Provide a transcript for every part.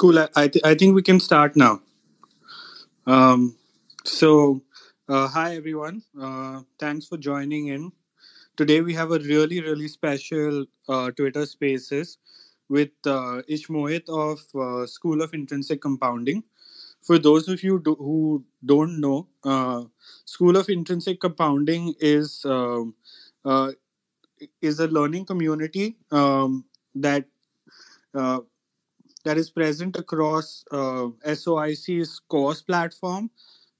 Cool. I, I, th- I think we can start now. Um, so, uh, hi everyone. Uh, thanks for joining in. Today we have a really, really special uh, Twitter Spaces with uh, of uh, School of Intrinsic Compounding. For those of you do- who don't know, uh, School of Intrinsic Compounding is um, uh, is a learning community um, that that is present across uh, SOIC's course platform,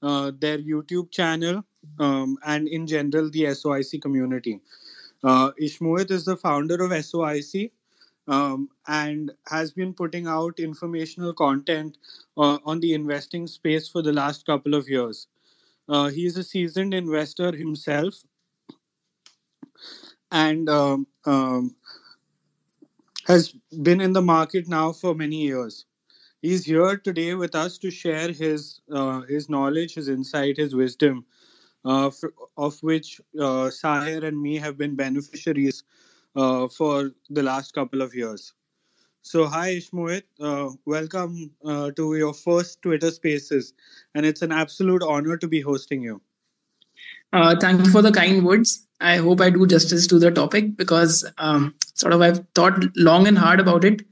uh, their YouTube channel, um, and in general the SOIC community. Uh, is the founder of SOIC um, and has been putting out informational content uh, on the investing space for the last couple of years. Uh, he is a seasoned investor himself and um, um, has been in the market now for many years. He's here today with us to share his uh, his knowledge, his insight, his wisdom, uh, f- of which uh, Sahir and me have been beneficiaries uh, for the last couple of years. So, hi Ishmohit, uh, welcome uh, to your first Twitter Spaces, and it's an absolute honor to be hosting you. Uh, thank you for the kind words. I hope I do justice to the topic because um, sort of I've thought long and hard about it.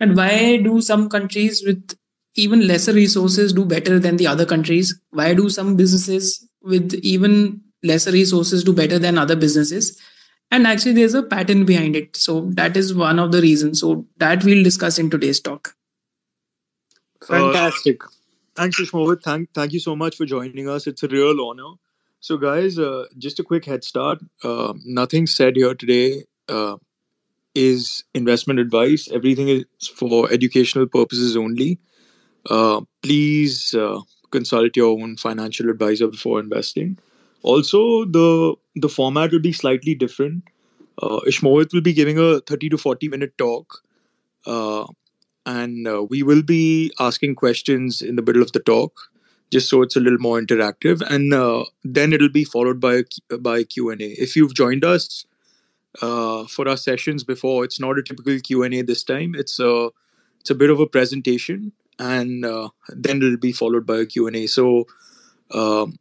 And why do some countries with even lesser resources do better than the other countries? Why do some businesses with even lesser resources do better than other businesses? And actually, there's a pattern behind it. So that is one of the reasons. So that we'll discuss in today's talk. Fantastic. Uh, thanks, Ishmohit. Thank, thank you so much for joining us. It's a real honor. So, guys, uh, just a quick head start. Uh, nothing said here today uh, is investment advice. Everything is for educational purposes only. Uh, please uh, consult your own financial advisor before investing. Also, the the format will be slightly different. Uh, will be giving a 30 to 40 minute talk. Uh, and uh, we will be asking questions in the middle of the talk just so it's a little more interactive. And uh, then it'll be followed by a, by q&a if you've joined us uh, for our sessions before it's not a typical q&a this time. It's a it's a bit of a presentation and uh, then it'll be followed by a q&a so um,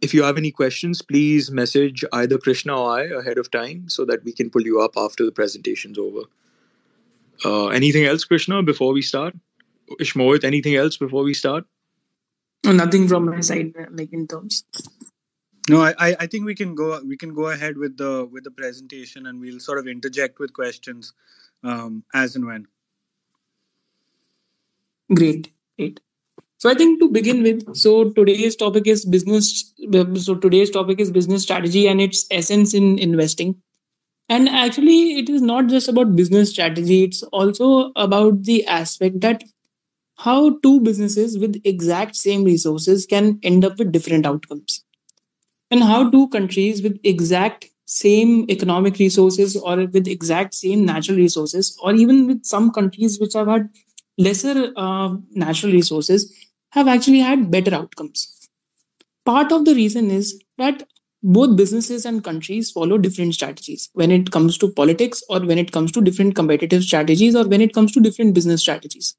if you have any questions please message either krishna or i ahead of time so that we can pull you up after the presentation's over. Uh, anything else krishna before we start? Ishmohit anything else before we start Nothing from my side, like in terms. No, I, I think we can go we can go ahead with the with the presentation and we'll sort of interject with questions um, as and when. Great, great. So I think to begin with, so today's topic is business. So today's topic is business strategy and its essence in investing. And actually, it is not just about business strategy. It's also about the aspect that how two businesses with exact same resources can end up with different outcomes. And how two countries with exact same economic resources or with exact same natural resources or even with some countries which have had lesser uh, natural resources have actually had better outcomes. Part of the reason is that both businesses and countries follow different strategies. When it comes to politics or when it comes to different competitive strategies or when it comes to different business strategies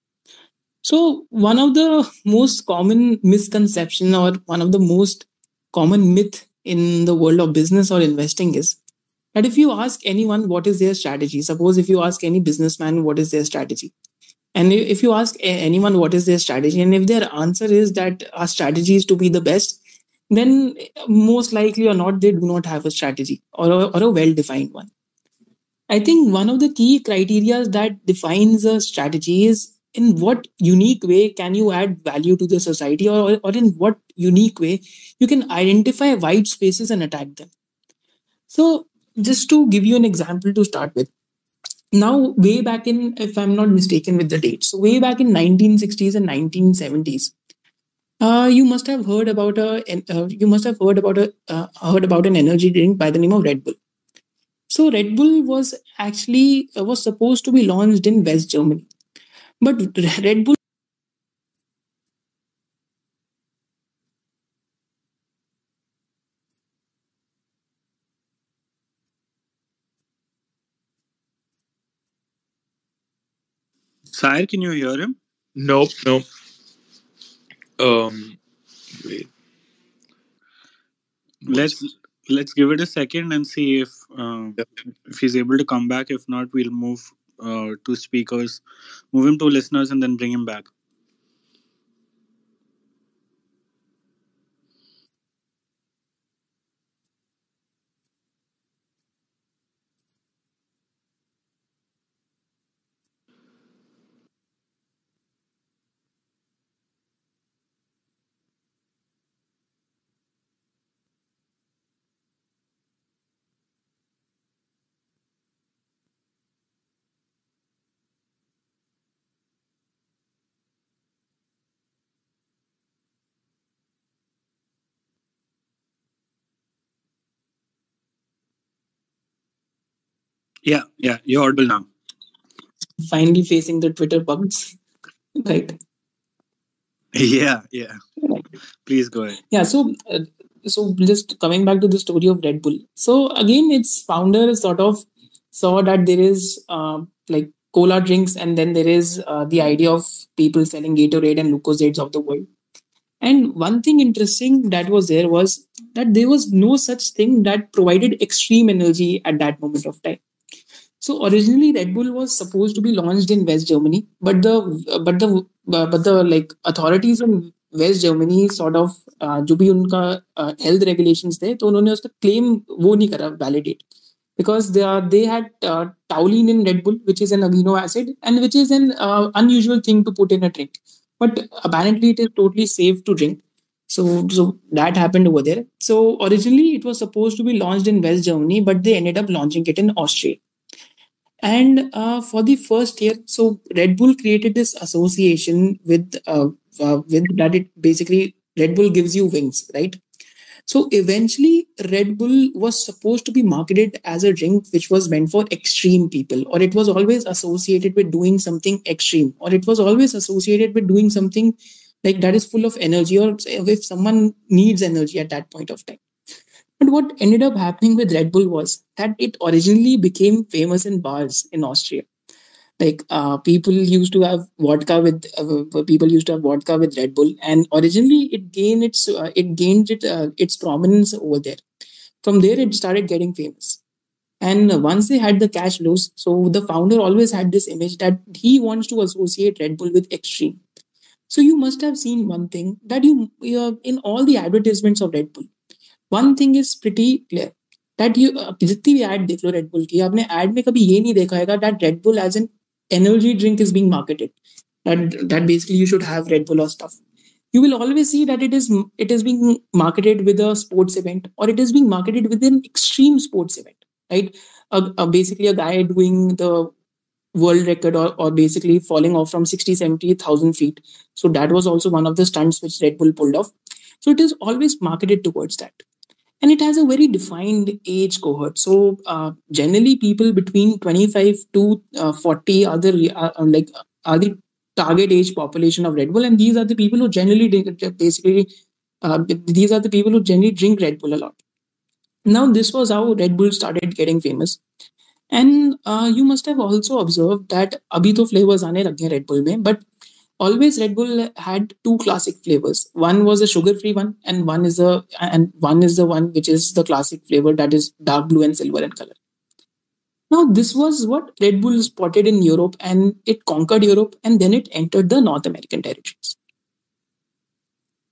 so one of the most common misconception or one of the most common myth in the world of business or investing is that if you ask anyone what is their strategy, suppose if you ask any businessman what is their strategy, and if you ask anyone what is their strategy, and if their answer is that our strategy is to be the best, then most likely or not, they do not have a strategy or a, or a well-defined one. I think one of the key criteria that defines a strategy is in what unique way can you add value to the society or, or in what unique way you can identify white spaces and attack them? So just to give you an example to start with now way back in if i'm not mistaken with the dates so way back in 1960s and 1970s uh, you must have heard about a uh, you must have heard about a uh, heard about an energy drink by the name of red bull. So red bull was actually uh, was supposed to be launched in west germany but Red Bull Sahir, can you hear him? Nope, nope. Um, wait. Let's let's give it a second and see if uh, Yep. if he's able to come back. If not, we'll move uh, to speakers, move him to listeners, and then bring him back. Yeah, yeah, you're audible now. Finally facing the Twitter bugs. Right. Yeah, yeah. Please go ahead. Yeah. So, uh, so just coming back to the story of Red Bull. So again, its founder sort of saw that there is uh, like cola drinks, and then there is uh, the idea of people selling Gatorade and Lucozades of the world. And one thing interesting that was there was that there was no such thing that provided extreme energy at that moment of time. So originally, Red Bull was supposed to be launched in West Germany, but the but the but the like authorities in West Germany sort of uh, जो भी उनका uh, health regulations थे तो उन्होंने उसका claim वो नहीं करा validate because they are they had uh, taurine in Red Bull, which is an amino acid and which is an uh, unusual thing to put in a drink. But apparently, it is totally safe to drink. So, so that happened over there. So originally, it was supposed to be launched in West Germany, but they ended up launching it in Austria. And uh, for the first year, so Red Bull created this association with uh, uh, with that it basically Red Bull gives you wings, right? So eventually, Red Bull was supposed to be marketed as a drink which was meant for extreme people, or it was always associated with doing something extreme, or it was always associated with doing something like that is full of energy, or if someone needs energy at that point of time. But what ended up happening with Red Bull was that it originally became famous in bars in Austria. Like uh, people used to have vodka with uh, people used to have vodka with Red Bull, and originally it gained its uh, it gained it, uh, its prominence over there. From there, it started getting famous. And once they had the cash flows, so the founder always had this image that he wants to associate Red Bull with extreme. So you must have seen one thing that you, in all the advertisements of Red Bull one thing is pretty clear that you जितनी भी add देख लो red bull की आपने add में कभी ये नहीं देखा होगा that red bull as an energy drink is being marketed that that basically you should have red bull or stuff you will always see that it is it is being marketed with a sports event or it is being marketed with an extreme sports event right uh, uh, basically a guy doing the world record or, or basically falling off from 60 70000 feet so that was also one of the stunts which red bull pulled off so it is always marketed towards that and it has a very defined age cohort. So uh, generally people between 25 to uh, 40 are the uh, uh, like are the target age population of red bull. And these are the people who generally basically uh, these are the people who generally drink red bull a lot. Now this was how red bull started getting famous. And uh, you must have also observed that abhi to flavors aane lage red bull but always red bull had two classic flavors. One was a sugar free one and one is a and one is the one which is the classic flavor that is dark blue and silver in color. Now this was what red bull spotted in europe and it conquered europe and then it entered the north american territories.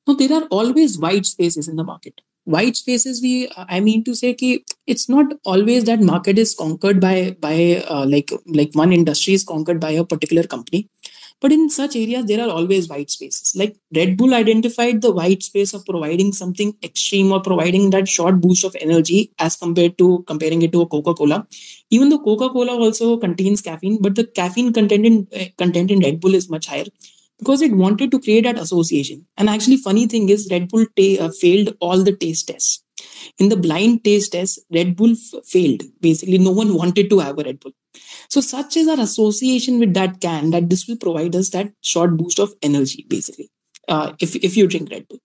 Now there are always white spaces in the market. White spaces we i mean to say ki it's not always that market is conquered by by uh, like like one industry is conquered by a particular company but in such areas, there are always white spaces. Like Red Bull identified the white space of providing something extreme or providing that short boost of energy as compared to comparing it to a Coca-Cola. Even though Coca-Cola also contains caffeine, but the caffeine content in uh, content in Red Bull is much higher because it wanted to create that association. And actually, funny thing is, Red Bull uh, failed all the taste tests. In the blind taste test, Red Bull f- failed. Basically, no one wanted to have a Red Bull. So such is our association with that can that this will provide us that short boost of energy, basically, uh, if, if you drink Red Bull.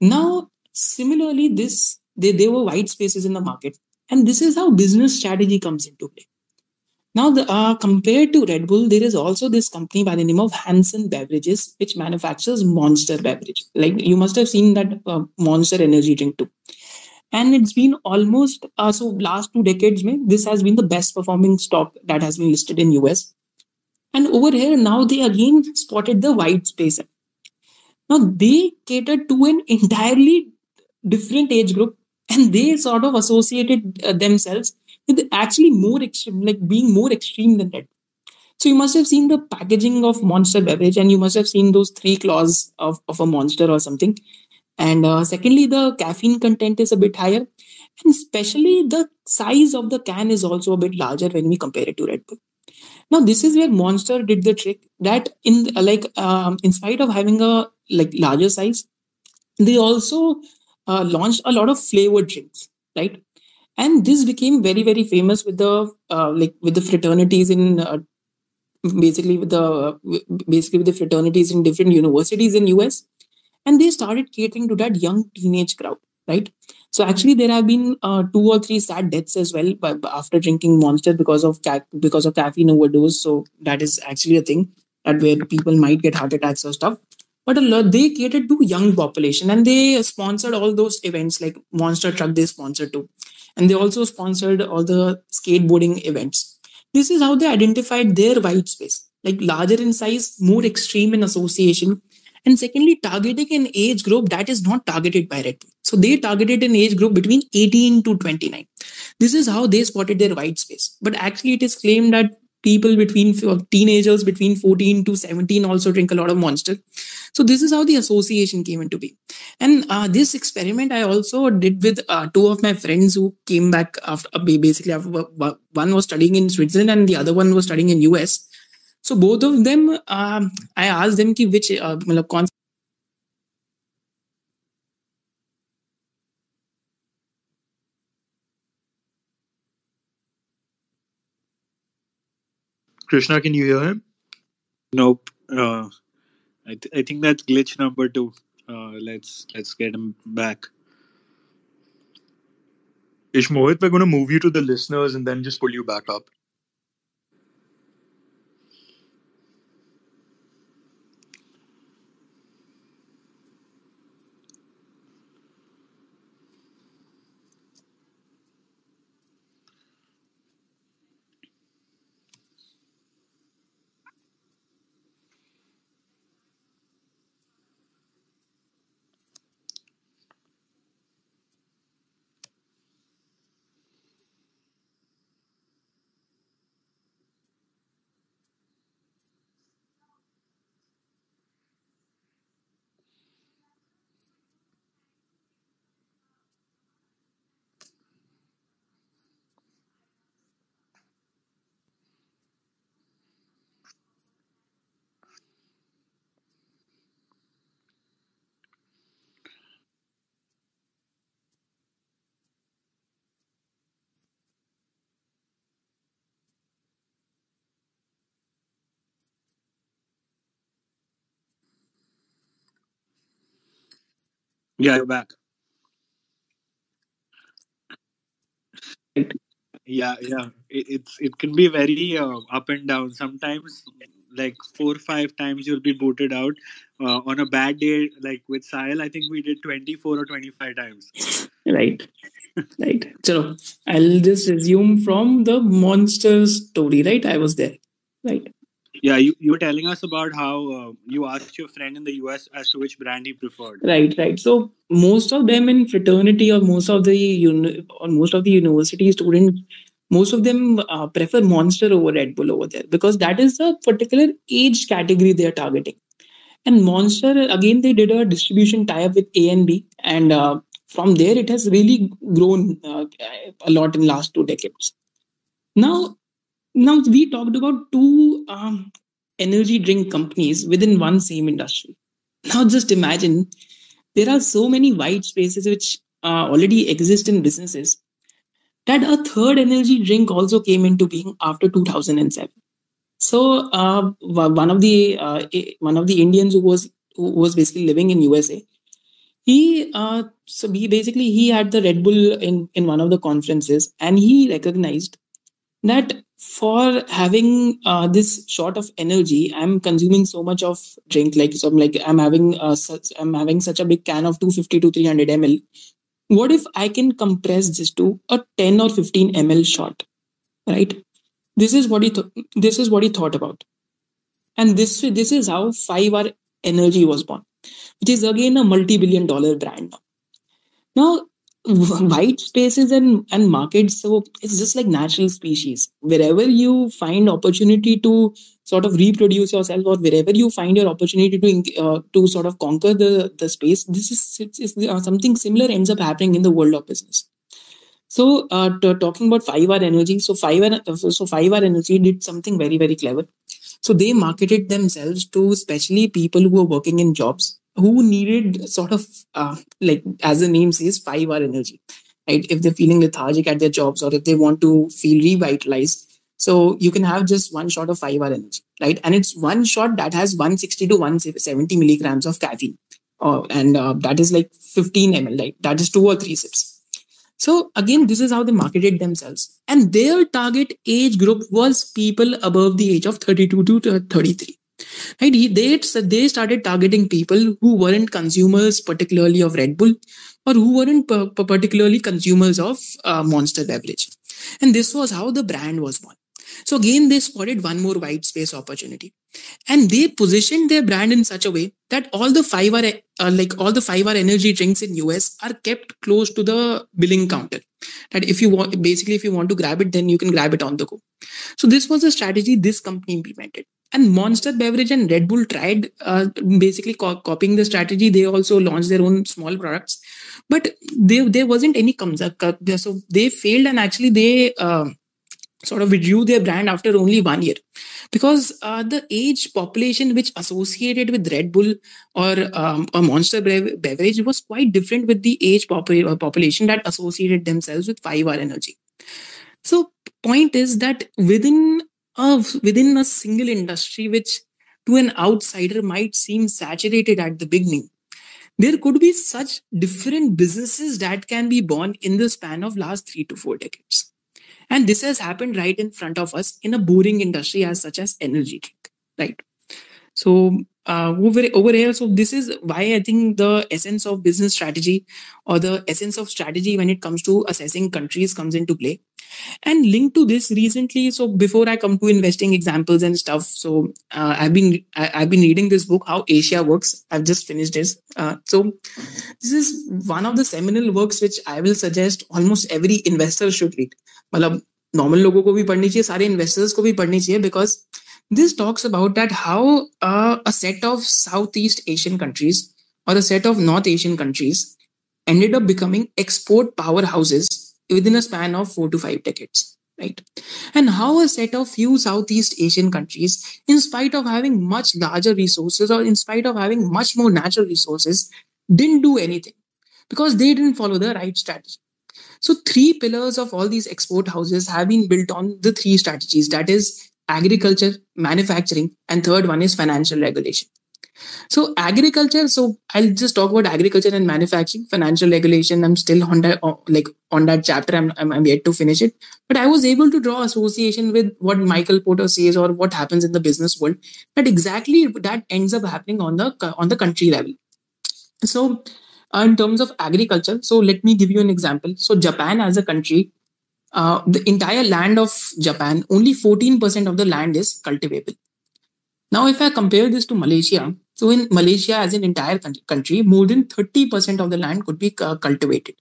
Now, similarly, this they, there were white spaces in the market. And this is how business strategy comes into play. Now, the, uh, compared to Red Bull, there is also this company by the name of Hansen Beverages, which manufactures Monster beverage. Like you must have seen that uh, Monster energy drink too. And it's been almost uh, so last two decades, mein, this has been the best performing stock that has been listed in US. And over here now they again spotted the white space. Now they cater to an entirely different age group, and they sort of associated uh, themselves with actually more extreme, like being more extreme than that. So you must have seen the packaging of Monster beverage, and you must have seen those three claws of, of a monster or something. And uh, secondly, the caffeine content is a bit higher, and especially the size of the can is also a bit larger when we compare it to Red Bull. Now, this is where Monster did the trick that in like um, in spite of having a like larger size, they also uh, launched a lot of flavored drinks, right? And this became very very famous with the uh, like with the fraternities in uh, basically with the basically with the fraternities in different universities in US, and they started catering to that young teenage crowd, right? So actually, there have been uh, two or three sad deaths as well after drinking Monster because of ca- because of caffeine overdose. So that is actually a thing that where people might get heart attacks or stuff. But a lot, they catered to young population and they sponsored all those events like Monster Truck. They sponsored too, and they also sponsored all the skateboarding events. This is how they identified their white space, like larger in size, more extreme in association, and secondly, targeting an age group that is not targeted by Red Bull. So they targeted an age group between 18 to 29. This is how they spotted their white space. But actually, it is claimed that people between teenagers between 14 to 17 also drink a lot of monster so this is how the association came into being and uh, this experiment i also did with uh, two of my friends who came back after basically after, one was studying in switzerland and the other one was studying in us so both of them, um, I asked them ki which uh, कौन Krishna, can you hear him? Nope. Uh, I, th- I think that's glitch number two. Uh, let's let's get him back. Ishmohit, we're going to move you to the listeners and then just pull you back up. Yeah, you're back. Yeah, yeah. It, it's it can be very uh, up and down. Sometimes, like four or five times, you'll be booted out. Uh, on a bad day, like with Sahir, I think we did twenty four or twenty five times. Right, right. So I'll just resume from the monster story. Right, I was there. Right. Yeah, you, you were telling us about how uh, you asked your friend in the US as to which brand he preferred. Right, right. So most of them in fraternity or most of the uni- or most of the university students, most of them uh, prefer Monster over Red Bull over there because that is a particular age category they are targeting. And Monster again, they did a distribution tie up with A and B, and uh, from there it has really grown uh, a lot in last two decades. Now now we talked about two um, energy drink companies within one same industry. Now just imagine there are so many white spaces which uh, already exist in businesses that a third energy drink also came into being after 2007. So uh, one of the uh, one of the Indians who was who was basically living in USA, he uh, so he basically he had the Red Bull in in one of the conferences and he recognized that for having uh, this short of energy i'm consuming so much of drink like so I'm like i'm having uh, such i'm having such a big can of 250 to 300 ml. What if i can compress this to a 10 or 15 ml shot right? This is what he th- this is what he thought about. And this this is how 5 hour energy was born which is again a multi-billion dollar brand now. Now white spaces and and markets so it's just like natural species. Wherever you find opportunity to sort of reproduce yourself or wherever you find your opportunity to uh, to sort of conquer the the space this is it's, it's, uh, something similar ends up happening in the world of business. So uh, t- talking about 5 hour energy so 5 hour so 5 hour energy did something very very clever. So they marketed themselves to especially people who are working in jobs who needed sort of uh, like as the name says five hour energy right? If they're feeling lethargic at their jobs or if they want to feel revitalized. So you can have just one shot of five hour energy right? And it's one shot that has 160 to 170 milligrams of caffeine uh, and uh, that is like 15 ml like that is two or three sips. So again this is how they marketed themselves. And their target age group was people above the age of 32 to 33 right they they started targeting people who weren't consumers particularly of red bull or who weren't particularly consumers of uh, monster beverage. And this was how the brand was born. So again they spotted one more white space opportunity. And they positioned their brand in such a way that all the five hour uh, like all the five hour energy drinks in us are kept close to the billing counter. That if you want basically if you want to grab it then you can grab it on the go. So this was a strategy this company implemented and monster beverage and red bull tried uh, basically co- copying the strategy. They also launched their own small products. But there, there wasn't any comes so they failed and actually they uh, sort of withdrew their brand after only one year. Because uh, the age population which associated with red bull or um, a monster beverage was quite different with the age pop- population that associated themselves with 5 hour energy. So point is that within of within a single industry which to an outsider might seem saturated at the beginning. There could be such different businesses that can be born in the span of last 3 to 4 decades. And this has happened right in front of us in a boring industry as such as energy right? So uh, over, over here so this is why i think the essence of business strategy or the essence of strategy when it comes to assessing countries comes into play and linked to this recently so before i come to investing examples and stuff so uh, i've been I, have been reading this book how asia works i've just finished this uh, so this is one of the seminal works which i will suggest almost every investor should read मतलब normal लोगों को भी पढ़नी चाहिए सारे investors को भी पढ़नी चाहिए because this talks about that how uh, a set of southeast asian countries or a set of north asian countries ended up becoming export powerhouses within a span of four to five decades right? And how a set of few southeast asian countries in spite of having much larger resources or in spite of having much more natural resources didn't do anything because they didn't follow the right strategy. So three pillars of all these export houses have been built on the three strategies. That is agriculture manufacturing and third one is financial regulation so agriculture. So I'll just talk about agriculture and manufacturing, financial regulation. I'm still on that, like on that chapter. I'm, I'm, I'm yet to finish it, but I was able to draw association with what Michael Porter says or what happens in the business world. That exactly that ends up happening on the on the country level. So uh, in terms of agriculture, so let me give you an example. So Japan as a country, uh, the entire land of Japan, only 14% of the land is cultivable. Now, if I compare this to Malaysia, so in Malaysia, as an entire country, more than 30% of the land could be cultivated.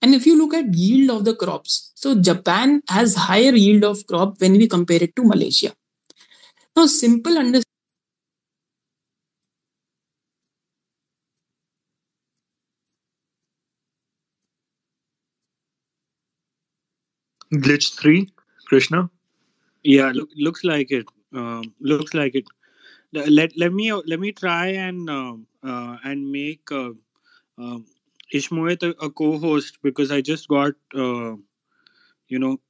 And if you look at yield of the crops, so Japan has higher yield of crop when we compare it to Malaysia. Now, simple understanding. Glitch 3, Krishna? Yeah, look, looks like it. Um, looks like it. Let let me let me try and uh, uh, and make uh, um, Ishmohit a, a, co-host because I just got uh, you know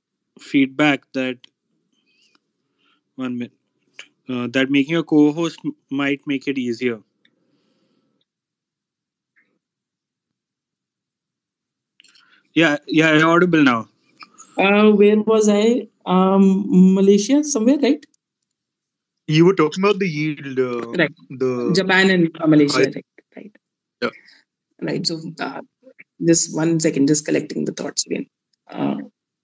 feedback that one minute uh, that making a co-host might make it easier. Yeah, yeah, audible now. Uh, where was I? Um, Malaysia, somewhere, right? You were talking about the yield, uh, Right. the Japan and uh, Malaysia, I- right? Right. Yeah. Right. So, uh, just one second, just collecting the thoughts again. Uh,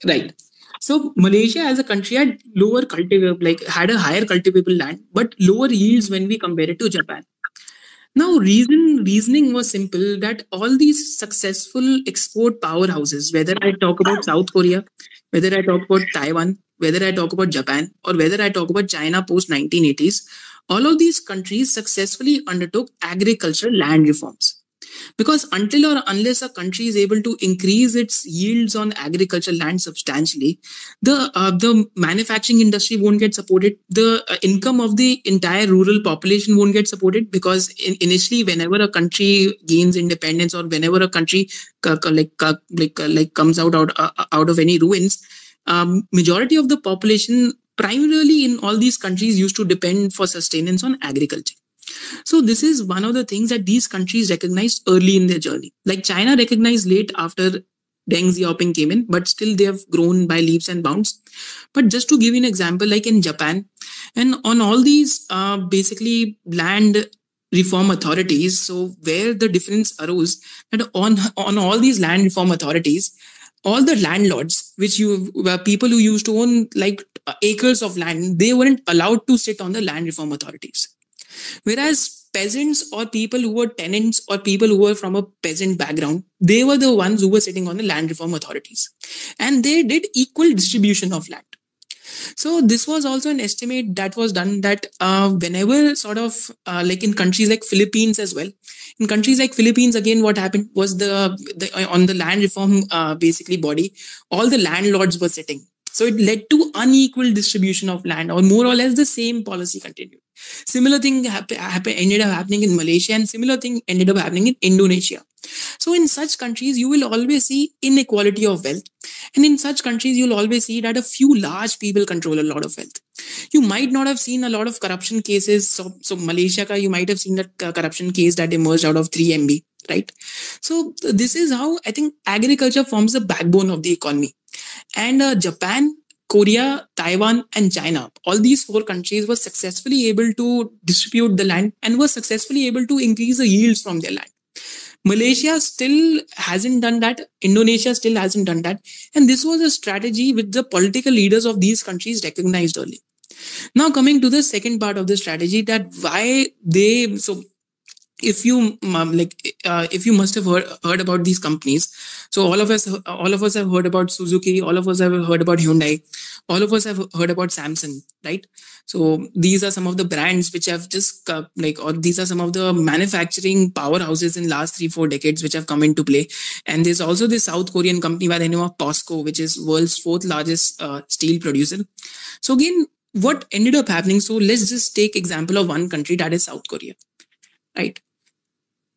right. So, Malaysia as a country had lower cultivable, like had a higher cultivable land, but lower yields when we compare it to Japan. Now, reason reasoning was simple that all these successful export powerhouses, whether I talk about South Korea, whether I talk about Taiwan, whether I talk about Japan, or whether I talk about China post 1980s, all of these countries successfully undertook agricultural land reforms. Because until or unless a country is able to increase its yields on agricultural land substantially, the uh, the manufacturing industry won't get supported. The uh, income of the entire rural population won't get supported because in, initially, whenever a country gains independence or whenever a country uh, like uh, like uh, like comes out out uh, out of any ruins, um, majority of the population primarily in all these countries used to depend for sustenance on agriculture. So this is one of the things that these countries recognized early in their journey. Like China recognized late after Deng Xiaoping came in, but still they have grown by leaps and bounds. But just to give you an example, like in Japan, and on all these uh, basically land reform authorities, so where the difference arose that on on all these land reform authorities, all the landlords, which you were people who used to own like acres of land, they weren't allowed to sit on the land reform authorities. Whereas peasants or people who were tenants or people who were from a peasant background, they were the ones who were sitting on the land reform authorities. And they did equal distribution of land. So this was also an estimate that was done that uh, whenever sort of uh, like in countries like Philippines as well, in countries like Philippines again, what happened was the, the on the land reform uh, basically body, all the landlords were sitting. So it led to unequal distribution of land, or more or less the same policy continued. Similar thing happen, happen, ended up happening in Malaysia, and similar thing ended up happening in Indonesia. So in such countries, you will always see inequality of wealth, and in such countries, you'll always see that a few large people control a lot of wealth. You might not have seen a lot of corruption cases. So, so Malaysia, ka, you might have seen that corruption case that emerged out of 3MB, right? So this is how I think agriculture forms the backbone of the economy. And uh, Japan, Korea, Taiwan, and China, all these four countries were successfully able to distribute the land and were successfully able to increase the yields from their land. Malaysia still hasn't done that. Indonesia still hasn't done that. And this was a strategy which the political leaders of these countries recognized early. Now, coming to the second part of the strategy, that why they so if you um, like uh, if you must have heard, heard about these companies so all of us all of us have heard about suzuki all of us have heard about hyundai all of us have heard about samsung right? So these are some of the brands which have just uh, like or these are some of the manufacturing powerhouses in last three four decades which have come into play. And there's also this south korean company by the name of posco which is world's fourth largest uh, steel producer. So again what ended up happening so let's just take example of one country that is south korea right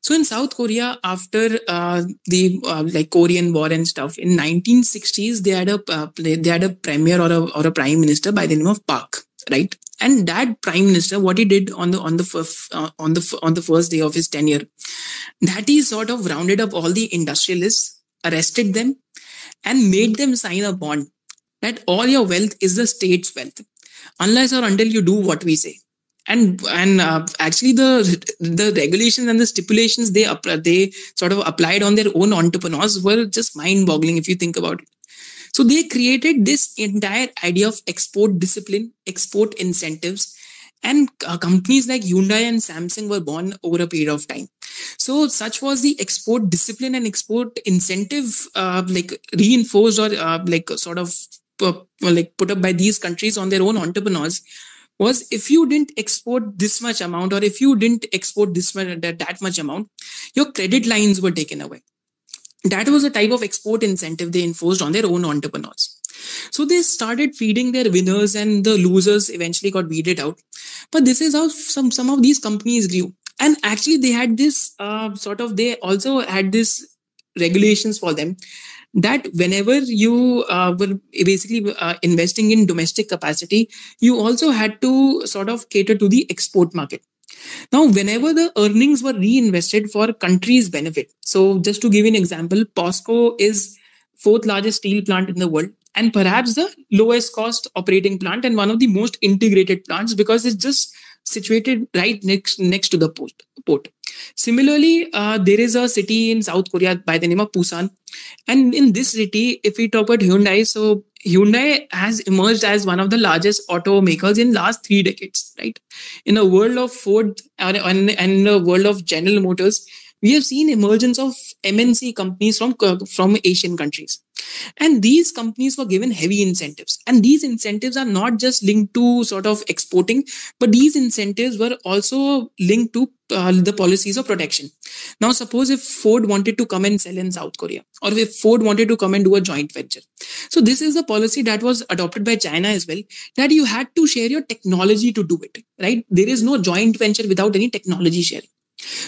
so in South Korea, after uh, the uh, like Korean War and stuff, in 1960s they had a uh, they had a premier or a or a prime minister by the name of Park, right? And that prime minister, what he did on the on the first uh, on the on the first day of his tenure, that he sort of rounded up all the industrialists, arrested them, and made them sign a bond that all your wealth is the state's wealth, unless or until you do what we say and and uh, actually the the regulations and the stipulations they they sort of applied on their own entrepreneurs were just mind boggling if you think about it. So they created this entire idea of export discipline export incentives and uh, companies like hyundai and samsung were born over a period of time. So such was the export discipline and export incentive uh, like reinforced or uh, like sort of like put up by these countries on their own entrepreneurs was if you didn't export this much amount or if you didn't export this much that, that much amount your credit lines were taken away. That was a type of export incentive they enforced on their own entrepreneurs. So they started feeding their winners and the losers eventually got weeded out. But this is how some some of these companies grew. And actually they had this uh, sort of they also had this regulations for them that whenever you uh, were basically uh, investing in domestic capacity, you also had to sort of cater to the export market. Now, whenever the earnings were reinvested for country's benefit, so just to give you an example, POSCO is fourth largest steel plant in the world. and perhaps the lowest cost operating plant and one of the most integrated plants because it's just situated right next next to the port. port. Similarly, uh, there is a city in South Korea by the name of Busan, and in this city, if we talk about Hyundai, so Hyundai has emerged as one of the largest automakers in last three decades. Right, in a world of Ford and, and, and a world of General Motors, we have seen emergence of MNC companies from from Asian countries. And these companies were given heavy incentives. And these incentives are not just linked to sort of exporting, but these incentives were also linked to uh, the policies of protection. Now, suppose if Ford wanted to come and sell in South Korea, or if Ford wanted to come and do a joint venture. So, this is a policy that was adopted by China as well, that you had to share your technology to do it, right? There is no joint venture without any technology sharing.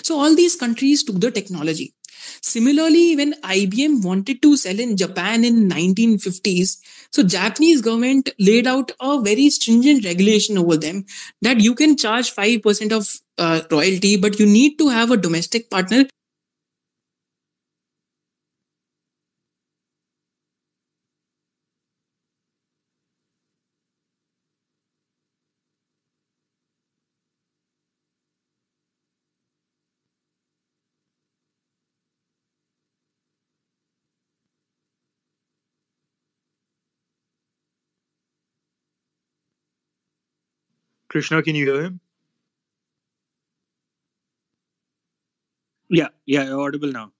So all these countries took the technology. Similarly, when IBM wanted to sell in Japan in 1950s, so Japanese government laid out a very stringent regulation over them that you can charge 5% of uh, royalty, but you need to have a domestic partner Krishna, can you hear him? Yeah, yeah, you're audible now.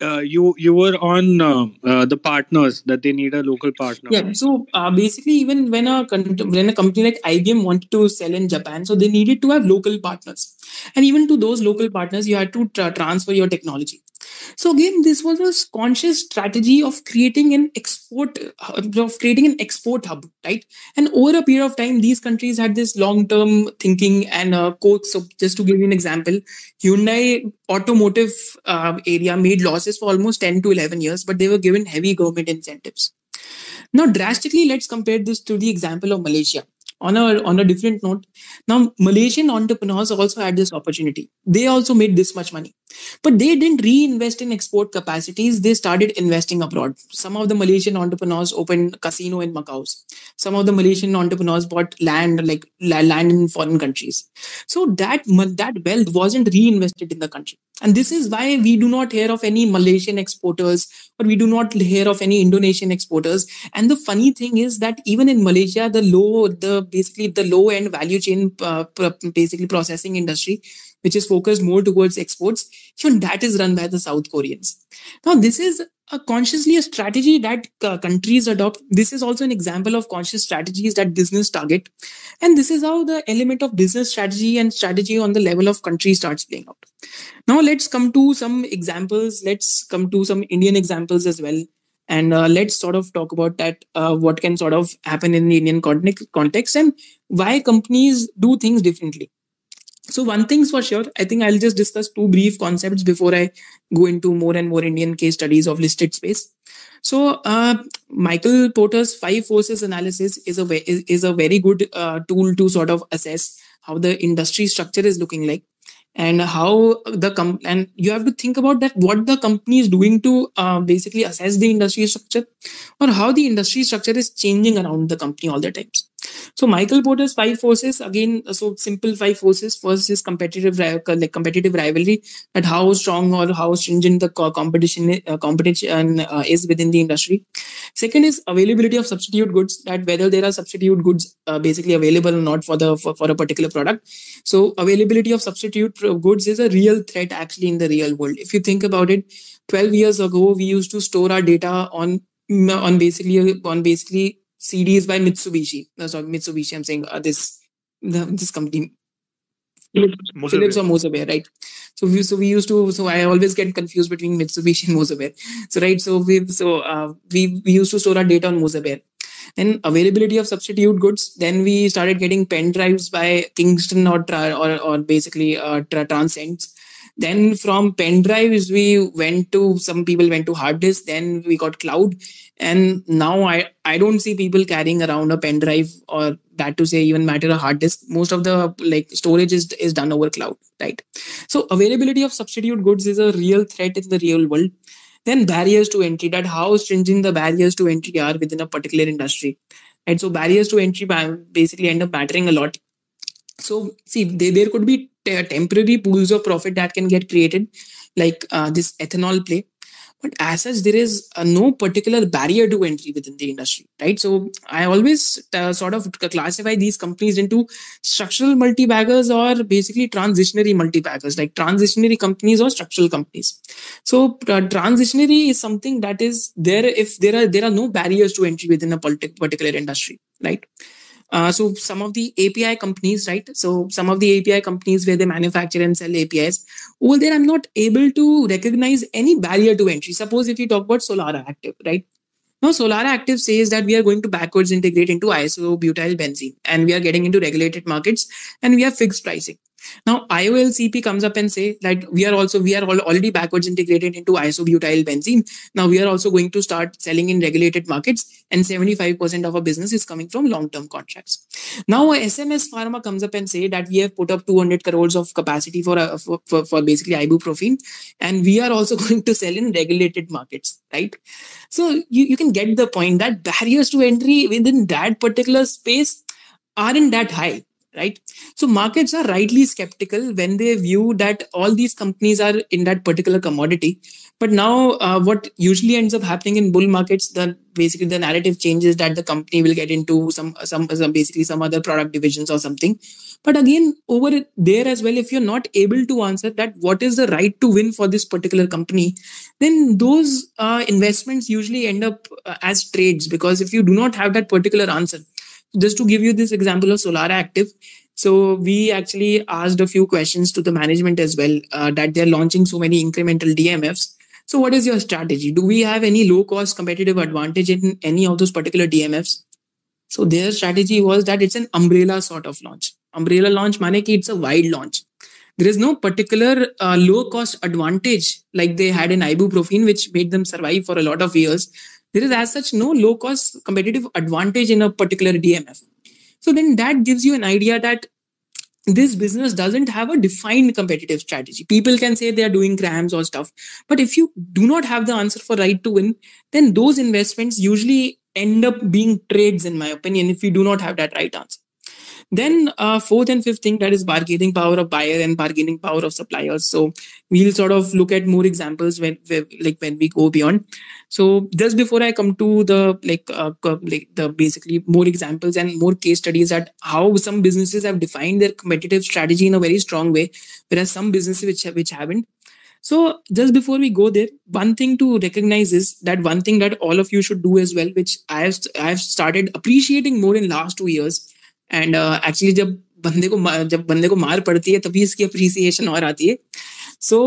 Uh, you you were on uh, uh, the partners that they need a local partner. Yeah. So uh, basically, even when a when a company like IBM wanted to sell in Japan, so they needed to have local partners, and even to those local partners, you had to tra- transfer your technology. So again, this was a conscious strategy of creating an export of creating an export hub, right? And over a period of time, these countries had this long-term thinking and uh, So just to give you an example, Hyundai automotive uh, area made losses for almost 10 to 11 years, but they were given heavy government incentives. Now, drastically, let's compare this to the example of Malaysia on a on a different note now malaysian entrepreneurs also had this opportunity they also made this much money but they didn't reinvest in export capacities. They started investing abroad. Some of the malaysian entrepreneurs opened casino in macau. Some of the malaysian entrepreneurs bought land like land in foreign countries. So that that wealth wasn't reinvested in the country. And this is why we do not hear of any malaysian exporters or we do not hear of any indonesian exporters. And the funny thing is that even in malaysia the low the basically the low end value chain uh, basically processing industry which is focused more towards exports even that is run by the south koreans. Now this is a consciously a strategy that uh, countries adopt. This is also an example of conscious strategies that business target. And this is how the element of business strategy and strategy on the level of country starts playing out. Now let's come to some examples. Let's come to some indian examples as well. And uh, let's sort of talk about that uh, what can sort of happen in the indian context and why companies do things differently so one thing's for sure i think i'll just discuss two brief concepts before i go into more and more indian case studies of listed space. So uh, michael porter's five forces analysis is a is, is a very good uh, tool to sort of assess how the industry structure is looking like and how the com- and you have to think about that what the company is doing to uh, basically assess the industry structure or how the industry structure is changing around the company all the times so Michael Porter's five forces again. So simple five forces. First is competitive, like competitive rivalry, that how strong or how stringent the competition uh, competition uh, is within the industry. Second is availability of substitute goods. That whether there are substitute goods uh, basically available or not for the for, for a particular product. So availability of substitute goods is a real threat actually in the real world. If you think about it, 12 years ago we used to store our data on on basically on basically CDs by Mitsubishi. No, sorry, Mitsubishi. I'm saying uh, this the, this company. Philips, Philips or Baer, right? So we so we used to so I always get confused between Mitsubishi and Baer. So right, so we so uh, we we used to store our data on Baer. Then availability of substitute goods. Then we started getting pen drives by Kingston or or, or basically uh, Transcends. Then from pen drives, we went to some people went to hard disk. Then we got cloud, and now I I don't see people carrying around a pen drive or that to say even matter a hard disk. Most of the like storage is is done over cloud, right? So availability of substitute goods is a real threat in the real world. then barriers to entry that how stringent the barriers to entry are within a particular industry right so barriers to entry basically end up mattering a lot so see they, there could be temporary pools of profit that can get created like uh, this ethanol play. But as such there is uh, no particular barrier to entry within the industry right? So i always uh, sort of classify these companies into structural multi-baggers or basically transitionary multi-baggers like transitionary companies or structural companies. So uh, transitionary is something that is there if there are there are no barriers to entry within a particular industry right uh, so some of the API companies, right? So some of the API companies where they manufacture and sell APIs, over there I'm not able to recognize any barrier to entry. Suppose if you talk about Solara Active, right? Now Solara Active says that we are going to backwards integrate into isobutyl benzene and we are getting into regulated markets and we have fixed pricing. Now IOLCP comes up and say that we are also we are already backwards integrated into isobutyl benzene. Now we are also going to start selling in regulated markets, and 75% of our business is coming from long-term contracts. Now SMS Pharma comes up and say that we have put up 200 crores of capacity for uh, for, for, for basically ibuprofen, and we are also going to sell in regulated markets, right? So you, you can get the point that barriers to entry within that particular space aren't that high right? So markets are rightly skeptical when they view that all these companies are in that particular commodity. But now uh, what usually ends up happening in bull markets the basically the narrative changes that the company will get into some some, some basically some other product divisions or something. But again over there as well if you're not able to answer that what is the right to win for this particular company then those uh, investments usually end up uh, as trades. Because if you do not have that particular answer just to give you this example of Solara Active, so we actually asked a few questions to the management as well uh, that they're launching so many incremental DMFs. So what is your strategy? Do we have any low cost competitive advantage in any of those particular DMFs? So their strategy was that it's an umbrella sort of launch. Umbrella launch ki it's a wide launch. There is no particular uh, low cost advantage like they had in ibuprofen, which made them survive for a lot of years there is as such no low cost competitive advantage in a particular DMF. So then that gives you an idea that this business doesn't have a defined competitive strategy. People can say they are doing grams or stuff, but if you do not have the answer for right to win, then those investments usually end up being trades, in my opinion, if you do not have that right answer. Then uh, fourth and fifth thing that is bargaining power of buyer and bargaining power of suppliers. So we'll sort of look at more examples when, like when we go beyond. So just before I come to the like uh, like the basically more examples and more case studies at how some businesses have defined their competitive strategy in a very strong way, whereas some businesses which which haven't. So just before we go there, one thing to recognize is that one thing that all of you should do as well, which I have I have started appreciating more in last two years, and actually uh, जब बंदे को जब बंदे को मार पड़ती है तभी इसकी अप्रिसिएशन और आती है सो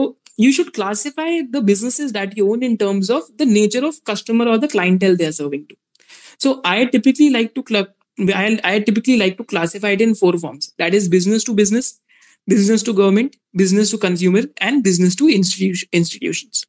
should classify the businesses that you own in terms of the nature of customer or the clientele they are serving to. So I typically like to club I, I typically like to classify it in four forms. That is business to business, business to government, business to consumer, and business to institu- institutions.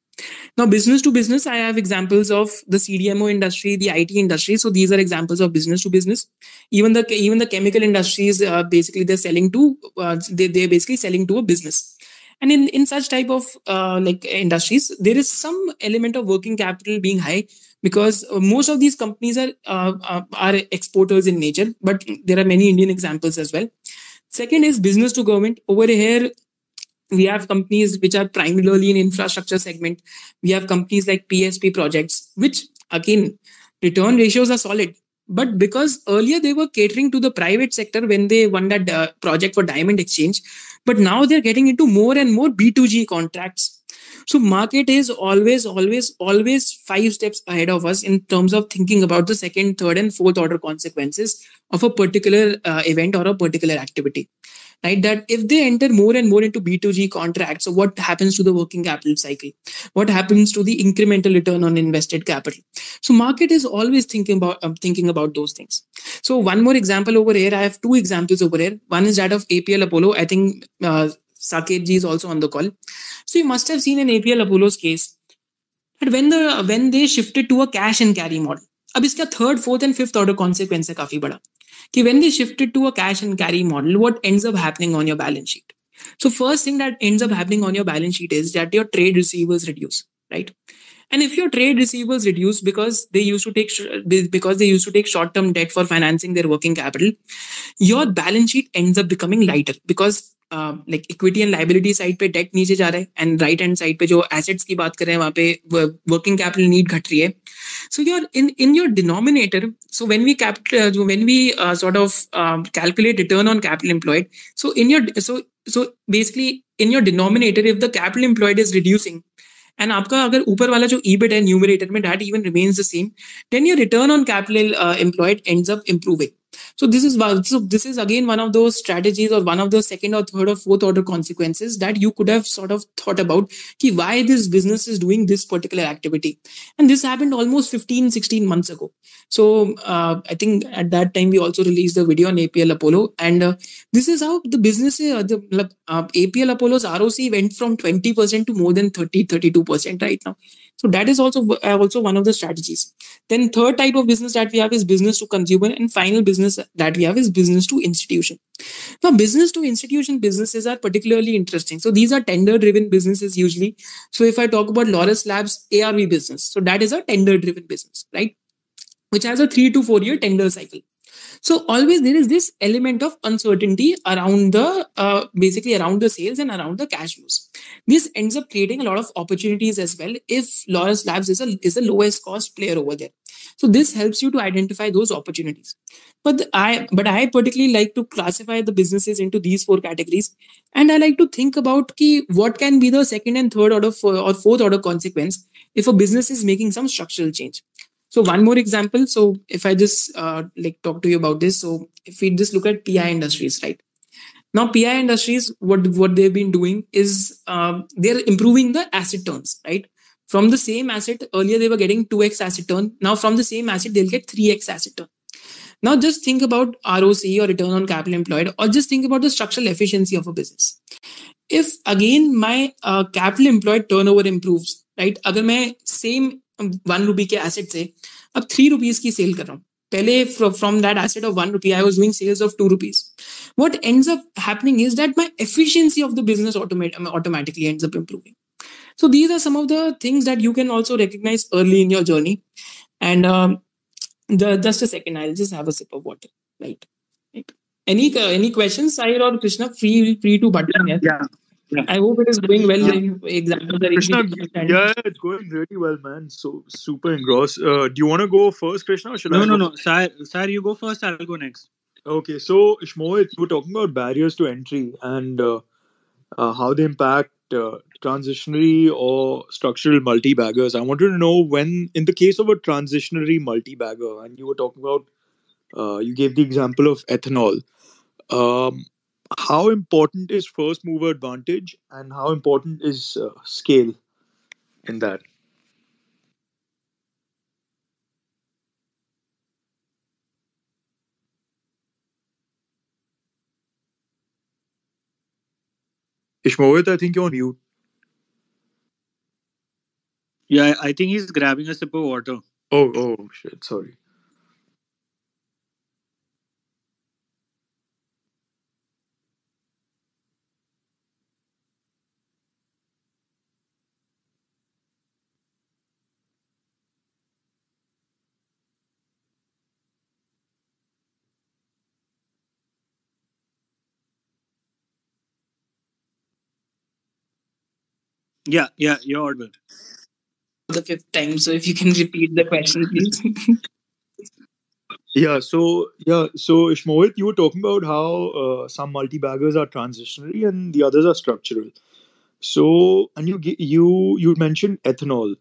Now, business to business, I have examples of the CDMO industry, the IT industry. So these are examples of business to business. Even the even the chemical industries, uh, basically, they're selling to uh, they they're basically selling to a business. And in in such type of uh, like industries, there is some element of working capital being high because uh, most of these companies are uh, uh, are exporters in nature. But there are many Indian examples as well. Second is business to government. Over here, we have companies which are primarily in infrastructure segment. We have companies like psp projects which again return ratios are solid. But because earlier they were catering to the private sector when they won that uh, project for diamond exchange but now they're getting into more and more b2g contracts. So market is always always always five steps ahead of us in terms of thinking about the second third and fourth order consequences of a particular uh, event or a particular activity right? That if they enter more and more into B2G contracts, so what happens to the working capital cycle? What happens to the incremental return on invested capital? So market is always thinking about um, thinking about those things. So one more example over here. I have two examples over here. One is that of APL Apollo. I think uh, Saket ji is also on the call. So you must have seen in APL Apollo's case that when the when they shifted to a cash and carry model. अब इसका third fourth and fifth order consequence है काफी बड़ा कि when they shifted to a cash and carry model, what ends up happening on your balance sheet? So first thing that ends up happening on your balance sheet is that your trade receivables reduce, right? and if your trade receivables reduce because they used to take because they used to take short term debt for financing their working capital your balance sheet ends up becoming lighter because like equity and liability side पे date नीचे जा रहा है and right hand side पे जो assets की बात कर रहे हैं वहां पे वर्किंग कैपिटल नीड घट रही है so your in in your denominator so when we cap uh, when we uh, sort of uh, calculate return on capital employed so in your so so basically in your denominator if the capital employed is reducing and आपका अगर ऊपर वाला जो EBIT है numerator में that even remains the same then your return on capital employed ends up improving so this is so this is again one of those strategies or one of the second or third or fourth order consequences that you could have sort of thought about ki why this business is doing this particular activity. And this happened almost 15 16 months ago so uh, i think at that time we also released the video on apl apollo and uh, this is how the business uh, the uh, apl apollo's roc went from 20% to more than 30 32 percent right now. So that is also uh, also one of the strategies. Then third type of business that we have is business to consumer, and final business that we have is business to institution. Now, business to institution businesses are particularly interesting. So these are tender driven businesses usually. So if I talk about Laurus Labs ARV business, so that is a tender driven business, right? Which has a three to four year tender cycle. So always there is this element of uncertainty around the uh, basically around the sales and around the cash flows. This ends up creating a lot of opportunities as well if Laurus Labs is a is the lowest cost player over there. So this helps you to identify those opportunities. But the, I but I particularly like to classify the businesses into these four categories, and I like to think about key what can be the second and third order or fourth order consequence if a business is making some structural change. So one more example. So if I just uh, like talk to you about this, so if we just look at PI Industries, right? Now PI Industries, what what they've been doing is uh, they're improving the asset turns, right? From the same asset earlier they were getting two x asset turn. Now from the same asset they'll get three x asset turn. Now just think about ROC or return on capital employed, or just think about the structural efficiency of a business. If again my uh, capital employed turnover improves, right? Agar मैं same one rupee के asset से अब three rupees की cell कर रहा हूँ। पहले from that asset of one rupee I was sales of two rupees what and happening is that my efficiency of the business automatically and improving so these are some of early in your journey and just a second I just have a sip of water right right any any question Sahir और Krishna free free to button है Yeah. I hope it is going well. Exactly. Krishna, yeah, it's going really well, man. So super engrossed. Uh, do you want to go first, Krishna, or should no, I? No, no, no. Sir, sir, you go first. I'll go next. Okay, so Shmohit, you were talking about barriers to entry and uh, uh, how they impact uh, transitionary or structural multi-baggers. I wanted to know when, in the case of a transitionary multi-bagger, and you were talking about, uh, you gave the example of ethanol. Um, how important is first mover advantage and how important is uh, scale in that Ishmohit, I think you're on mute. Yeah, I think he's grabbing a sip of water. Oh, oh, shit. Sorry. Yeah, yeah, you're audible. The fifth time, so if you can repeat the question, please. yeah, so yeah, so Ishmohit, you were talking about how uh, some multi-baggers are transitionary and the others are structural. So, and you you you mentioned ethanol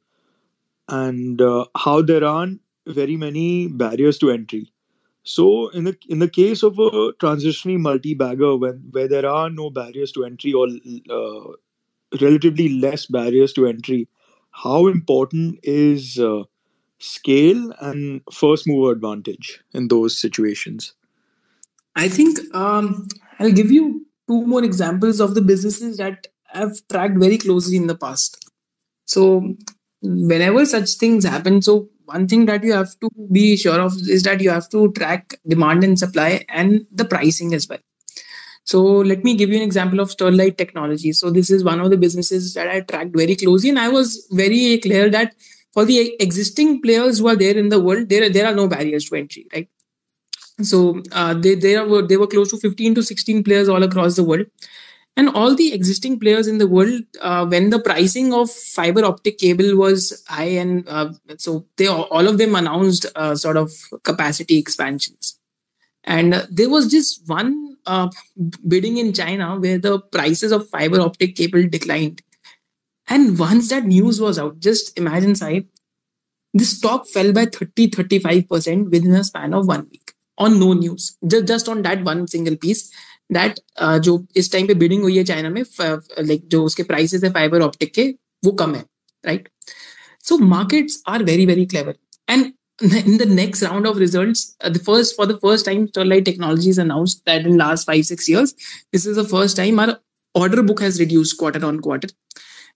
and uh, how there aren't very many barriers to entry. So, in the in the case of a transitionary multi-bagger, when where there are no barriers to entry or uh, relatively less barriers to entry, how important is uh, scale and first mover advantage in those situations? I think um, I'll give you two more examples of the businesses that I've tracked very closely in the past. So, whenever such things happen, so one thing that you have to be sure of is that you have to track demand and supply and the pricing as well. So let me give you an example of Sterlite Technology. So this is one of the businesses that I tracked very closely, and I was very clear that for the existing players who are there in the world, there there are no barriers to entry, right? So uh, they they were they were close to 15 to 16 players all across the world, and all the existing players in the world uh, when the pricing of fiber optic cable was high, and uh, so they all of them announced uh, sort of capacity expansions, and there was just one uh, bidding in China where the prices of fiber optic cable declined. And once that news was out, just imagine, Sai, the stock fell by 30 35% within a span of one week on no news. Just, just on that one single piece. that uh, जो इस time पे bidding हुई है China में like जो उसके prices है fibre optic के वो कम है right so markets are very very clever and in the next round of results, uh, the first for the first time, Sterlite Technologies announced that in last five six years, this is the first time our order book has reduced quarter on quarter,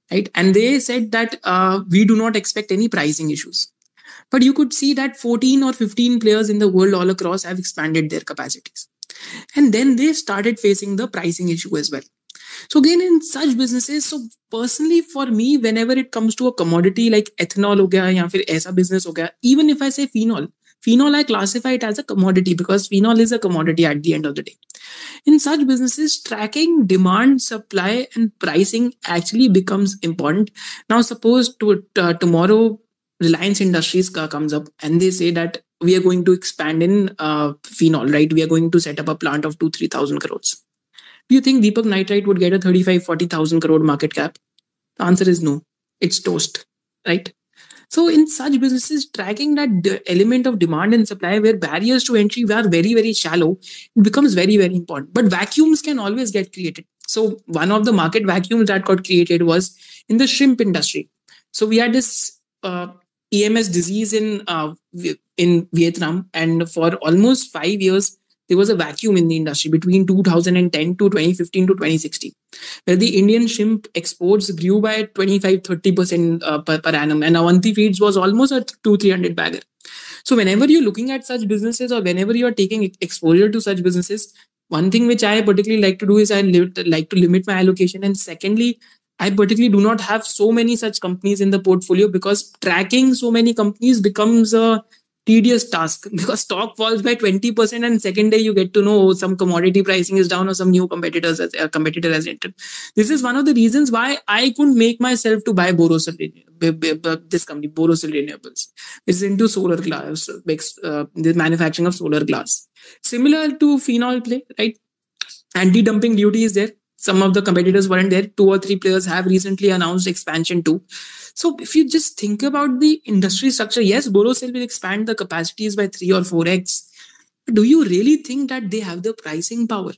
right? And they said that uh, we do not expect any pricing issues. But you could see that 14 or 15 players in the world all across have expanded their capacities. And then they started facing the pricing issue as well. So again, in such businesses, so personally for me, whenever it comes to a commodity like ethanol or ya fir business even if I say phenol, phenol I classify it as a commodity because phenol is a commodity at the end of the day. In such businesses, tracking demand, supply, and pricing actually becomes important. Now, suppose to uh, tomorrow Reliance Industries ka comes up and they say that we are going to expand in uh, phenol, right? We are going to set up a plant of two, three thousand crores. Do you think Deepak Nitrite would get a 35, 40,000 crore market cap? The answer is no. It's toast, right? So in such businesses, tracking that element of demand and supply where barriers to entry are very, very shallow, it becomes very, very important. But vacuums can always get created. So one of the market vacuums that got created was in the shrimp industry. So we had this uh, EMS disease in uh, in Vietnam, and for almost five years, there was a vacuum in the industry between 2010 to 2015 to 2016, where the Indian shrimp exports grew by 25 30% uh, per, per annum, and Avanti Feeds was almost a 2 300 bagger. So, whenever you're looking at such businesses or whenever you're taking exposure to such businesses, one thing which I particularly like to do is I like to limit my allocation, and secondly, I particularly do not have so many such companies in the portfolio because tracking so many companies becomes a tedious task. Because stock falls by 20% and second day you get to know oh, some commodity pricing is down or some new competitors as, uh, competitor has entered. This is one of the reasons why i couldn't make myself to buy borosil this company borosil renewables it's into solar glass uh, the manufacturing of solar glass. Similar to phenol play right? Anti-dumping duty is there. Some of the competitors weren't there. Two or three players have recently announced expansion too so if you just think about the industry structure, yes, Borosil will expand the capacities by three or four x. Do you really think that they have the pricing power?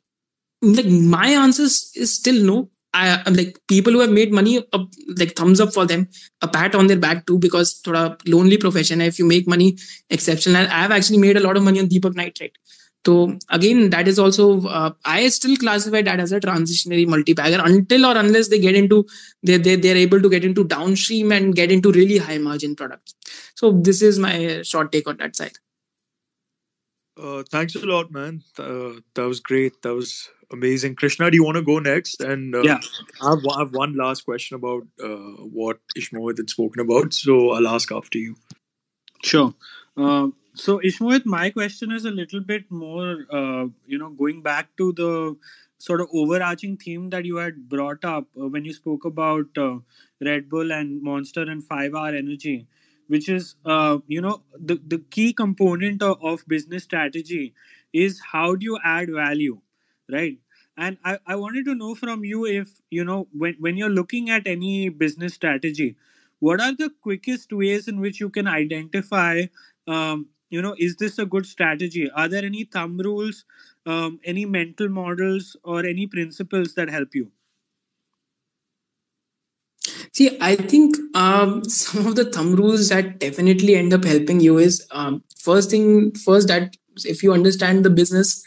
Like my answer is still no. I, am like people who have made money, uh, like thumbs up for them, a pat on their back too, because thoda lonely profession. If you make money, exceptional. I've actually made a lot of money on Deepak Nitrite. So again, that is also uh, I still classify that as a transitionary multi-bagger until or unless they get into they they they're able to get into downstream and get into really high margin products. So this is my short take on that side. Uh, thanks a lot, man. Uh, that was great. That was amazing. Krishna, do you want to go next? And uh, yeah, I have, I have, one last question about uh, what Ishmohit had spoken about. So I'll ask after you. Sure. So, Ishmohit, my question is a little bit more, uh, you know, going back to the sort of overarching theme that you had brought up uh, when you spoke about uh, Red Bull and Monster and five hour Energy, which is, uh, you know, the, the key component of, of business strategy is how do you add value, right? And I, I wanted to know from you if, you know, when, when you're looking at any business strategy, what are the quickest ways in which you can identify um, you know is this a good strategy are there any thumb rules um, any mental models or any principles that help you see i think um, some of the thumb rules that definitely end up helping you is um, first thing first that if you understand the business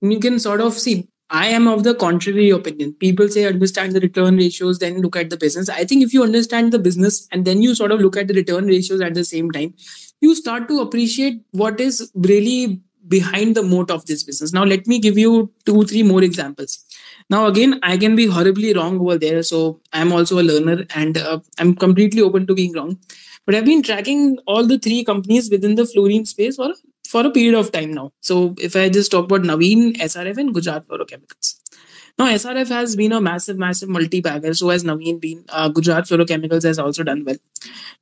you can sort of see I am of the contrary opinion. People say understand the return ratios, then look at the business. I think if you understand the business and then you sort of look at the return ratios at the same time, you start to appreciate what is really behind the moat of this business. Now, let me give you two, three more examples. Now, again, I can be horribly wrong over there. So I'm also a learner and uh, I'm completely open to being wrong. But I've been tracking all the three companies within the fluorine space for, for a period of time now. So if I just talk about Navin, SRF, and Gujarat Fluorochemicals. Now, SRF has been a massive, massive multi-bagger. So has Navin been. Uh, Gujarat Fluorochemicals has also done well.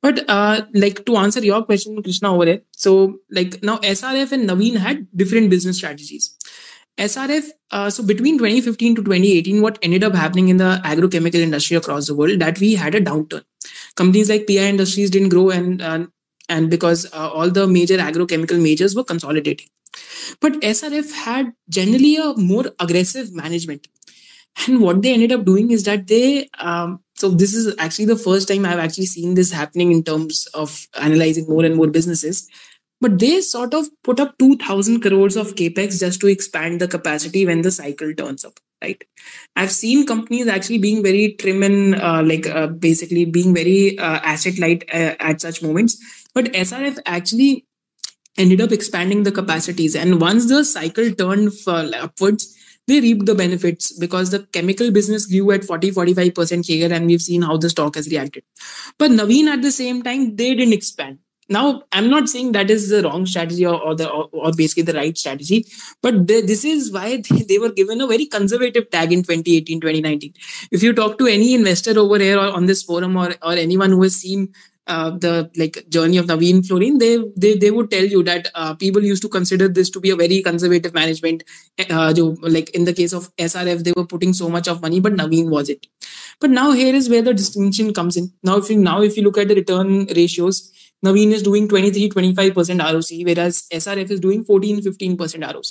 But uh, like to answer your question, Krishna, over here. So like now SRF and Navin had different business strategies. SRF, uh, so between 2015 to 2018, what ended up happening in the agrochemical industry across the world, that we had a downturn. Companies like PI Industries didn't grow, and uh, and because uh, all the major agrochemical majors were consolidating. But SRF had generally a more aggressive management. And what they ended up doing is that they, um, so this is actually the first time I've actually seen this happening in terms of analyzing more and more businesses. But they sort of put up 2000 crores of capex just to expand the capacity when the cycle turns up right? I've seen companies actually being very trim and uh, like uh, basically being very uh, asset light uh, at such moments. But srf actually ended up expanding the capacities. And once the cycle turned upwards they reaped the benefits because the chemical business grew at 40 45% here and we've seen how the stock has reacted. But navin at the same time they didn't expand. Now i'm not saying that is the wrong strategy or, or the or, or, basically the right strategy but the, this is why they, they, were given a very conservative tag in 2018 2019 if you talk to any investor over here or on this forum or, or anyone who has seen uh, the like journey of Navin Fluorine, they, they they would tell you that uh, people used to consider this to be a very conservative management. Uh, like in the case of SRF, they were putting so much of money, but Navin was it. But now here is where the distinction comes in. Now if you now if you look at the return ratios, Navin is doing 23 25% ROC, whereas SRF is doing 14 15% ROC.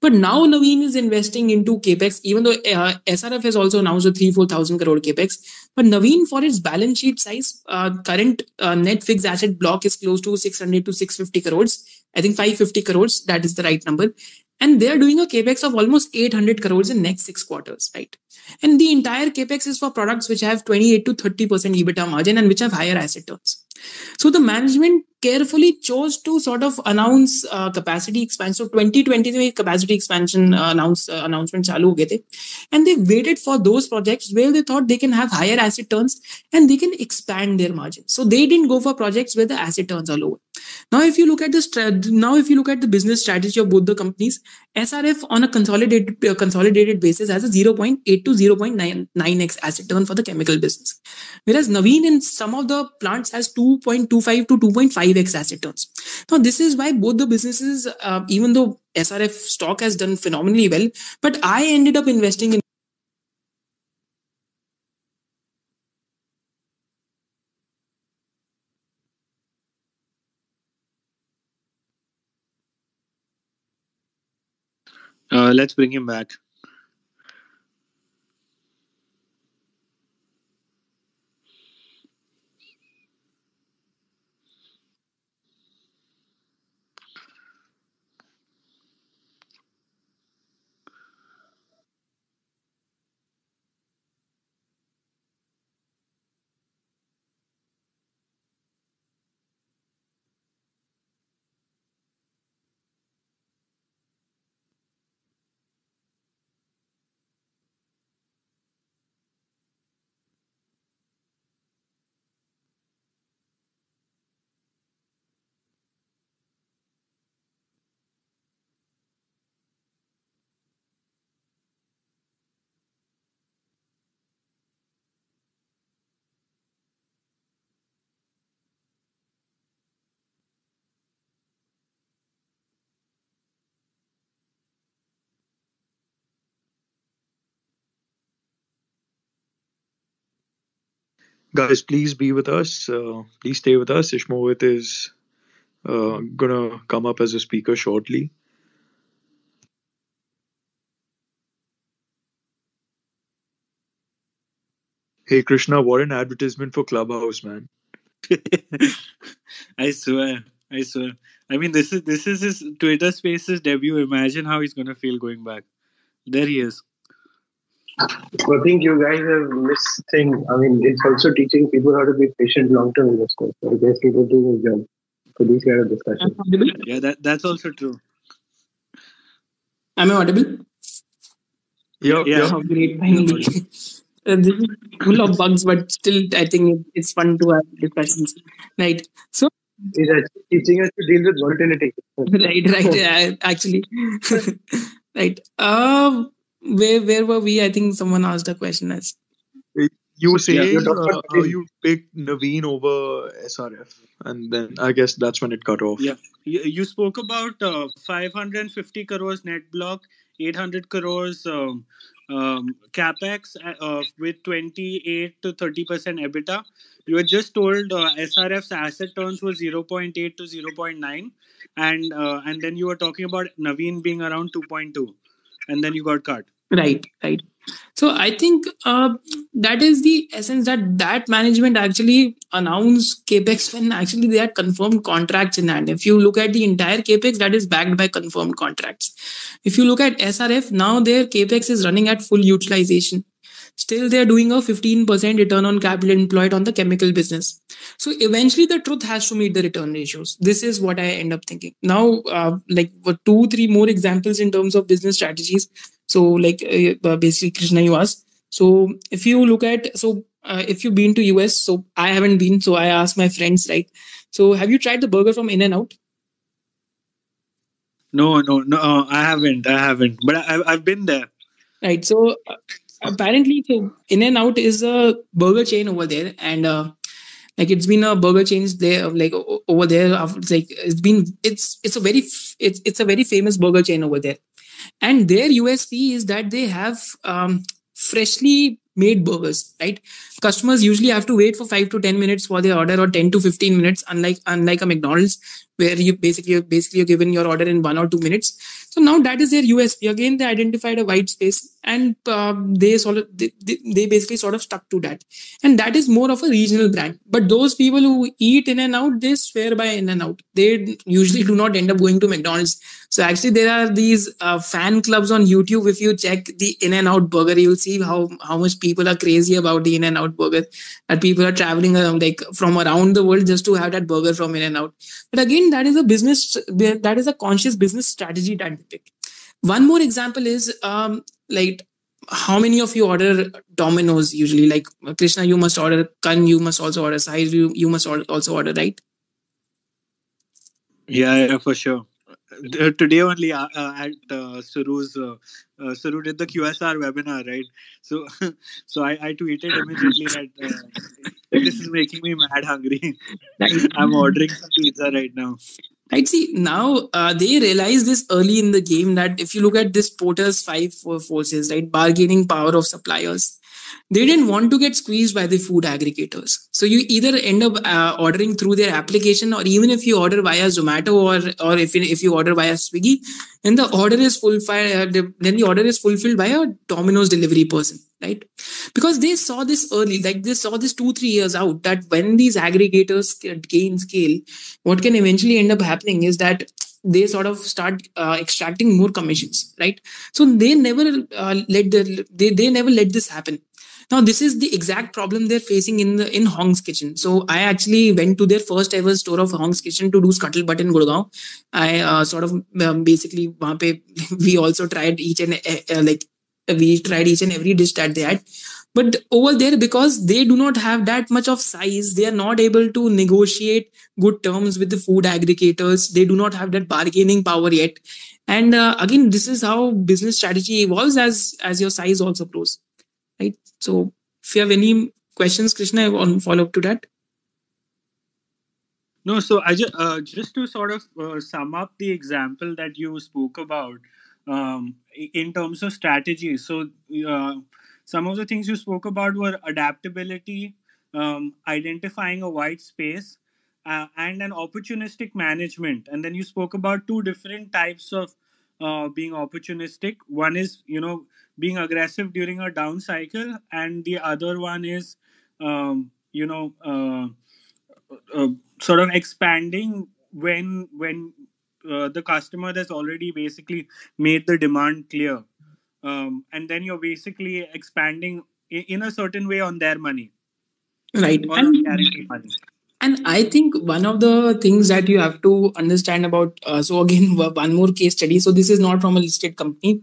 But now Navin is investing into capex, even though uh, SRF has also announced a 3 4000 crore capex. But Navin, for its balance sheet size, uh, current uh, net fixed asset block is close to 600 to 650 crores. I think 550 crores, that is the right number. And they're doing a capex of almost 800 crores in next six quarters, right? And the entire capex is for products which have 28 to 30% EBITDA margin and which have higher asset turns. So the management carefully chose to sort of announce uh, capacity expansion. So 2020 में capacity expansion uh, announce uh, announcement चालू हो गए थे, and they waited for those projects where they thought they can have higher asset turns and they can expand their margin. So they didn't go for projects where the asset turns are lower. Now, if you look at the now if you look at the business strategy of both the companies, SRF on a consolidated uh, consolidated basis has a 0.8 to 0.9 x asset turn for the chemical business, whereas Navin in some of the plants has 2.25 to 2.5 2.5x asset turns. Now, this is why both the businesses, uh, even though SRF stock has done phenomenally well, but I ended up investing in Uh, let's bring him back. Guys, please be with us. Uh, please stay with us. Ishmohit is uh, gonna come up as a speaker shortly. Hey Krishna, what an advertisement for Clubhouse, man. I swear. I swear. I mean this is this is his Twitter spaces debut. Imagine how he's gonna feel going back. There he is. I think you guys have missed thing. I mean, it's also teaching people how to be patient long-term investors. So I guess people do a job for these kind of discussions. Yeah, that that's also true. Am I audible? Yeah, Yeah. yeah. Oh, great, finally. Uh, this is full of bugs, but still, I think it's fun to have discussions. Right. So, He's actually teaching us to deal with volatility. right, right. uh, actually, right. Uh, where where were we? I think someone asked a question as You were Yeah, you're uh, about how you picked Navin over SRF, and then I guess that's when it cut off. Yeah. You, you spoke about uh, 550 crores net block, 800 crores um, um, capex uh, with 28 to 30 percent EBITDA. You had just told uh, SRF's asset turns was 0.8 to 0.9, and uh, and then you were talking about Navin being around 2.2, and then you got cut. Right right. So i think uh, that is the essence that that management actually announced capex when actually they had confirmed contracts in hand. If you look at the entire capex that is backed by confirmed contracts. If you look at srf now their capex is running at full utilization. Still they're doing a 15% return on capital employed on the chemical business. So eventually the truth has to meet the return ratios. This is what i end up thinking. Now uh, like two three more examples in terms of business strategies so like uh, basically krishna you asked so if you look at so uh, if you've been to us so i haven't been so i asked my friends right so have you tried the burger from in and out No, no, no. Uh, I haven't. I haven't. But I, I've- I've been there. right so uh, apparently so in and out is a burger chain over there and uh, like it's been a burger chain there like over there it's like it's been it's it's a very it's it's a very famous burger chain over there and their usp is that they have um, freshly made burgers right? Customers usually have to wait for 5 to 10 minutes for their order or 10 to 15 minutes unlike unlike a mcdonald's where you basically basically you're given your order in 1 or 2 minutes so now that is their USP. Again, they identified a white space, and uh, they sort they, they basically sort of stuck to that, and that is more of a regional brand. But those people who eat In and Out, they swear by In and Out. They usually do not end up going to McDonald's. So actually, there are these uh, fan clubs on YouTube. If you check the In and Out burger, you'll see how how much people are crazy about the In and Out burger. That people are traveling around like from around the world just to have that burger from In and Out. But again, that is a business. That is a conscious business strategy that they pick. One more example is um, like how many of you order Domino's usually? Like Krishna, you must order. Kan, you must also order. Sahil, you you must also order, right? Yeah, yeah, for sure. Uh, Today only uh, uh, at uh, Suru's, uh, uh, Suru did the QSR webinar, right? So, so I, I tweeted immediately that uh, this is making me mad hungry. I'm ordering some pizza right now. Right. See, now uh, they realize this early in the game that if you look at this Porter's five forces, right, bargaining power of suppliers, they didn't want to get squeezed by the food aggregators. So you either end up uh, ordering through their application, or even if you order via Zomato or or if you, if you order via Swiggy, then the order is fulfilled. Uh, then the order is fulfilled by a Domino's delivery person, right? Because they saw this early, like they saw this two three years out that when these aggregators gain scale, what can eventually end up happening is that they sort of start uh, extracting more commissions right so they never uh, let the they, they never let this happen now this is the exact problem they're facing in the in hong's kitchen. So i actually went to their first ever store of hong's kitchen to do scuttlebutt in gurgaon. I uh, sort of um, basically pe, we also tried each and uh, uh, like we tried each and every dish that they had. But over there because they do not have that much of size they are not able to negotiate good terms with the food aggregators. They do not have that bargaining power yet. And uh, again this is how business strategy evolves as as your size also grows so if you have any questions krishna on follow up to that No, so I just uh, just to sort of uh, sum up the example that you spoke about um, in terms of strategy. So uh, some of the things you spoke about were adaptability, um, identifying a white space, uh, and an opportunistic management. And then you spoke about two different types of uh, being opportunistic. One is you know being aggressive during a down cycle, and the other one is um, you know. Uh, uh, sort of expanding when when uh, the customer has already basically made the demand clear um, and then you're basically expanding in, in a certain way on their money right guaranteed money And I think one of the things that you have to understand about, uh, so again, one more case study. So this is not from a listed company.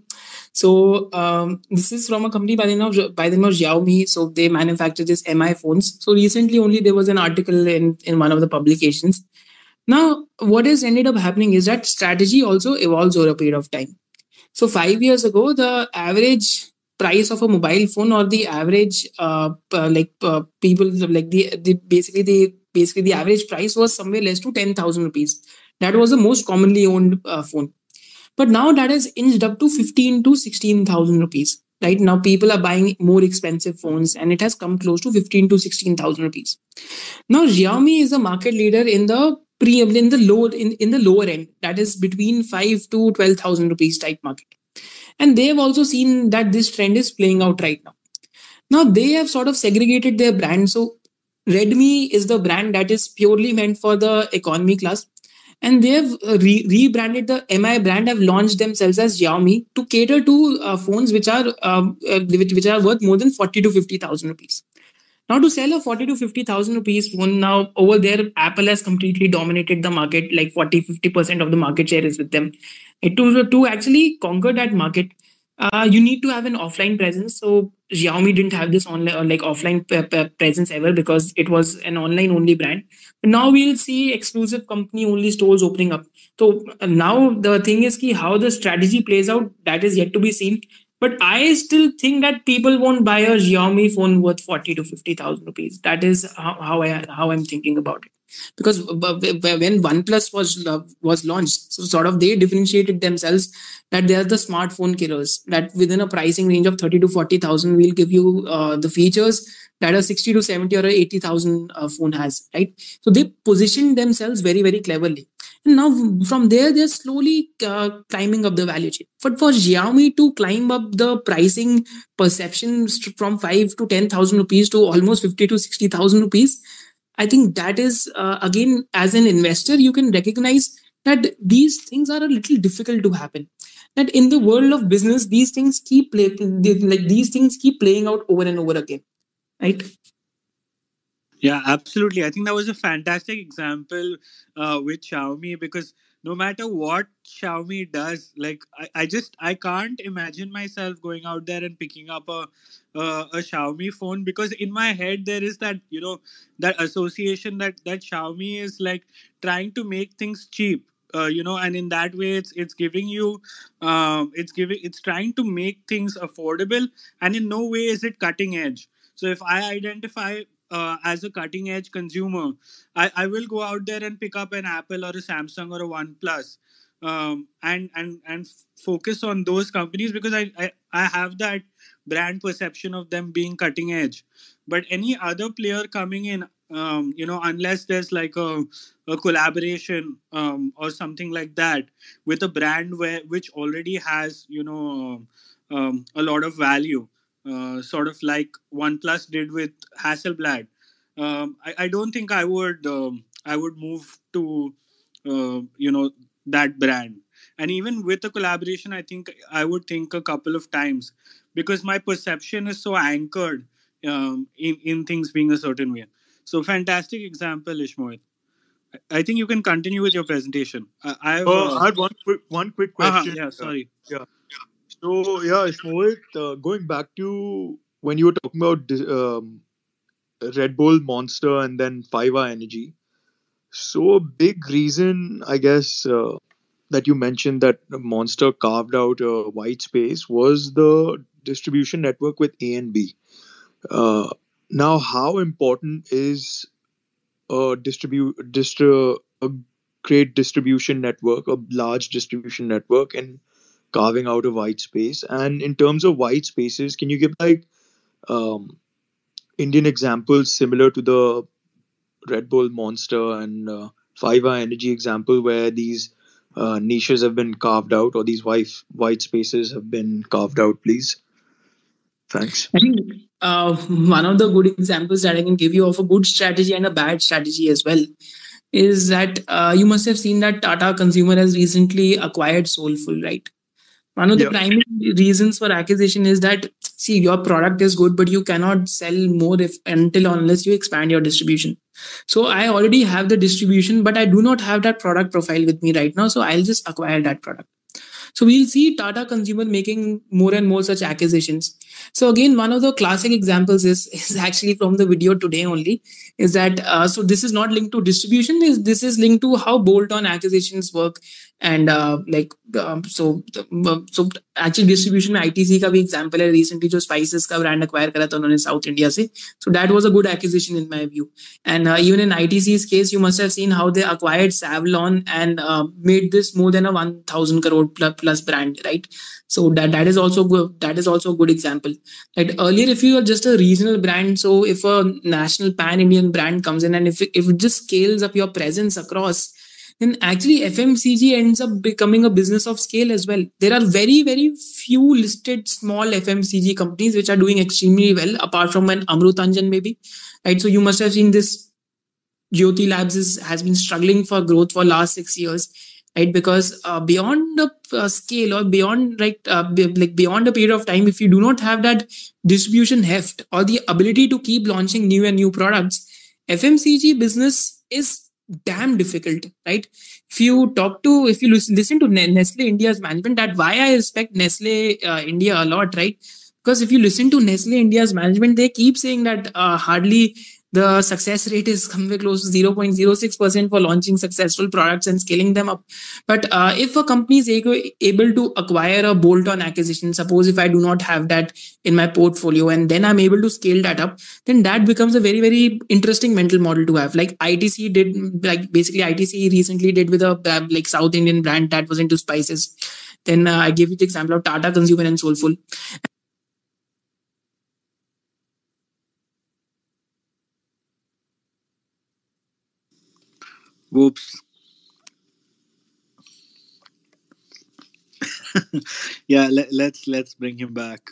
So um, this is from a company by the name of by the name of Xiaomi. So they manufacture this Mi phones. So recently, only there was an article in in one of the publications. Now, what has ended up happening is that strategy also evolves over a period of time. So five years ago, the average price of a mobile phone or the average uh, uh, like uh, people like the, the basically the basically the average price was somewhere less to 10000 rupees that was the most commonly owned uh, phone but now that has inched up to 15 to 16000 rupees right? Now people are buying more expensive phones and it has come close to 15 to 16000 rupees. Now xiaomi is a market leader in the pre in the low in, in the lower end. That is between 5 to 12000 rupees type market. And they have also seen that this trend is playing out right now. Now they have sort of segregated their brand. So redmi is the brand that is purely meant for the economy class and they have uh, re- rebranded the mi brand have launched themselves as xiaomi to cater to uh, phones which are um, uh, which, which are worth more than 40 to 50000 rupees now, to sell a 40 to 50,000 rupees phone, now over there, Apple has completely dominated the market, like 40 50% of the market share is with them. to, to actually conquer that market, uh, you need to have an offline presence. So, Xiaomi didn't have this online or like offline p- p- presence ever because it was an online only brand. But now we'll see exclusive company only stores opening up. So, uh, now the thing is ki how the strategy plays out, that is yet to be seen. But I still think that people won't buy a Xiaomi phone worth 40 to 50,000 rupees. That is how, how I how I'm thinking about it. Because when OnePlus was was launched, so sort of they differentiated themselves that they are the smartphone killers. That within a pricing range of 30 to 40,000, we'll give you uh, the features that a 60 to 70 or 80,000 uh, phone has, right? So they positioned themselves very, very cleverly. And now from there, they're slowly uh, climbing up the value chain. But for Xiaomi to climb up the pricing perception from 5 to 10,000 rupees to almost 50 to 60,000 rupees, I think that is, uh, again, as an investor, you can recognize that these things are a little difficult to happen. That in the world of business, these things keep play, like these things keep playing out over and over again, right? Yeah, absolutely. I think that was a fantastic example uh, with Xiaomi because no matter what Xiaomi does, like I, I just I can't imagine myself going out there and picking up a, a a Xiaomi phone because in my head there is that you know that association that that Xiaomi is like trying to make things cheap. Uh, you know and in that way it's it's giving you um, it's giving it's trying to make things affordable and in no way is it cutting edge so if i identify uh, as a cutting edge consumer, I, I will go out there and pick up an Apple or a Samsung or a OnePlus um, and and and focus on those companies because I, I I have that brand perception of them being cutting edge. But any other player coming in, um, you know, unless there's like a, a collaboration um, or something like that with a brand where which already has you know um, a lot of value uh, sort of like OnePlus did with Hasselblad. Um, I, I, don't think I would um, I would move to uh, you know that brand. And even with a collaboration, I think I would think a couple of times because my perception is so anchored um, in in things being a certain way. So fantastic example, Ishmohit. I think you can continue with your presentation. I, I've, uh, I had one quick one quick uh-huh, question. Uh-huh, yeah, sorry. Yeah. So yeah, Mohit, uh, going back to when you were talking about um, Red Bull, Monster, and then five hour Energy. So a big reason, I guess, uh, that you mentioned that Monster carved out a white space was the distribution network with A and B. Uh, now, how important is a distribute distri- a great distribution network, a large distribution network, and carving out a white space. And in terms of white spaces, can you give like um, Indian examples similar to the Red Bull Monster and uh, five hour Energy example where these uh, niches have been carved out or these white, white spaces have been carved out, please? Thanks. I think uh, one of the good examples that I can give you of a good strategy and a bad strategy as well is that uh, you must have seen that Tata Consumer has recently acquired Soulful, right? one of the primary reasons for acquisition is that see your product is good but you cannot sell more if until unless you expand your distribution so i already have the distribution but i do not have that product profile with me right now so i'll just acquire that product So we'll see Tata Consumer making more and more such acquisitions. So again, one of the classic examples is, is actually from the video today only. Is that uh, so? This is not linked to distribution. Is this is linked to how bolt-on acquisitions work and uh, like um, so so actually distribution में ITC का भी example है recently जो spices का brand acquire करा था उन्होंने South India से so that was a good acquisition in my view and uh, even in ITC's case you must have seen how they acquired Savlon and uh, made this more than a 1000 crore plus brand right so that that is also good that is also a good example right earlier if you are just a regional brand so if a national pan Indian brand comes in and if it, if it just scales up your presence across then actually FMCG ends up becoming a business of scale as well. There are very, very few listed small FMCG companies which are doing extremely well, apart from an Amrutanjan maybe. Right. So you must have seen this Jyothy Labs is, has been struggling for growth for last six years. Right, because uh, beyond the uh, scale or beyond like uh, like beyond a period of time, if you do not have that distribution heft or the ability to keep launching new and new products, FMCG business is damn difficult, right? If you talk to, if you listen to Nestle India's management, that why I respect Nestle uh, India a lot, right? Because if you listen to Nestle India's management, they keep saying that uh, hardly the success rate is somewhere close to 0.06% for launching successful products and scaling them up. But uh, if a company is able to acquire a bolt on acquisition, suppose if I do not have that in my portfolio and then I'm able to scale that up, then that becomes a very, very interesting mental model to have. Like ITC did, like basically ITC recently did with a uh, like South Indian brand that was into spices. Then uh, I gave you the example of Tata Consumer and Soulfull. Whoops. yeah, let, let's let's bring him back.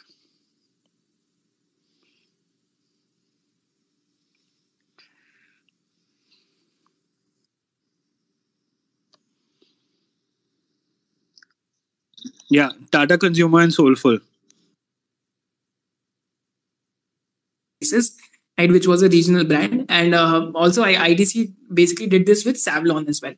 Yeah, Tata Consumer and Soulfull. Right, which was a regional brand. And uh, also, I, ITC basically did this with Savlon as well.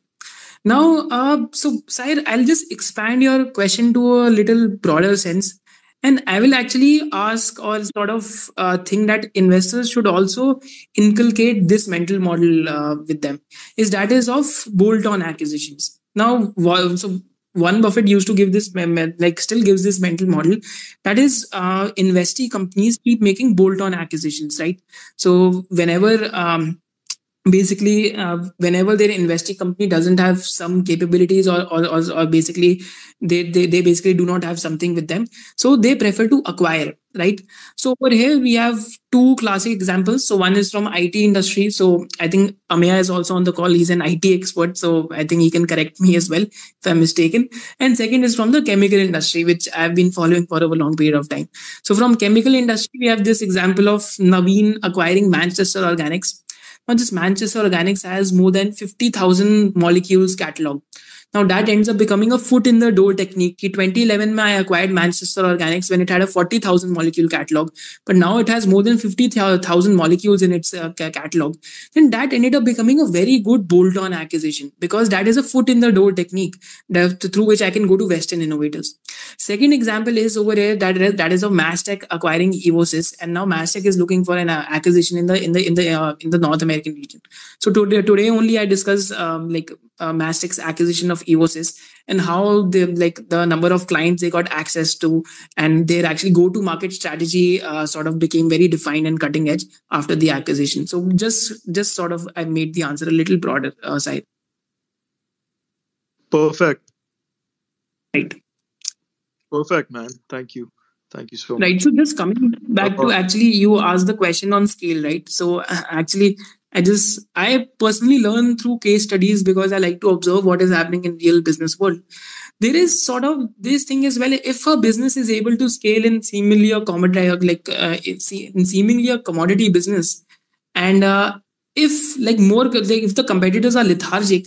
Now, uh, so Sahir, I'll just expand your question to a little broader sense. And I will actually ask or sort of uh, think that investors should also inculcate this mental model uh, with them. Is that is of bolt-on acquisitions. Now, so Warren Buffett used to give this like still gives this mental model. That is uh, investee companies keep making bolt-on acquisitions right? So whenever um, basically uh, whenever their investing company doesn't have some capabilities or or, or, or basically they, they they basically do not have something with them so they prefer to acquire right? So over here we have two classic examples. So one is from it industry. So i think Ameya is also on the call. He's an it expert. So i think he can correct me as well if i'm mistaken. And second is from the chemical industry which i've been following for a long period of time. So from chemical industry we have this example of navin acquiring manchester organics now, this Manchester Organics has more than 50,000 molecules catalog. Now that ends up becoming a foot in the door technique. In 2011, I acquired Manchester Organics when it had a 40,000 molecule catalog, but now it has more than 50,000 molecules in its uh, catalog. Then that ended up becoming a very good bolt-on acquisition because that is a foot in the door technique that, through which I can go to Western innovators. Second example is over here that that is of Mastek acquiring Evosys, and now Mastek is looking for an uh, acquisition in the in the in the uh, in the North American region. So today today only I discuss um, like uh, Mastek's acquisition of Evosys and how the like the number of clients they got access to and their actually go to market strategy uh, sort of became very defined and cutting edge after the acquisition. So just just sort of I made the answer a little broader uh, side. Perfect. Right. Perfect, man. Thank you. Thank you so much. Right. So just coming back to actually you asked the question on scale, right? So uh, actually I just I personally learn through case studies because I like to observe what is happening in real business world. There is sort of this thing as well. If a business is able to scale in seemingly a commodity, like uh, in seemingly a commodity business, and uh, if like more like if the competitors are lethargic,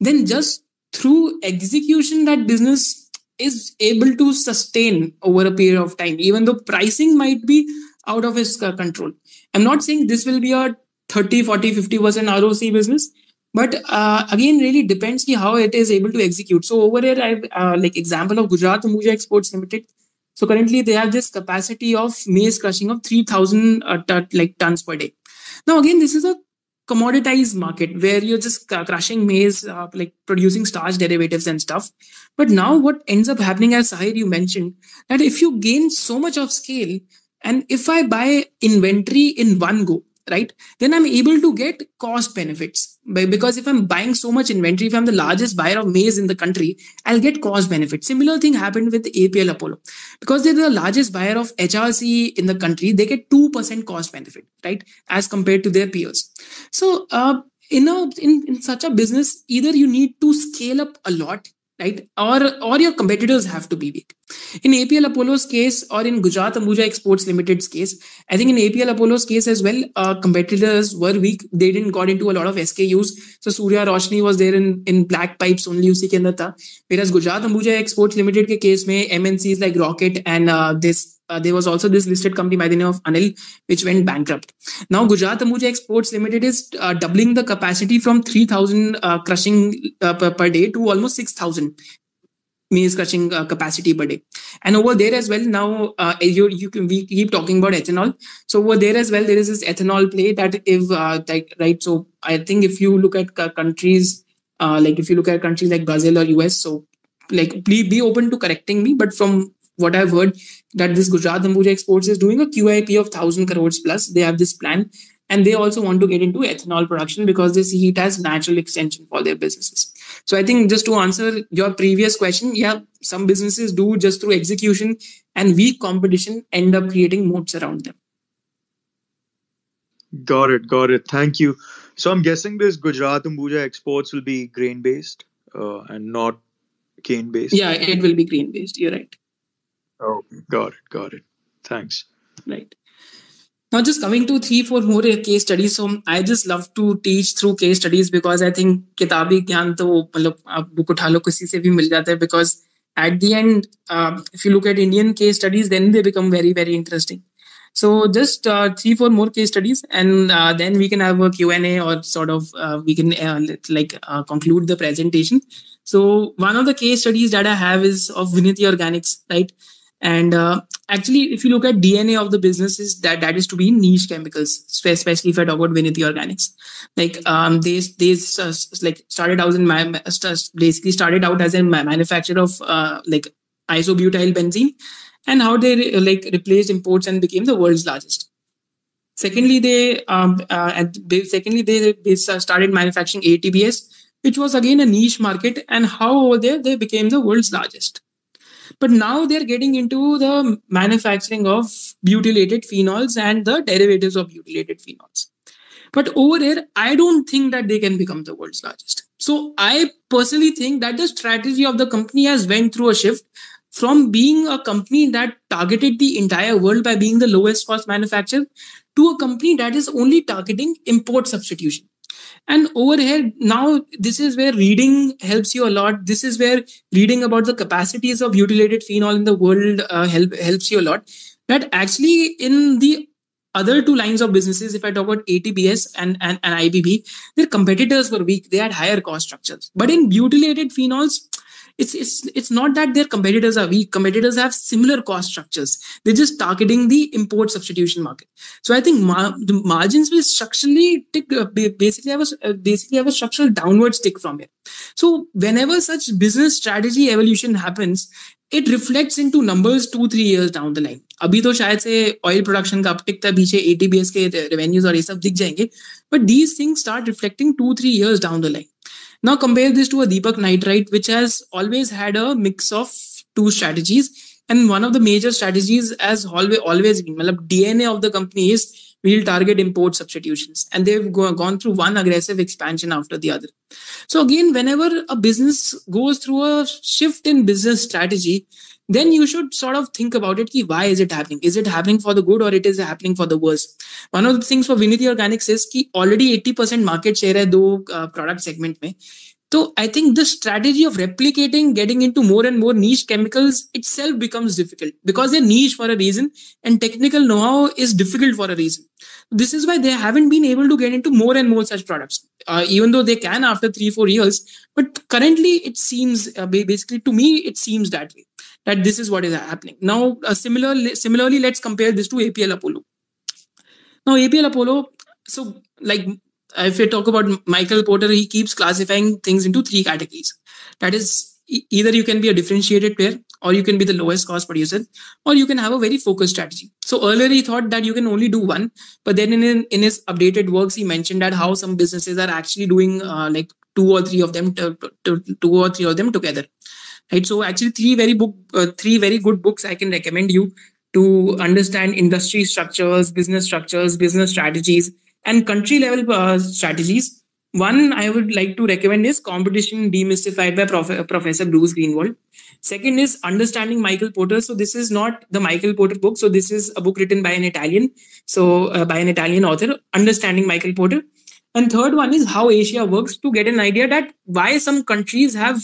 then just through execution that business is able to sustain over a period of time, even though pricing might be out of his control. I'm not saying this will be a 30, 40, 50% ROC business. but uh, again really depends ki how it is able to execute. So over here i uh, like example of gujarat ambuja exports limited. So currently they have this capacity of maize crushing of 3000 uh, t- like tons per day. Now again this is a commoditized market where you're just crushing maize uh, like producing starch derivatives and stuff. But now what ends up happening as sahir you mentioned that if you gain so much of scale and if i buy inventory in one go right? Then i'm able to get cost benefits. Because if i'm buying so much inventory if i'm the largest buyer of maize in the country i'll get cost benefits. Similar thing happened with apl apollo. Because they're the largest buyer of hrc in the country they get 2% cost benefit right? As compared to their peers. So uh, in a in, in such a business either you need to scale up a lot right? Or or your competitors have to be weak. In APL Apollo's case, or in Gujarat Ambuja Exports Limited's case, I think in APL Apollo's case as well, uh, competitors were weak. They didn't got into a lot of SKUs. So Surya Roshni was there in, in black pipes only usi ke andar Whereas Gujarat Ambuja Exports Limited case mein MNCs like Roquette and uh, this uh, there was also this listed company by the name of Anil, which went bankrupt. Now, Gujarat Ambuja Exports Limited is uh, doubling the capacity from 3,000 uh, crushing uh, per, per, day to almost 6,000 means crushing uh, capacity per day. And over there as well, now you, you can, we keep talking about ethanol. So over there as well, there is this ethanol play that if like right. So I think if you look at countries like if you look at countries like Brazil or US, so like please be open to correcting me, but from what I've heard that this Gujarat Ambuja Exports is doing a QIP of 1000 crores plus. They have this plan and they also want to get into ethanol production because they see it as natural extension for their businesses. So I think just to answer your previous question, yeah, some businesses do just through execution and weak competition end up creating moats around them. Got it, got it. Thank you. So I'm guessing this Gujarat Ambuja exports will be grain based uh, and not cane based. Yeah, it will be grain based. You're right. Oh, got it. Got it. Thanks. Right. Now, just coming to three, four more uh, case studies. So, I just love to teach through case studies because I think kitabi gyan to मतलब आप book उठा लो किसी से भी मिल जाता है because at the end, uh, if you look at Indian case studies, then they become very very interesting. So, just uh, three, four more case studies, and uh, then we can have a Q&A or sort of uh, we can uh, like conclude the presentation. So, one of the case studies that I have is of Vinati Organics, right? And uh, actually, if you look at DNA of the businesses, that that is to be niche chemicals, especially if I talk about Vinati Organics. Like um, they they uh, like started out in my basically started out as a manufacturer of uh, like isobutyl benzene, and how they like replaced imports and became the world's largest. Secondly, they um, uh, and secondly they they started manufacturing ATBS, which was again a niche market, and how over there they became the world's largest. But now they're getting into the manufacturing of butylated phenols and the derivatives of butylated phenols. But over here, I don't think that they can become the world's largest. So I personally think that the strategy of the company has went through a shift from being a company that targeted the entire world by being the lowest cost manufacturer to a company that is only targeting import substitution and over here now this is where reading helps you a lot. This is where reading about the capacities of butylated phenol in the world uh, help helps you a lot. That actually in the other two lines of businesses if i talk about atbs and, and, and ibb their competitors were weak. They had higher cost structures. But in butylated phenols it's it's it's not that their competitors are weak competitors have similar cost structures they're just targeting the import substitution market so i think mar- the margins will structurally tick, uh, basically have a uh, basically have a structural downward stick from here so whenever such business strategy evolution happens it reflects into numbers two three years down the line अभी तो शायद से oil production का uptick था पीछे एटीबीएस के revenues और ये सब दिख जाएंगे but these things start reflecting two three years down the line now compare this to a Deepak Nitrite, which has always had a mix of two strategies. And one of the major strategies has always always been, DNA of the company is we'll target import substitutions. And they've go, gone through one aggressive expansion after the other. So again, whenever a business goes through a shift in business strategy, then you should sort of think about it ki why is it happening is it happening for the good or it is happening for the worse one of the things for Vinati Organics is ki already 80% market share hai do uh, product segment mein So I think the strategy of replicating, getting into more and more niche chemicals itself becomes difficult because they're niche for a reason and technical know-how is difficult for a reason. This is why they haven't been able to get into more and more such products, uh, even though they can after three, four years. But currently, it seems uh, basically to me, it seems that way that this is what is happening. Now, uh, similarly, similarly, let's compare this to APL Apollo. Now, APL Apollo, so like if we talk about Michael Porter, he keeps classifying things into three categories. That is, either you can be a differentiated player, or you can be the lowest cost producer, or you can have a very focused strategy. So earlier he thought that you can only do one, but then in in his updated works he mentioned that how some businesses are actually doing uh, like two or three of them, two or three of them together. Right. So actually, three very book, uh, three very good books I can recommend you to understand industry structures, business structures, business strategies, and country level uh, strategies. One I would like to recommend is Competition Demystified by Prof- Professor Bruce Greenwald. Second is Understanding Michael Porter. So this is not the Michael Porter book. So this is a book written by an Italian, so uh, by an Italian author, Understanding Michael Porter. And third one is How Asia Works to get an idea that why some countries have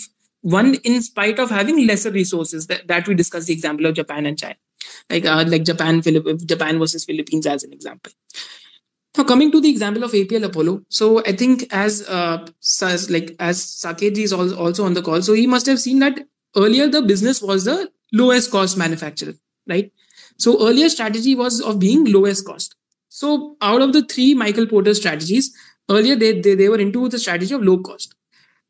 won in spite of having lesser resources. That, that we discussed the example of Japan and China, like uh, like Japan, Philipp- Japan versus Philippines as an example. Now coming to the example of APL Apollo, so I think as uh, like as Saket is also on the call, so he must have seen that earlier the business was the lowest cost manufacturer, right? So earlier strategy was of being lowest cost. So out of the three Michael Porter strategies, earlier they, they, they were into the strategy of low cost.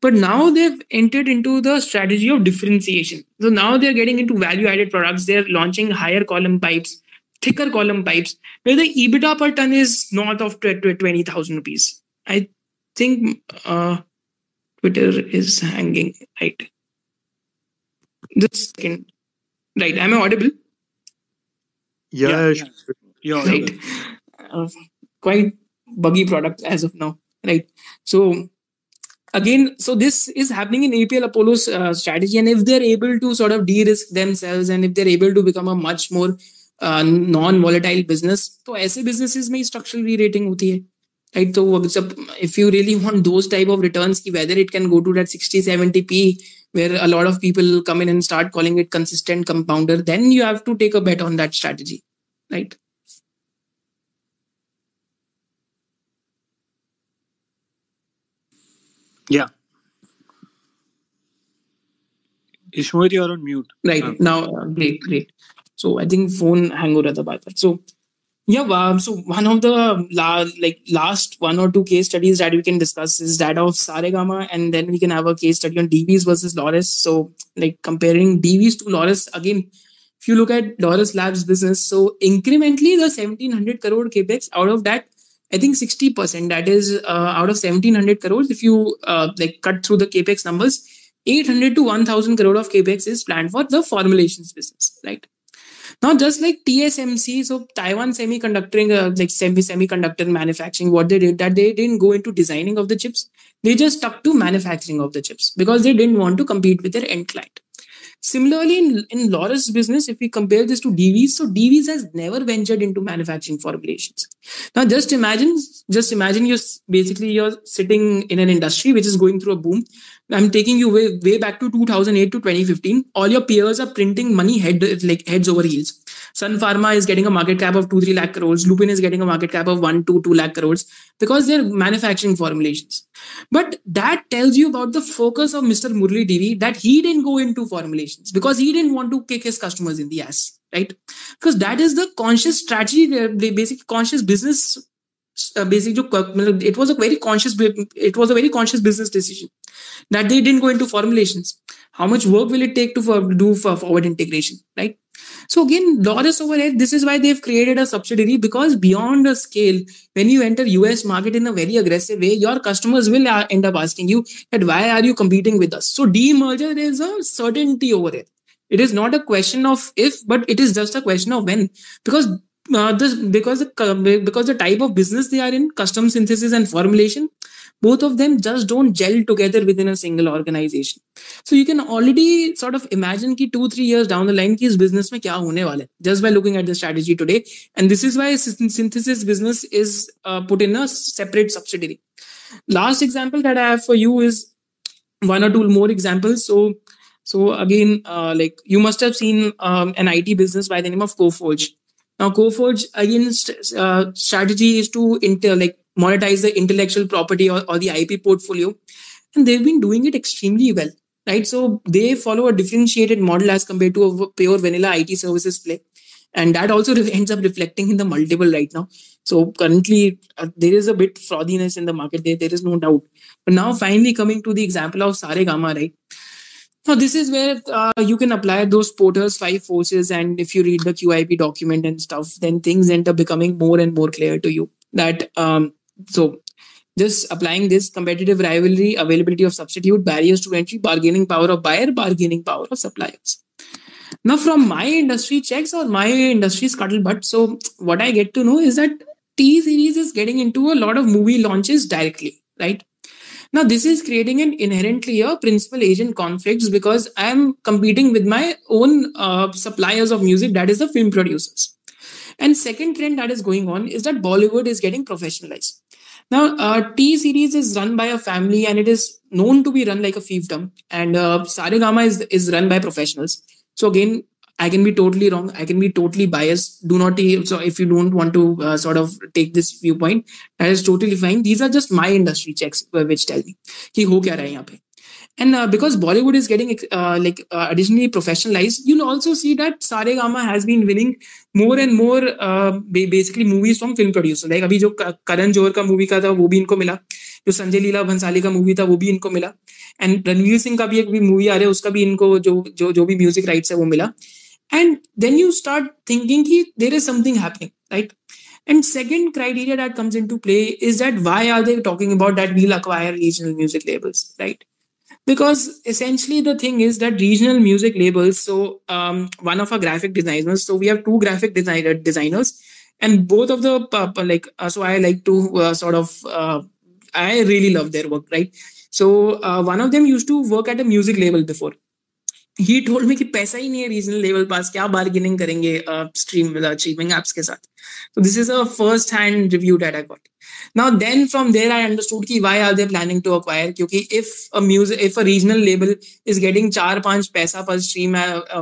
But now they've entered into the strategy of differentiation. So now they're getting into value added products. They're launching higher column pipes thicker column pipes where the EBITDA per ton is north of 20,000 rupees. I think uh, Twitter is hanging, right? Just second. Right, am I audible? Yeah, Yeah, yeah. Right. Uh, quite buggy product as of now, right? So again, so this is happening in APL Apollo's uh, strategy, and if they're able to sort of de-risk themselves, and if they're able to become a much more non volatile business तो ऐसे businesses में structural री rating होती है right तो जब if you really want those type of returns की whether it can go to that 60 70 p where a lot of people come in and start calling it consistent compounder then you have to take a bet on that strategy right Ishmohit, you're on mute. right. Now uh, great great. So i think phone hang over the bar so yeah um, so one of the la- like last one or two case studies that we can discuss is that of saregama and then we can have a case study on Divi's versus Laurus. So like comparing Divi's to Laurus again if you look at Laurus Labs business so incrementally the 1700 crore capex out of that I think 60%, that is uh, out of 1700 crores, if you uh, like cut through the capex numbers, 800 to 1000 crore of capex is planned for the formulations business, right? Now, just like TSMC, so Taiwan Semiconducting, uh, like semi semiconductor manufacturing, what they did that they didn't go into designing of the chips, they just stuck to manufacturing of the chips because they didn't want to compete with their end client. Similarly, in, in Laurus business, if we compare this to Divi's, so Divi's has never ventured into manufacturing formulations. Now, just imagine, just imagine you're basically you're sitting in an industry which is going through a boom. I'm taking you way, way back to 2008 to 2015. All your peers are printing money head like heads over heels. Sun Pharma is getting a market cap of 2 3 lakh crores. Lupin is getting a market cap of 1 to 2 lakh crores because they're manufacturing formulations. But that tells you about the focus of Mr. Murali Divi that he didn't go into formulations because he didn't want to kick his customers in the ass, right? Because that is the conscious strategy, the basic conscious business. Uh, basic it was a very conscious it was a very conscious business decision that they didn't go into formulations how much work will it take to for, do for forward integration right so again, Laurus over here, this is why they've created a subsidiary because beyond a scale, when you enter US market in a very aggressive way, your customers will end up asking you that why are you competing with us? So demerger is a certainty over here. It is not a question of if, but it is just a question of when. Because uh, this because the because the type of business they are in, custom synthesis and formulation, both of them just don't gel together within a single organization. So you can already sort of imagine ki two, three years down the line ki is business mein kya hone wale, just by looking at the strategy today. And this is why synthesis business is uh, put in a separate subsidiary. Last example that I have for you is one or two more examples. So, so again, uh, like you must have seen um, an IT business by the name of Coforge. Now, Coforge again st- uh, strategy is to inter like monetize the intellectual property or, or the IP portfolio, and they've been doing it extremely well, right? So they follow a differentiated model as compared to a pure vanilla IT services play, and that also ends up reflecting in the multiple right now. So currently, uh, there is a bit frothiness in the market. There, there is no doubt. But now, finally, coming to the example of Saregama, right? Now, this is where uh, you can apply those Porter's five forces, and if you read the QIP document and stuff, then things end up becoming more and more clear to you. That um, so just applying this competitive rivalry, availability of substitute, barriers to entry, bargaining power of buyer, bargaining power of suppliers. Now, from my industry checks or my industry scuttlebutt, so what I get to know is that T series is getting into a lot of movie launches directly, right? Now, this is creating an inherently a principal agent conflicts because I am competing with my own uh, suppliers of music, that is the film producers. And second trend that is going on is that Bollywood is getting professionalized. Now, uh, T series is run by a family and it is known to be run like a fiefdom. And uh, Saregama is, is run by professionals. So again, I can be totally wrong. I can be totally biased. Do not so if you don't want to uh, sort of take this viewpoint, that is totally fine. These are just my industry checks uh, which tell me कि हो क्या रहा है यहाँ पे. And uh, because Bollywood is getting uh, like uh, additionally professionalized, you'll also see that Saregama has been winning more and more uh, basically movies from film producers. Like अभी जो करण जोहर का मूवी का था वो भी इनको मिला जो संजय लीला भंसाली का मूवी था वो भी इनको मिला एंड रणवीर सिंह का भी एक भी मूवी आ रहा है उसका भी इनको जो जो जो भी म्यूजिक राइट्स है वो मिला and then you start thinking ki there is something happening right and second criteria that comes into play is that why are they talking about that we'll acquire regional music labels right Because essentially the thing is that regional music labels so um, one of our graphic designers so we have two graphic designer designers and both of the uh, like uh, so i like to uh, sort of uh, i really love their work right? So uh, one of them used to work at a music label before ही टोल में कि पैसा ही नहीं है regional level pass क्या bargaining करेंगे stream achieving apps के साथ। तो this is a first hand review that I got now then from there I understood कि why are they planning to acquire क्योंकि if a music if a regional label is getting चार पाँच पैसा per stream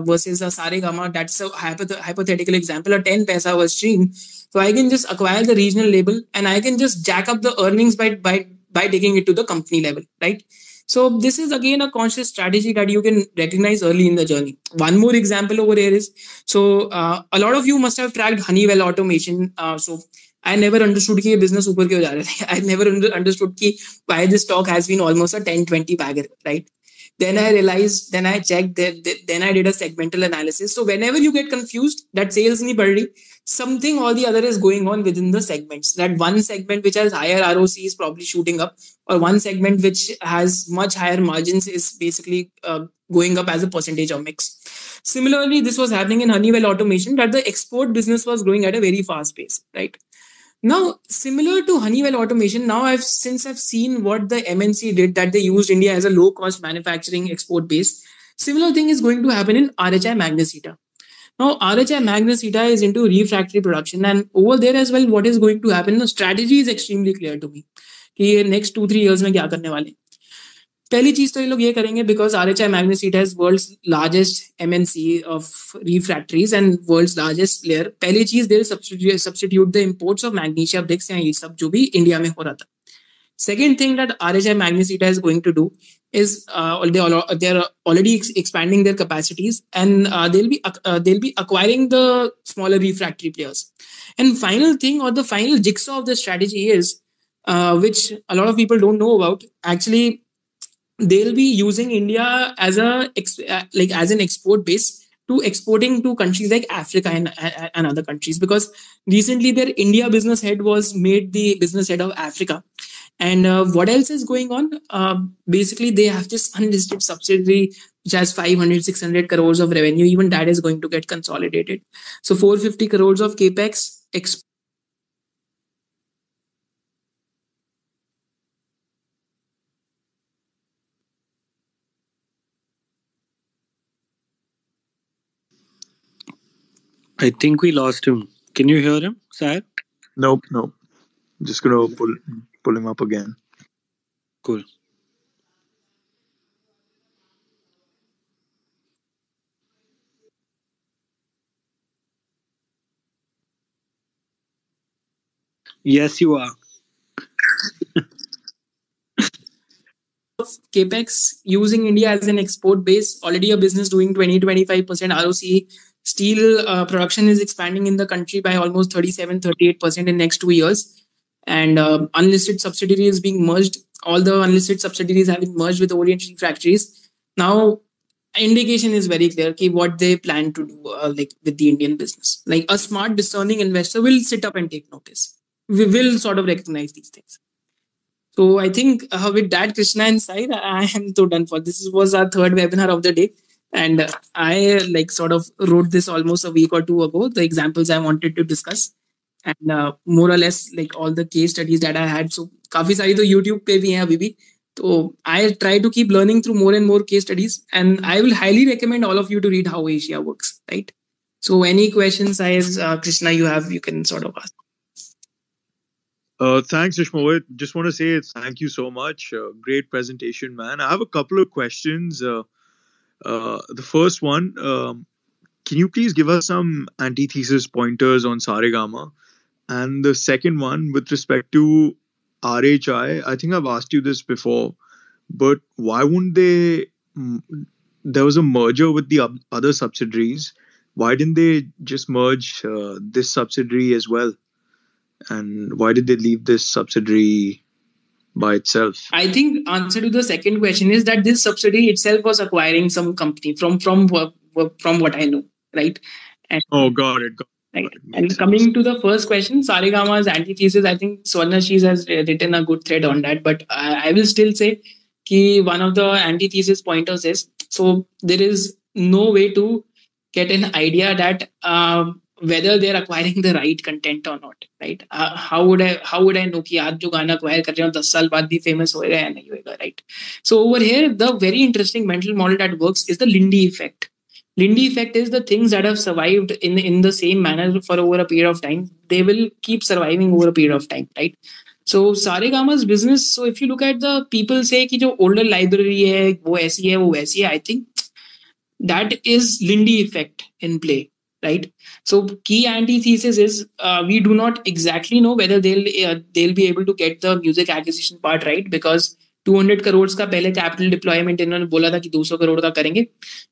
versus a Saregama that's a hypothetical example a 10 पैसा per stream so i can just acquire the regional label and i can just jack up the earnings by by by taking it to the company level, right? so this is again a conscious strategy that you can recognize early in the journey. One more example over here is so uh, a lot of you must have tracked Honeywell automation. Uh, so I never understood कि business ऊपर क्यों जा रहा I never understood कि why this stock has been almost a 10-20 bagger, right? Then I realized, then I checked, then I did a segmental analysis. So whenever you get confused, that sales नहीं बढ़ something or the other is going on within the segments. That one segment which has higher ROC is probably shooting up, or one segment which has much higher margins is basically uh, going up as a percentage of mix. Similarly, this was happening in Honeywell Automation that the export business was growing at a very fast pace, right? Now, similar to Honeywell Automation, now I've since I've seen what the MNC did that they used India as a low cost manufacturing export base. Similar thing is going to happen in RHI Magnesita. Now, RHI Magnesita is into refractory production, and over there as well, what is going to happen? The strategy is extremely clear to me. कि next two three years में क्या करने वाले पहली चीज़ तो ये लोग ये करेंगे because R H I Magnesita has world largest M N C of refractories and world largest player पहली चीज़ there substitute the imports of magnesia bricks या ये सब जो भी इंडिया में हो रहा था Second thing that RHI Magnesita is going to do is uh, they are they are already ex- expanding their capacities and uh, they'll be uh, they'll be acquiring the smaller refractory players. And final thing or the final jigsaw of the strategy is uh, which a lot of people don't know about. Actually, they'll be using India as a uh, like as an export base to exporting to countries like Africa and, and other countries because recently their India business head was made the business head of Africa. And uh, what else is going on? Uh, basically, they have this unlisted subsidiary which has 500, 600 crores of revenue. Even that is going to get consolidated. So 450 crores of capex. Exp- I think we lost him. Can you hear him, Sir? Nope, nope. Just gonna pull pull him up again. Cool. Yes, you are. capex using India as an export base, already a business doing 20 25% ROC. Steel uh, production is expanding in the country by almost 37 38% in next two years. And uh, unlisted subsidiaries being merged. All the unlisted subsidiaries have been merged with Orient Refractories. Now, indication is very clear ki what they plan to do uh, like with the Indian business. Like a smart, discerning investor will sit up and take notice. We will sort of recognize these things. So I think uh, with that, Krishna and Sai, I am so done for. This was our third webinar of the day. And uh, I like sort of wrote this almost a week or two ago, the examples I wanted to discuss. And uh, more or less like all the case studies that I had. So काफी सारी तो YouTube पे भी हैं अभी भी. So I try to keep learning through more and more case studies. And I will highly recommend all of you to read how Asia works, right? So any questions, as uh, Krishna, you have, you can sort of ask. Uh, thanks, Ishmoit. Just want to say thank you so much. Uh, great presentation, man. I have a couple of questions. Uh, uh, the first one, um, can you please give us some antithesis pointers on Saregama? And the second one, with respect to RHI, I think I've asked you this before, but why wouldn't they? There was a merger with the other subsidiaries. Why didn't they just merge uh, this subsidiary as well? and why did they leave this subsidiary by itself I think answer to the second question is that this subsidiary itself was acquiring some company from from what from what I know, right? oh got it got Right. And coming to the first question, Saregama's antithesis, I think Swarnashees has written a good thread on that, but I, will still say that one of the antithesis pointers is so there is no way to get an idea that uh, whether they're acquiring the right content or not right? Uh, how would i how would i know ki aap jo gaana acquire kar rahe ho 10 saal baad bhi famous hoega ya nahi hoega right? So over here the very interesting mental model that works is the lindy effect. Lindy effect is the things that have survived in in the same manner for over a period of time. They will keep surviving over a period of time, right? So Saregama's business. So if you look at the people say कि जो older library है वो ऐसी है वो वैसी है. I think that is Lindy effect in play, right? So key antithesis is uh, we do not exactly know whether they'll uh, they'll be able to get the music acquisition part right because two hundred crore का पहले capital deployment इन्होंने बोला था कि दो सौ करोड़ का करेंगे।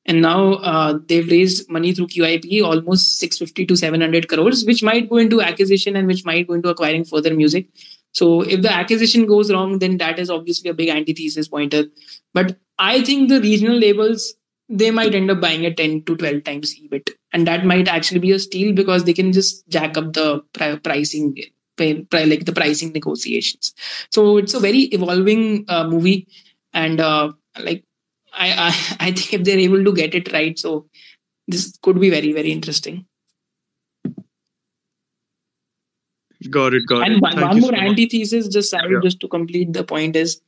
And now they've raise money through Q I P almost six fifty to seven hundred crore which might go into acquisition and which might go into acquiring further music so if the acquisition goes wrong then that is obviously big anti thesis but I think the regional labels they might end buying ten to twelve times E and that might actually be a steal because they can just jack the pricing like the pricing negotiations so it's a very evolving uh, movie and uh, like I, I I think if they're able to get it right, so this could be very very interesting. got it got and it one, Thank one more so much. antithesis, just sorry, Yeah. just to complete the point is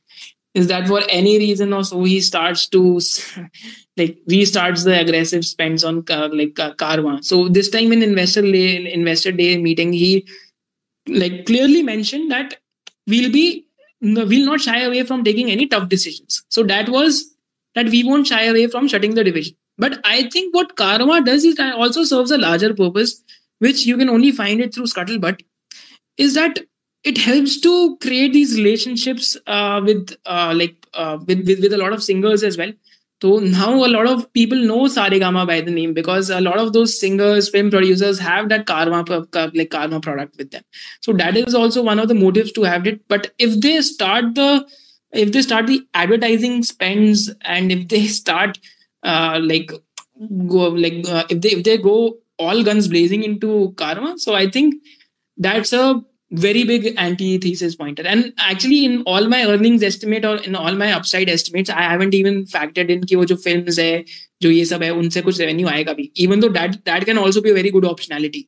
is that for any reason or so he starts to like restarts the aggressive spends on uh, like uh, Carvaan. So this time in investor day, investor day meeting, he like clearly mentioned that we'll be we'll not shy away from taking any tough decisions. So that was that we won't shy away from shutting the division. But I think what Carvaan does is that also serves a larger purpose, which you can only find it through scuttlebutt, is that it helps to create these relationships uh, with uh, like uh, with, with with a lot of singers as well. So now a lot of people know Saregama by the name because a lot of those singers, film producers have that Carvaan like Carvaan product with them. So that is also one of the motives to have it. But if they start the if they start the advertising spends and if they start uh, like go like uh, if they if they go all guns blazing into Carvaan, so I think that's a very big antithesis pointer. And actually, in all my earnings estimate or in all my upside estimates, I haven't even factored in कि वो जो films है, जो ये सब है, उनसे कुछ revenue आएगा भी. Even though that that can also be a very good optionality.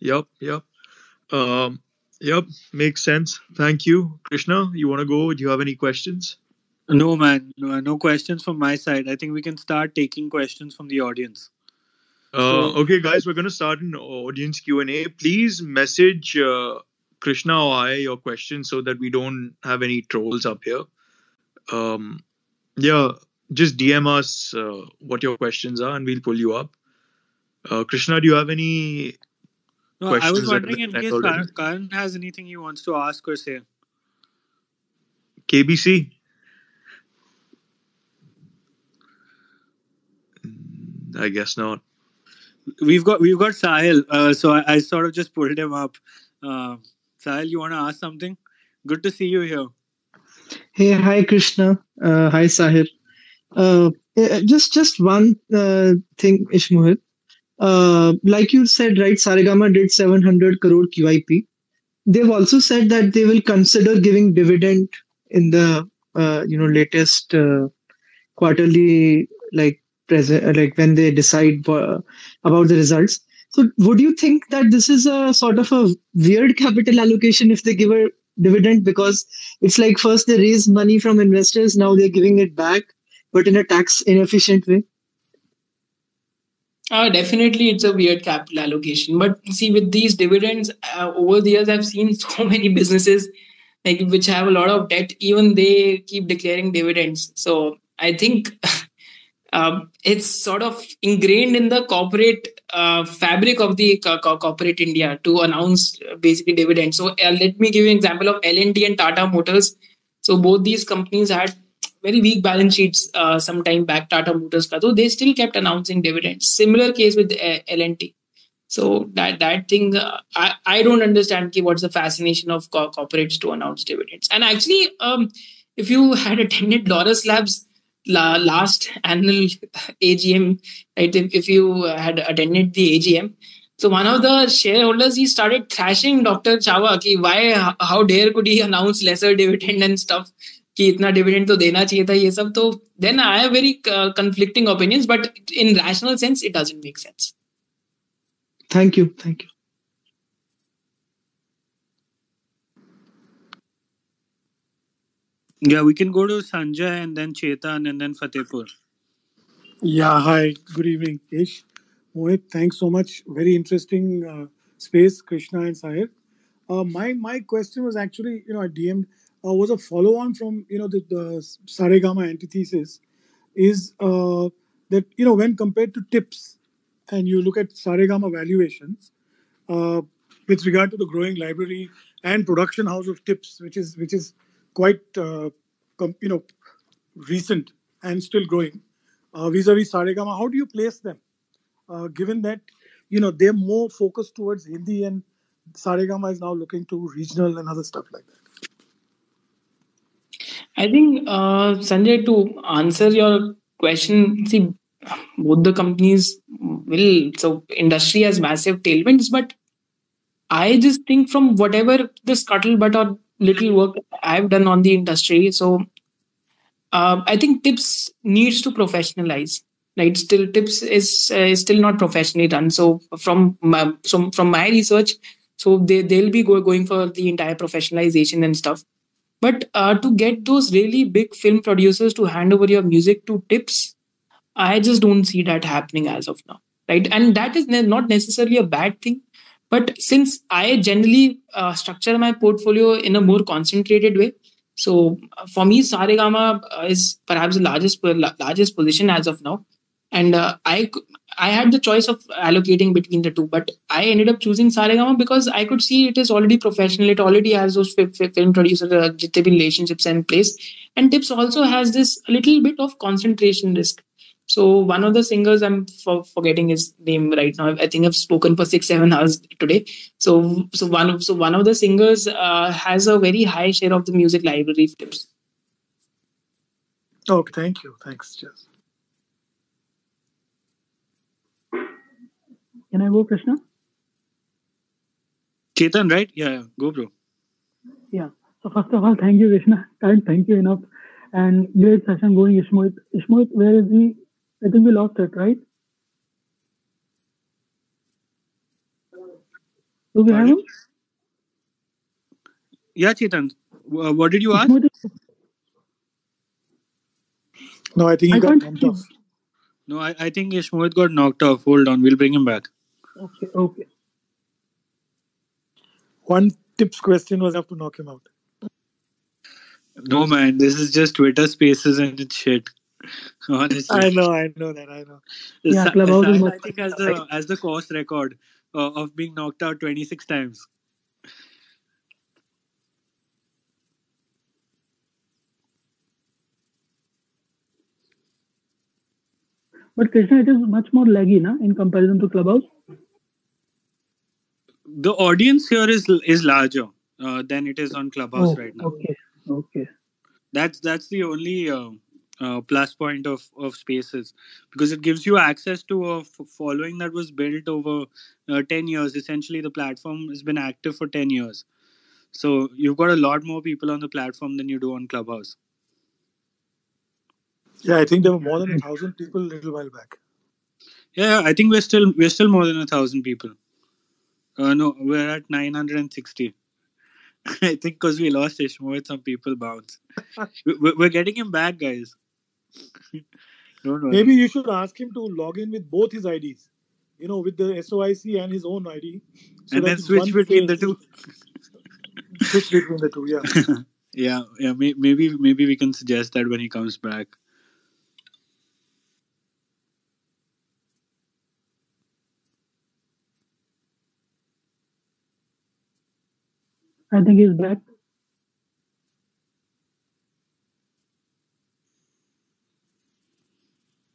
yep yep um yep makes sense thank you krishna you want to go do you have any questions No, man. No, no questions from my side. I think we can start taking questions from the audience. Uh, okay, guys, we're going to start an audience Q and A. Please message uh, Krishna or I your questions so that we don't have any trolls up here. Um, yeah, just DM us uh, what your questions are, and we'll pull you up. Uh, Krishna, do you have any No, I was questions that have wondering in case. Karan, Karan has anything he wants to ask or say. KBC. Mm, I guess not. We've got we've got Sahil, uh, so I, I sort of just pulled him up. Uh, Sahil, you want to ask something? Good to see you here. Hey, hi Krishna. Uh, hi Sahir. Uh, uh, just just one uh, thing, Ishmohit. Uh, like you said, right? Saregama did 700 crore QIP. They've also said that they will consider giving dividend in the you know latest quarterly like present like when they decide uh, about the results. So, would you think that this is a sort of a weird capital allocation if they give a dividend because it's like first they raise money from investors, now they're giving it back, but in a tax inefficient way? Uh, definitely, it's a weird capital allocation. But see, with these dividends, uh, over the years, I've seen so many businesses like which have a lot of debt. Even they keep declaring dividends. So I think um, it's sort of ingrained in the corporate uh, fabric of the co- co- corporate India to announce uh, basically dividends. So uh, let me give you an example of LNT and Tata Motors. So both these companies had very weak balance sheets uh, some time back. Tata Motors, so they still kept announcing dividends. Similar case with uh, L. So that that thing, uh, I I don't understand. Ki, what's the fascination of co- corporates to announce dividends? And actually, um, if you had attended Laurus Labs last annual AGM, right? If, if you had attended the AGM, so one of the shareholders he started thrashing Dr. Chava ki why how dare could he announce lesser dividend and stuff ki itna dividend to dena chahiye tha ye sab to then I have very uh, conflicting opinions but in rational sense it doesn't make sense. Thank you, thank you. Yeah, we can go to Sanjay and then Chetan and then Fatehpur. Yeah, hi. Good evening, Ish. Mohit, thanks so much. Very interesting uh, space, Krishna and Sahir. Uh, my my question was actually, you know, I DM'd, uh, was a follow on from, you know, the, the Saregama antithesis is uh, that, you know, when compared to tips and you look at Saregama valuations, uh, with regard to the growing library and production house of tips, which is which is quite, uh, com- you know, recent and still growing uh, vis-a-vis Saregama. How do you place them, uh, given that you know they're more focused towards Hindi and Saregama is now looking to regional and other stuff like that. I think uh, Sanjay to answer your question see both the companies will so industry has massive tailwinds but I just think from whatever the scuttlebutt or little work I've done on the industry. So uh, I think tips needs to professionalize right? Still tips is uh, still not professionally done. So from my, so from my research so they they'll be go, going for the entire professionalization and stuff. But uh, to get those really big film producers to hand over your music to tips i just don't see that happening as of now right? And that is ne- not necessarily a bad thing but since i generally uh, structure my portfolio in a more concentrated way so uh, for me saregama uh, is perhaps the largest largest position as of now and uh, i I had the choice of allocating between the two, but I ended up choosing Saregama because I could see it is already professional. It already has those fi- fi- film producer uh, relationships in place, and Tips also has this little bit of concentration risk. So one of the singers I'm for, forgetting his name right now. I think I've spoken for six seven hours today. So so one of so one of the singers uh, has a very high share of the music library of Tips. Okay, thank you. Thanks, Cheers. Can I go, Krishna? Chetan, right? Yeah, yeah. go, bro. Yeah. So first of all, thank you, Krishna. Can't thank you enough. And great session going, Ishmohit. Ishmohit, where is he? I think we lost it, right? Do we have him? Yeah, Chetan. Uh, what did you ask? No, I think he I got can't bumped see. off. No, I, I think Ishmohit got knocked off. Hold on, we'll bring him back. Okay, okay. One tips question was enough to knock him out. No, man, this is just Twitter spaces and it's shit. Honestly, I know, I know that, I know. Yeah, Clubhouse is much I think has the has the course record uh, of being knocked out 26 times. But Krishna, it is much more laggy, na, in comparison to Clubhouse. The audience here is is larger uh, than it is on Clubhouse Oh, right now. okay, okay. That's that's the only uh, uh, plus point of of Spaces because it gives you access to a f- following that was built over uh, 10 years. Essentially, the platform has been active for 10 years. So you've got a lot more people on the platform than you do on Clubhouse. Yeah, I think there were more than a thousand people a little while back. Yeah, I think we're still we're still more than a thousand people. Uh, no, we're at 960. I think because we lost Ishmael, some people bounce. We- we- We're getting him back, guys. Don't worry. Maybe you should ask him to log in with both his IDs. You know, with the SOIC and his own ID. so and then switch one between the two. Switch between the two, yeah. yeah, yeah. Maybe maybe we can suggest that when he comes back. I think he's back.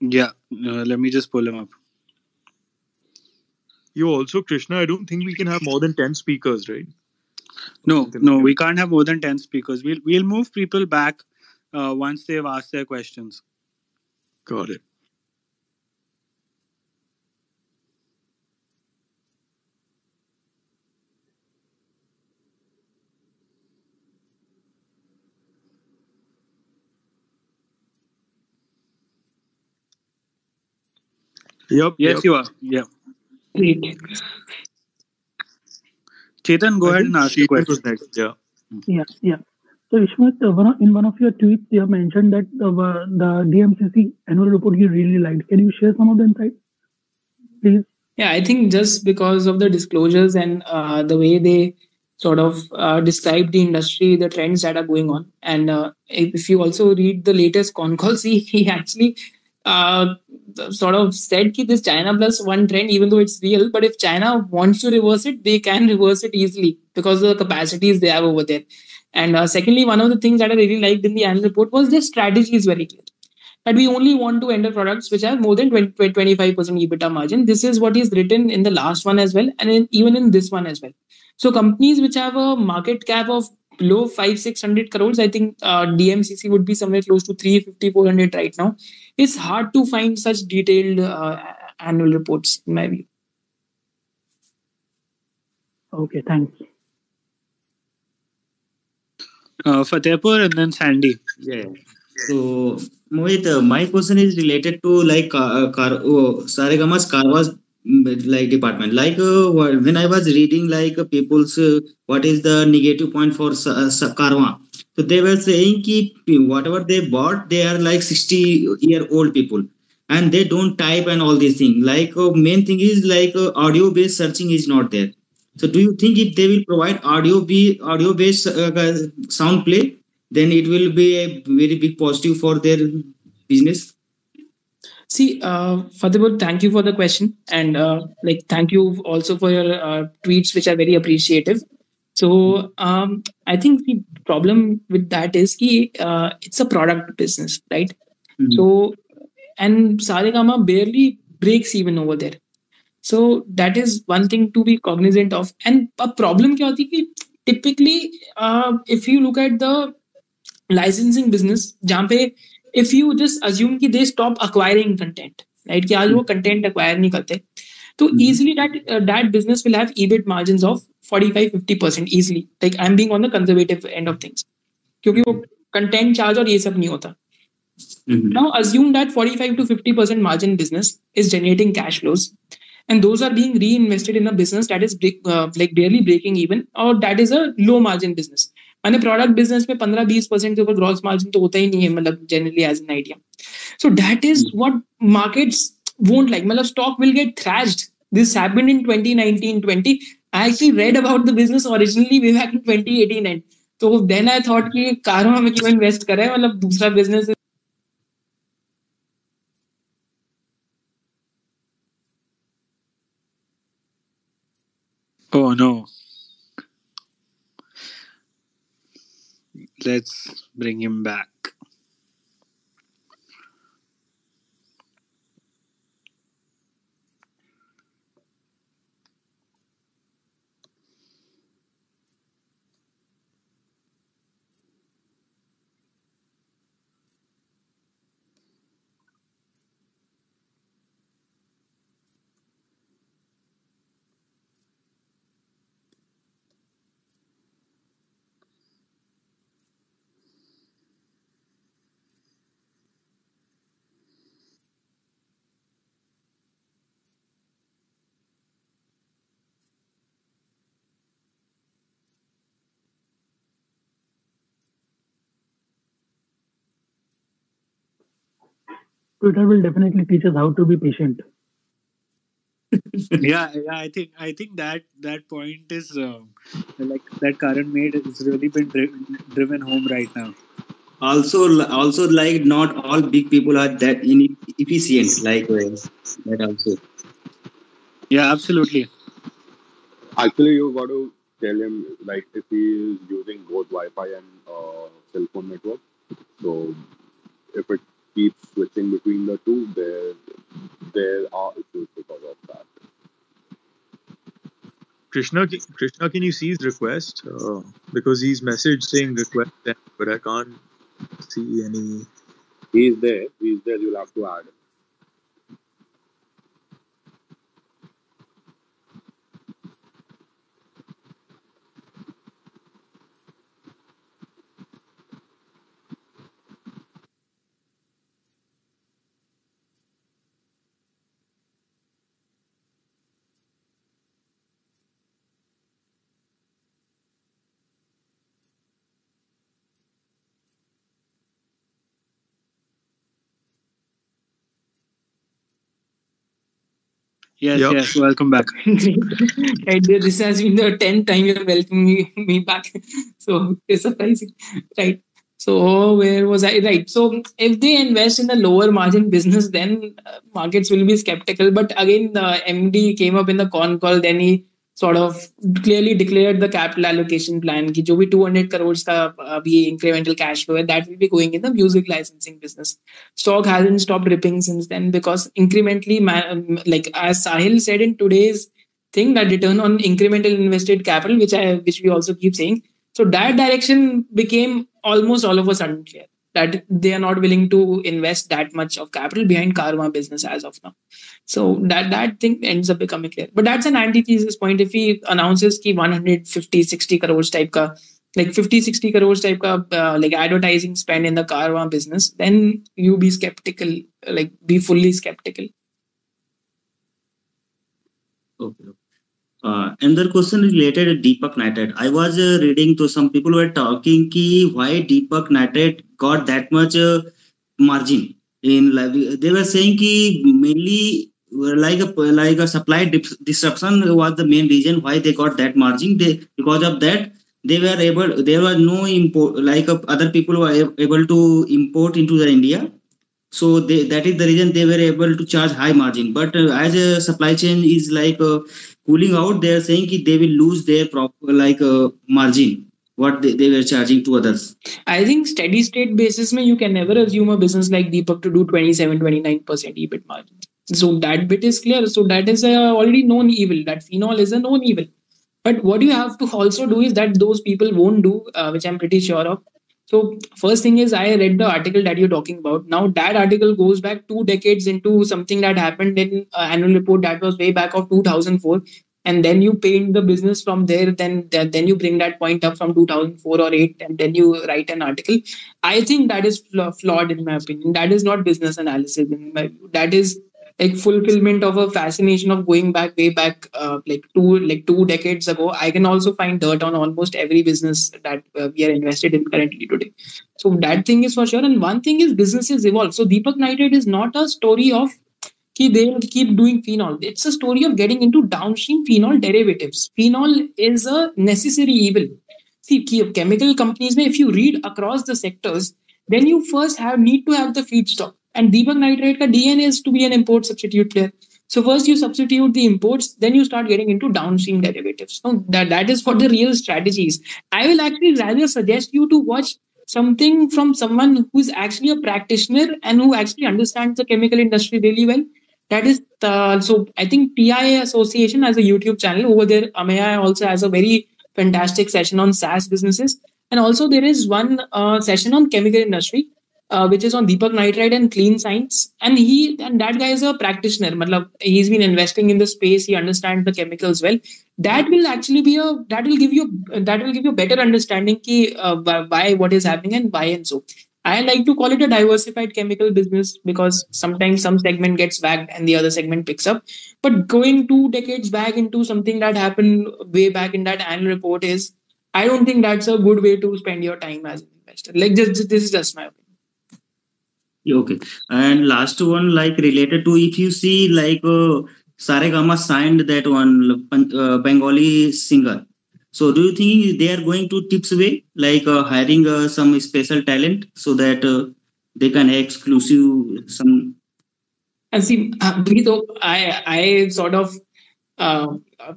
Yeah, uh, let me just pull him up. You also, Krishna, I don't think we can have more than 10 speakers, right? No, no, we can't have more than ten speakers. We'll we'll move people back uh, once they've asked their questions. Got it. Yep. Yes, yep. you are. Yeah, Great. Chetan, go I ahead and ask your Chetan was question. Yeah. Yeah, yeah. So Ishmohit, uh, one of, in one of your tweets, you have mentioned that uh, the DMCC annual report you really liked. Can you share some of the insights, please? Yeah, I think just because of the disclosures and uh, the way they sort of uh, describe the industry, the trends that are going on, and uh, if if you also read the latest con calls, he, he actually uh, sort of said that this China plus one trend, even though it's real, but if China wants to reverse it, they can reverse it easily because of the capacities they have over there. And uh, secondly, one of the things that I really liked in the annual report was their strategy is very clear that we only want to enter products which have more than 20, 25% EBITDA margin. This is what is written in the last one as well, and in, even in this one as well. So companies which have a market cap of below five, six hundred crores, I think uh, DMCC would be somewhere close to 350, 400 right now. It's hard to find such detailed uh, annual reports, in my view. Okay, thanks. Uh, Fatehpur and then Sandy. Yeah. So, Mohit, uh, my question is related to like uh, car, oh, Saregama's Carvaan mm, like department. Like uh, when I was reading like uh, people's uh, what is the negative point for Sa- uh, Sa- Carva. So they were saying ki whatever they bought, they are like 60 year old people and they don't type and all these things. Like uh, main thing is like uh, audio based searching is not there. So do you think if they will provide audio be audio based uh, sound play, then it will be a very big positive for their business? See, uh, Fatehpur, thank you for the question, and uh, like thank you also for your uh, tweets, which are very appreciative. So um, I think the problem with that is ki, uh, it's a product business, right? Mhm. So and Saregama barely breaks even over there. So that is one thing to be cognizant of. And a problem क्या होती है कि typically uh, if you look at the licensing business जहाँ पे if you just assume कि they stop acquiring content right कि आज वो content acquire नहीं करते तो Mhm. easily that uh, that business will have EBIT margins of 45 50% easily like I'm being on the conservative end of things क्योंकि वो content charge और ये सब नहीं होता Mhm. now assume that 45 to 50% margin business is generating cash flows and those are being reinvested in a business that is break, uh, like barely breaking even or that is a low margin business माने product business में 15 20 percent के ऊपर gross margin तो होता ही नहीं है मतलब generally as an idea so that is what markets won't like मतलब stock will get thrashed this happened in 2019 20 I actually read about the business originally way back in 2018 and so then I thought कि कारों में क्यों invest करें मतलब दूसरा business Oh no. Let's bring him back. Twitter will definitely teach us how to be patient. yeah, yeah. I think I think that that point is um, like that Karan made is really been dri- driven home right now. Also, also like not all big people are that in- efficient. Like uh, that also. Yeah, absolutely. Actually, you got to tell him like if he is using both Wi-Fi and uh, cell phone network. So if it keeps switching between the two, there there are issues because of that. Krishna, Krishna, can you see his request? Uh, because he's messaged saying request, but I can't see any. He's there. He's there. You'll have to add. him. Yes, Yep. yes. Welcome back. right, this has been the tenth time you're welcoming me, me back. So it's surprising, right? So where was I? Right. So if they invest in a lower margin business, then uh, markets will be skeptical. But again, the MD came up in the con call. Then he sort of clearly declared the capital allocation plan ki jo bhi 200 crores ka uh, abhi incremental cash flow that will be going in the music licensing business. Stock hasn't stopped ripping since then because incrementally um, like as sahir said in today's thing that return on incremental invested capital which i which we also keep saying so that direction became almost all of a sudden clear that they are not willing to invest that much of capital behind Carvaan business as of now. So that that thing ends up becoming clear. But that's an antithesis point. If he announces ki 150, 60 crores type ka, like 50, 60 crores type ka, uh, like advertising spend in the Carvaan business, then you be skeptical, like be fully skeptical. Okay. Uh, another question related to Deepak Nitrite. I was uh, reading to some people were talking ki why Deepak Nitrite got that much uh, margin in like they were saying ki mainly like a like a supply disruption was the main reason why they got that margin. They because of that they were able there was no import like uh, other people were able to import into the India. So they, that is the reason they were able to charge high margin. But uh, as a supply chain is like uh, cooling out they are saying ki they will lose their proper like uh, margin what they, they were charging to others I think steady state basis mein you can never assume a business like Deepak to do 27, 29% EBIT margin. So that bit is clear. So that is a already known evil. That phenol is a known evil. But what you have to also do is that those people won't do, uh, which I'm pretty sure of. So first thing is I read the article that you're talking about. Now that article goes back two decades into something that happened in uh, annual report that was way back of 2004 and then you paint the business from there then then you bring that point up from 2004 or 8 and then you write an article. I think that is flawed in my opinion. That is not business analysis. My that is like fulfillment of a fascination of going back way back uh, like two like two decades ago. I can also find dirt on almost every business that uh, we are invested in currently today. So that thing is for sure. And one thing is businesses evolve so deepak nitrite is not a story of they will keep doing phenol. It's a story of getting into downstream phenol derivatives. Phenol is a necessary evil. See, chemical companies, if you read across the sectors, then you first have need to have the feedstock. And Deepak Nitrite ka DNA is to be an import substitute player. So first you substitute the imports, then you start getting into downstream derivatives. So that, that is for the real strategies. I will actually rather suggest you to watch something from someone who is actually a practitioner and who actually understands the chemical industry really well. That is uh, so. I think TIA Association has a YouTube channel over there. Ameya also has a very fantastic session on SaaS businesses, and also there is one uh, session on chemical industry uh, which is on Deepak Nitrite and Clean Science. And he and that guy is a practitioner. Matlab, he's been investing in the space. He understands the chemicals well. That will actually be a that will give you that will give you better understanding ki, uh, why what is happening and why and so. I like to call it a diversified chemical business because sometimes some segment gets bagged and the other segment picks up. But going two decades back into something that happened way back in that annual report is, I don't think that's a good way to spend your time as an investor. Like just this is just my opinion. Okay. And last one, like related to if you see like uh, Saregama signed that one uh, Bengali singer. So do you think they are going to tips way, like uh, hiring uh, some special talent so that uh, they can exclusive some? And see, uh, I I sort of uh,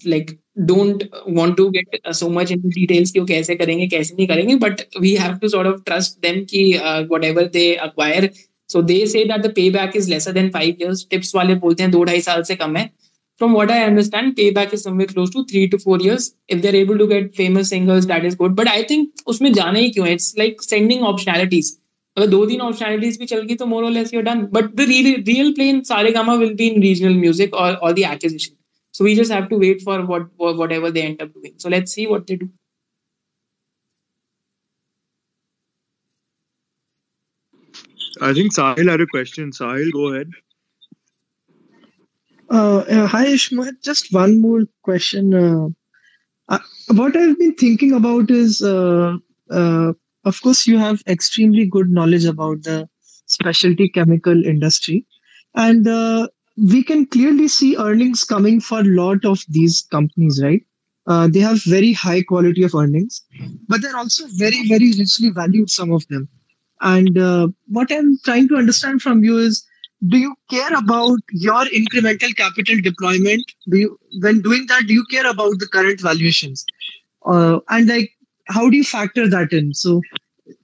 like don't want to get so much into details कि वो कैसे करेंगे कैसे नहीं करेंगे but we have to sort of trust them कि uh, whatever they acquire so they say that the payback is lesser than five years. Tips वाले बोलते हैं दो ढाई साल से कम है. from what I understand, payback is somewhere close to three to four years. If they're able to get famous singers, that is good. But I think उसमें जाना क्यों It's like sending optionalities. अगर दो तीन optionalities भी चल गई more or less you're done. But the real real play in Saregama will be in regional music or all the acquisition. So we just have to wait for what whatever they end up doing. So let's see what they do. I think Sahir had a question. Sahir, go ahead. Uh, uh, hi, Ishmohit. Just one more question. Uh, uh, what I've been thinking about is, uh, uh, of course, you have extremely good knowledge about the specialty chemical industry, and we can clearly see earnings coming for a lot of these companies, right? they have very high quality of earnings, but they're also very, very richly valued. Some of them. And uh, what I'm trying to understand from you is do you care about your incremental capital deployment? Do you, when doing that, do you care about the current valuations? Uh, and like, how do you factor that in? So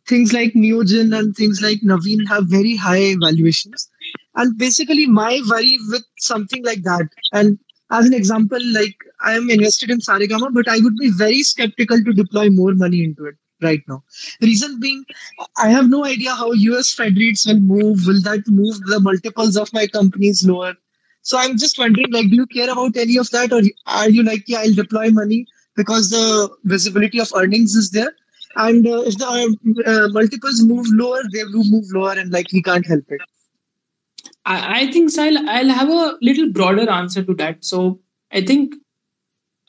things like Neogen and things like Navin have very high valuations. And basically, my worry with something like that, and as an example, like I am invested in Saregama, but I would be very skeptical to deploy more money into it right now. Reason being, I have no idea how US Fed rates will move. Will that move the multiples of my companies lower? So I'm just wondering, like, do you care about any of that, or are you like, yeah, I'll deploy money because the visibility of earnings is there, and uh, if the uh, uh multiples move lower, they will move lower, and like we can't help it. I, I think so I'll, I'll have a little broader answer to that. So I think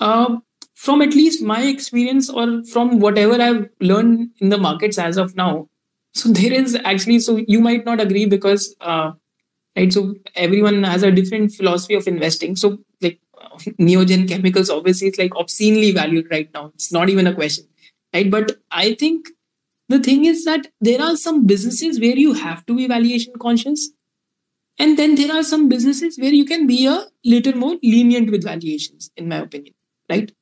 uh, from at least my experience or from whatever I've learned in the markets as of now, so there is actually so you might not agree because uh, right. So everyone has a different philosophy of investing. So like Neogen chemicals, obviously, it's like obscenely valued right now. It's not even a question, right? But I think the thing is that there are some businesses where you have to be valuation conscious. And then there are some businesses where you can be a little more lenient with valuations, in my opinion, right?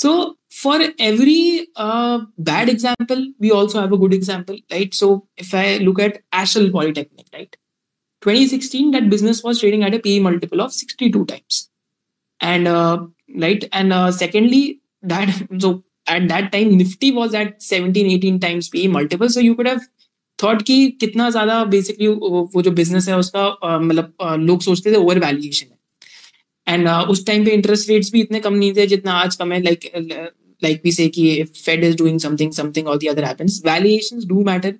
So for every uh, bad example, we also have a good example, right? So if I look at Astral Poly Technik, right? 2016, that business was trading at a PE multiple of 62 times. And uh, right, and uh, secondly, that so at that time Nifty was at 17, 18 times PE multiple. So you could have thought कि कितना ज्यादा basically uh, वो जो business है उसका मतलब लोग सोचते थे ओवर and uh, उस टाइम पे इंटरेस्ट रेट्स भी इतने कम नहीं थे जितना आज कम है लाइक लाइक वी से कि Fed is doing something something और the other happens valuations do matter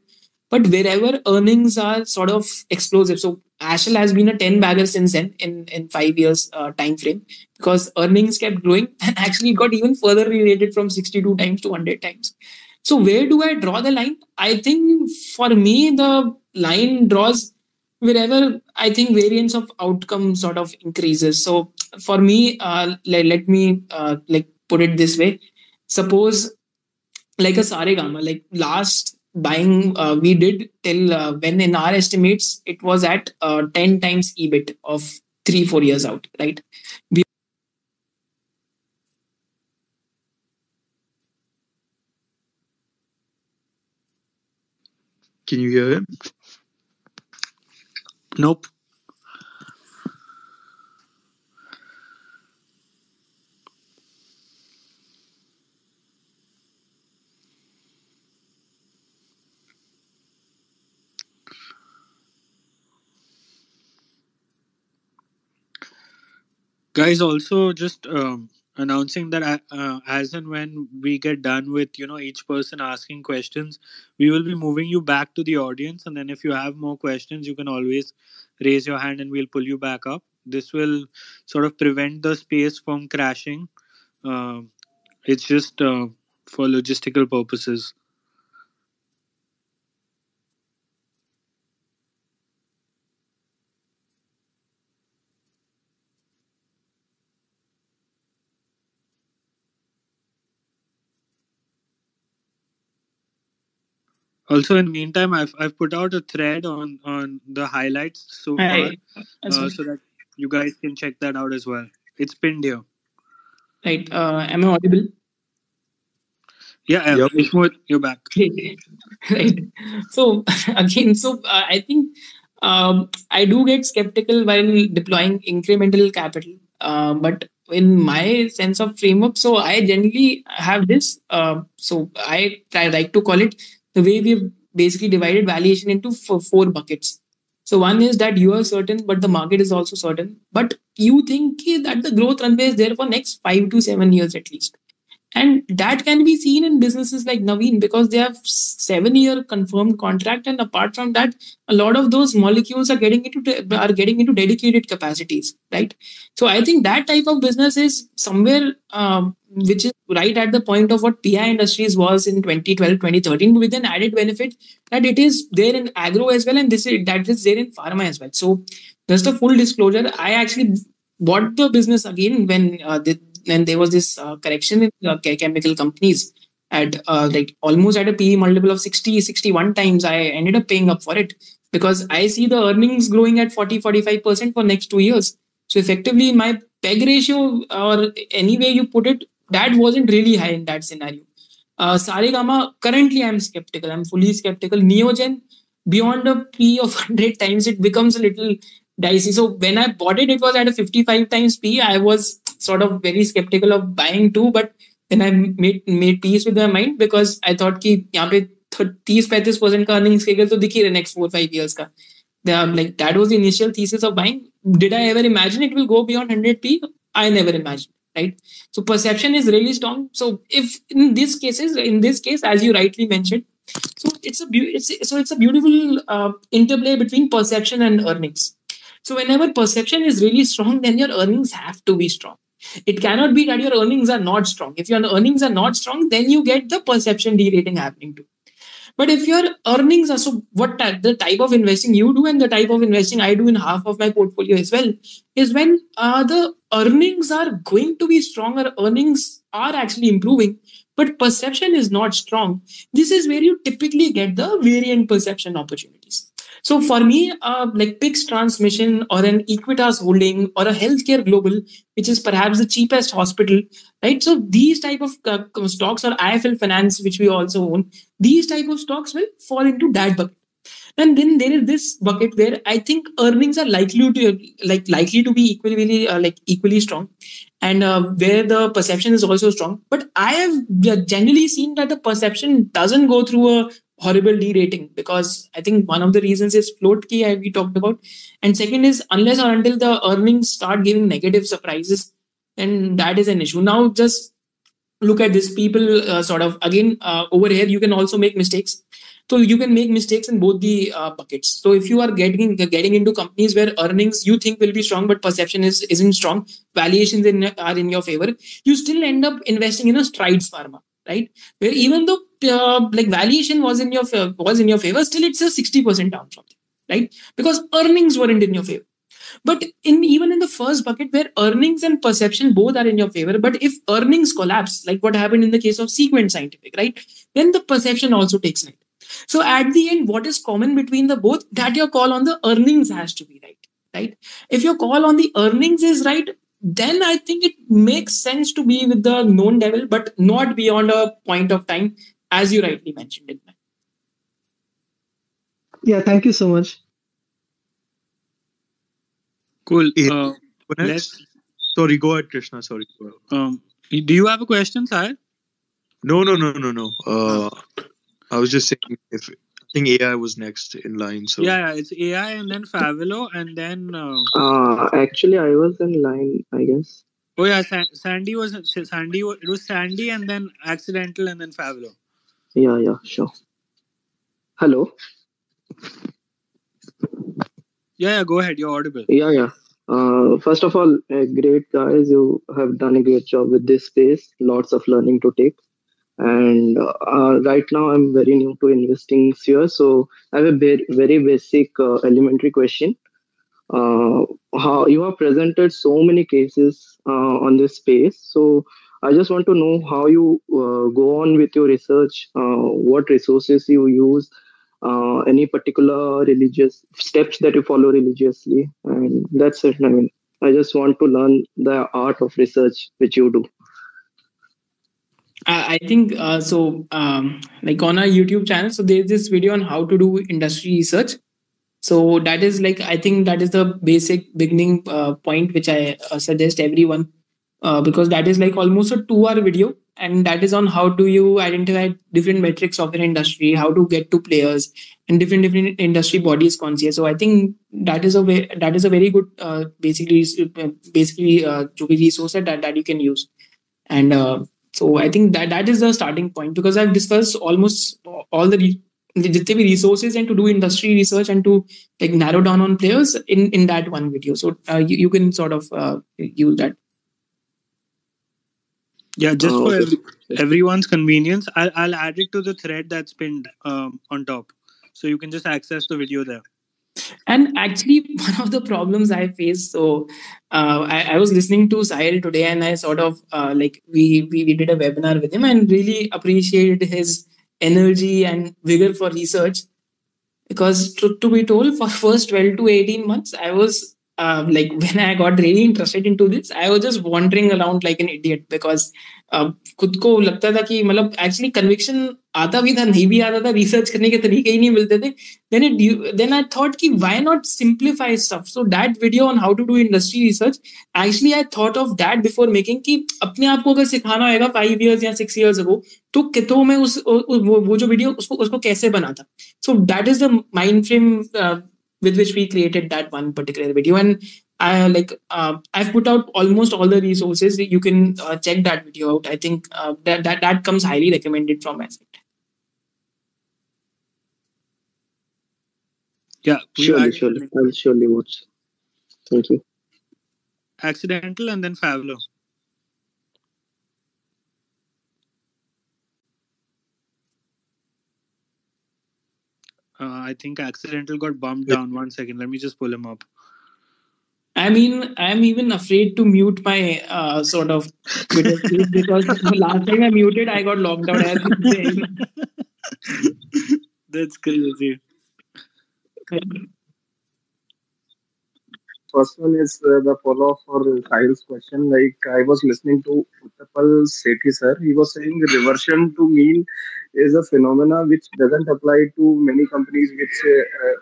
but wherever earnings are sort of explosive. So astral has been a 10 bagger since then in in five years uh, time frame because earnings kept growing and actually got even further related from 62 times to 100 times. So where do i draw the line? I think for me the line draws wherever i think variance of outcome sort of increases. So for me, uh, let, let me uh, like put it this way. Suppose like a Saregama, like last buying uh, we did till uh, when in our estimates it was at uh, 10 times EBIT of three four years out right we Can you hear him? Nope. Guys also just um, announcing that uh, uh, as and when we get done with you know each person asking questions we will be moving you back to the audience. And then if you have more questions you can always raise your hand and we'll pull you back up. This will sort of prevent the space from crashing. Um it's just uh, for logistical purposes also in the meantime i've, I've put out a thread on on the highlights so far I, uh, so that you guys can check that out as well. It's pinned here. Right uh, am i audible? Yeah Yep. Ishmohit, you're back. Right. So again so uh, i think um, i do get skeptical while deploying incremental capital uh, but in my sense of framework so i generally have this uh, so i try like to call it the way we've basically divided valuation into four, buckets. So one is that you are certain but the market is also certain. But you think that the growth runway is there for next five to seven years at least and that can be seen in businesses like Navin because they have seven year confirmed contract. And apart from that, a lot of those molecules are getting into are getting into dedicated capacities, right? So I think that type of business is somewhere um, which is right at the point of what PI Industries was in 2012, 2013, with an added benefit that it is there in agro as well, and this is, that is there in pharma as well. So just a full disclosure, I actually bought the business again when uh, the, when there was this uh, correction in uh, chemical companies at uh, like almost at a PE multiple of 60, 61 times. I ended up paying up for it because I see the earnings growing at 40, 45% for next two years. So effectively, my peg ratio or any way you put it, that wasn't really high in that scenario. Uh, Saregama, currently I'm skeptical. I'm fully skeptical. Neogen, beyond a P of 100 times, it becomes a little dicey. So when I bought it, it was at a 55 times P. I was sort of very skeptical of buying too, but then I made made peace with my mind because I thought कि यहाँ पे 30 35 percent का earnings scale तो दिख ही रहे next four five years का They are like that was the initial thesis of buying. Did I ever imagine it will go beyond 100p? I never imagined, right? So perception is really strong. So if in these cases, in this case, as you rightly mentioned, so it's a beau- it's so it's a beautiful uh, interplay between perception and earnings. So whenever perception is really strong, then your earnings have to be strong. It cannot be that your earnings are not strong. If your earnings are not strong, then you get the perception derating happening too. But if your earnings are so, what the type of investing you do and the type of investing I do in half of my portfolio as well is when uh, the earnings are going to be stronger, earnings are actually improving, but perception is not strong. This is where you typically get the variant perception opportunities. So for me, uh, like Pix Transmission or an Equitas Holding or a Healthcare Global, which is perhaps the cheapest hospital, right? So these type of uh, stocks or IIFL Finance, which we also own, these type of stocks will fall into that bucket. And then there is this bucket where I think earnings are likely to like likely to be equally uh, like equally strong, and uh, where the perception is also strong. But I have generally seen that the perception doesn't go through a horrible derating because I think one of the reasons is float key we talked about, and second is unless or until the earnings start giving negative surprises, then that is an issue. Now just look at this. People uh, sort of again uh, over here you can also make mistakes. So you can make mistakes in both the uh, buckets. So if you are getting getting into companies where earnings you think will be strong but perception is isn't strong valuations in, are in your favor you still end up investing in a strides pharma right where even though uh, like valuation was in your was in your favor still it's a 60% down from there right because earnings weren't in your favor but in even in the first bucket where earnings and perception both are in your favor, but if earnings collapse, like what happened in the case of Sequent Scientific, right, then the perception also takes right. So at the end, what is common between the both? That your call on the earnings has to be right. right? If your call on the earnings is right, then I think it makes sense to be with the known devil, but not beyond a point of time, as you rightly mentioned it. Yeah, thank you so much. Cool. Yeah. Uh, Next. let's. Sorry, go ahead, Krishna. Sorry. Um, do you have a question, Sahir? No, no, no, no, no. Uh, I was just saying if I think AI was next in line. So Yeah, yeah, it's AI and then Favelo and then. Uh, Uh, actually, I was in line, I guess. oh yeah, Sa- Sandy was Sandy. wa- It was Sandy and then accidental and then Favelo. Yeah, yeah, sure. Hello. Yeah, yeah. Go ahead. You're audible. Yeah, yeah. Uh, first of all, uh, great guys. You have done a great job with this space. Lots of learning to take. And uh, right now, I'm very new to investing here, so I have a very, basic uh, elementary question. Uh, how you have presented so many cases uh, on this space, so I just want to know how you uh, go on with your research. Uh, what resources you use, any particular religious steps that you follow religiously, and that's it. I mean, I just want to learn the art of research which you do. I, I think uh, so. Um, like on our YouTube channel, so there's this video on how to do industry research. So that is like I think that is the basic beginning uh, point which I uh, suggest everyone uh, because that is like almost a two-hour video, and that is on how do you identify different metrics of an industry, how to get to players, and different different industry bodies. Concierge. So I think that is a way that is a very good basically basically uh, uh resource that that you can use, and so I think that that is the starting point because I've discussed almost all the re- जितने भी resources and to do industry research and to like narrow down on players in in that one video. So uh, you, you can sort of uh, use that. Yeah, just Oh, for okay. ev- everyone's convenience, I'll, I'll add it to the thread that's pinned um, on top. So you can just access the video there. And actually, one of the problems I faced. so uh, I, I was listening to Sahir today, and I sort of uh, like we, we we did a webinar with him, and really appreciated his energy and vigor for research. Because to, to be told, for first twelve to eighteen months, I was um, like when I got really interested into this, I was just wandering around like an idiot because uh, खुद को लगता था कि मतलब actually conviction आता भी था नहीं भी आता था रिसर्च करने के तरीके ही नहीं मिलते थे then it then I thought ki why not simplify stuff so that video on how to do industry research actually I thought of that before making कि अपने आप को अगर सिखाना होगा five years या six years ago तो कितो में उस वो, वो जो वीडियो उसको उसको कैसे बनाता so that is the mind frame uh, with which we created that one particular video and I like uh, I've put out almost all the resources you can uh, check that video out I think uh, that that that comes highly recommended from my side Yeah, Surely, surely. I'll surely watch. Thank you. accidental and then Favelo. Uh, I think accidental got bumped down. One second, let me just pull him up. I mean, I'm even afraid to mute my uh, sort of Twitter feed because the last time I muted, I got locked out. As. That's crazy. First one is uh, the follow up for Sahir's question. Like I was listening to Utpal Sethi sir, he was saying reversion to mean is a phenomena which doesn't apply to many companies which uh, uh,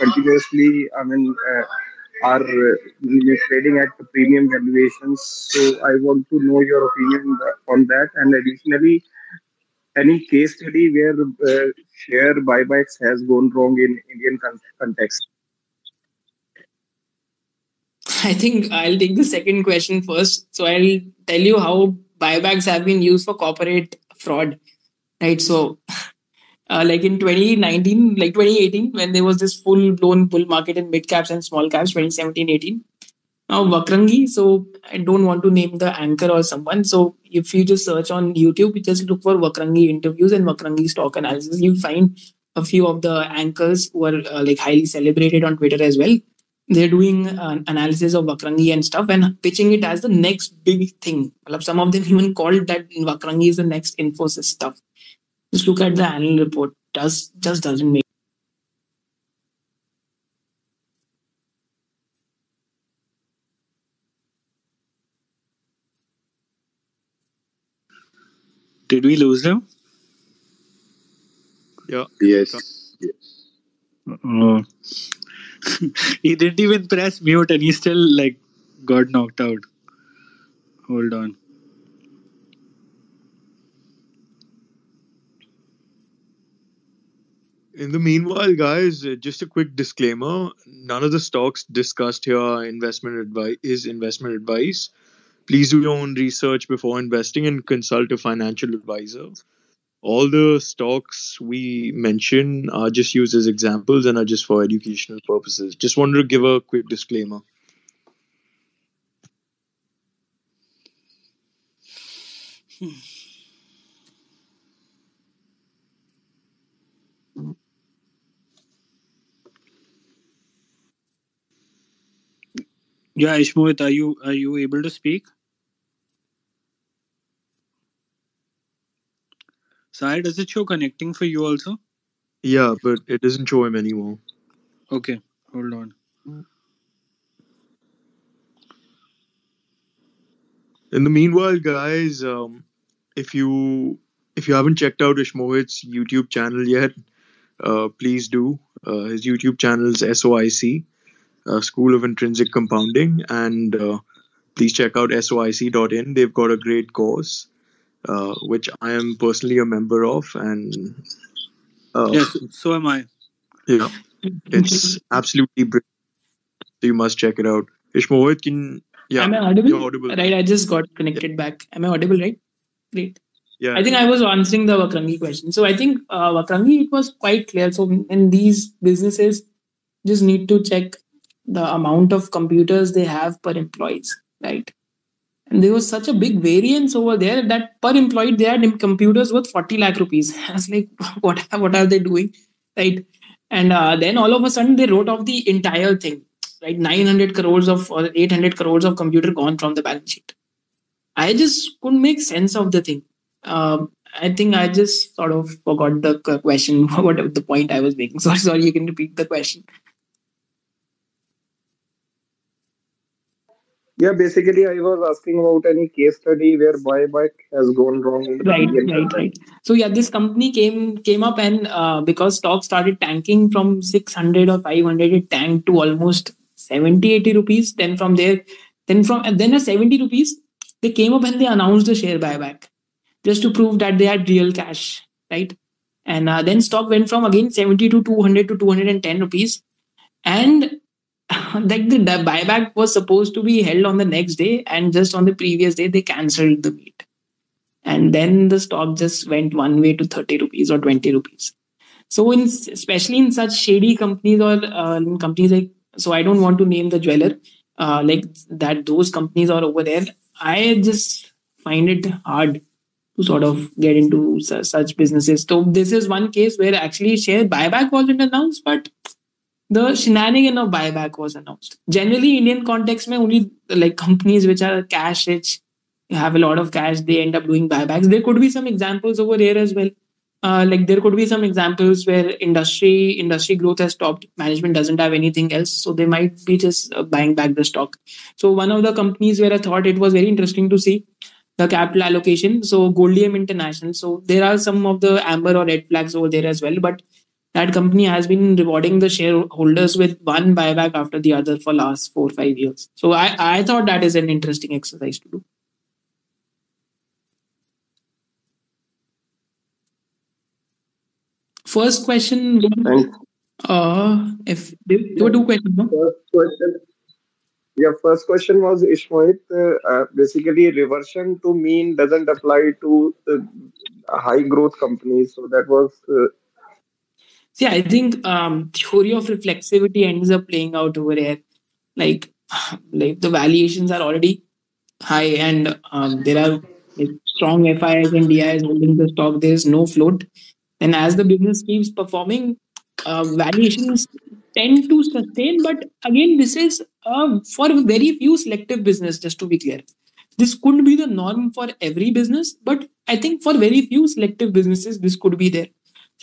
continuously, I mean, uh, are uh, trading at the premium valuations. So I want to know your opinion on that. And additionally, any case study where uh, share buybacks has gone wrong in Indian context. I think I'll take the second question first. So I'll tell you how buybacks have been used for corporate fraud. Right. So, uh, like in 2019, like 2018, when there was this full blown bull market in mid caps and small caps, 2017 18. Now, Vakrangee. So, I don't want to name the anchor or someone. So, if you just search on YouTube, you just look for Vakrangee interviews and Vakrangee stock analysis, you'll find a few of the anchors who are uh, like highly celebrated on Twitter as well they're doing an analysis of Vakrangee and stuff and pitching it as the next big thing. Some of them even called that Vakrangee is the next Infosys stuff. Just look at the annual report. Does just doesn't make. Did we lose them? Yeah. Yes. Yes. Uh, he didn't even press mute and he still like got knocked out. Hold on. In the meanwhile, guys, uh, just a quick disclaimer: none of the stocks discussed here are investment advice is investment advice. Please do your own research before investing and consult a financial advisor. All the stocks we mention are just used as examples and are just for educational purposes. Just wanted to give a quick disclaimer. Hmm. Yeah, Ishmohit, are you are you able to speak? Sai, does it show connecting for you also? Yeah, but it doesn't show him anymore. Okay, hold on. In the meanwhile, guys, um, if you if you haven't checked out Ishmohit's YouTube channel yet, uh, please do. Uh, his YouTube channel is SOIC, uh, School of Intrinsic Compounding, and uh, please check out SOIC.in. They've got a great course, uh, which I am personally a member of, and uh, Yes, so am I. yeah, it's absolutely brilliant. So you must check it out. Ishmohit, can yeah, Am I audible? you're audible. Right, I just got connected back. Am I audible, right? Great. Yeah, I think I was answering the Vakrangee question. So I think uh, Vakrangee, it was quite clear. So in these businesses, just need to check the amount of computers they have per employees, right? And there was such a big variance over there that per employee they had computers worth 40 lakh rupees. I was like, what, what are they doing? Right. And uh, then all of a sudden they wrote off the entire thing, right? 900 crores of or 800 crores of computer gone from the balance sheet. I just couldn't make sense of the thing. Um, I think I just sort of forgot the question, what the point I was making. Sorry, sorry, you can repeat the question. Yeah, basically, I was asking about any case study where buyback has gone wrong. Right, right, right. So yeah, this company came came up and uh, because stock started tanking from 600 or 500, it tanked to almost 70, 80 rupees. Then from there, then from then at 70 rupees, they came up and they announced a share buyback just to prove that they had real cash, right? And uh, then stock went from again 70 to 200 to 210 rupees. And like the, buyback was supposed to be held on the next day, and just on the previous day, they cancelled the meet. And then the stock just went one way to 30 rupees or 20 rupees. So, in especially in such shady companies or uh, companies like, so I don't want to name the jeweler, uh, like that, those companies are over there. I just find it hard to sort of get into su- such businesses. So this is one case where actually share buyback wasn't announced, but the shenanigan of buyback was announced. Generally, Indian context, mein only like companies which are cash rich, have a lot of cash, they end up doing buybacks. There could be some examples over here as well. Uh, like there could be some examples where industry industry growth has stopped management doesn't have anything else so they might be just uh, buying back the stock so one of the companies where i thought it was very interesting to see the capital allocation. So Goldiam International. So there are some of the amber or red flags over there as well. But that company has been rewarding the shareholders with one buyback after the other for last four or five years. So I, I thought that is an interesting exercise to do. First question. Thanks. Uh, if there were two questions, no? First question. Yeah, first question was Ishmohit. Uh, uh, basically, reversion to mean doesn't apply to uh, high growth companies. So that was uh, See, I think um, theory of reflexivity ends up playing out over here. Like, like the valuations are already high, and um, there are like, strong FIs and DIs holding the stock. There is no float, and as the business keeps performing, uh, valuations tend to sustain. But again, this is uh, for very few selective business. Just to be clear, this couldn't be the norm for every business, but I think for very few selective businesses, this could be there.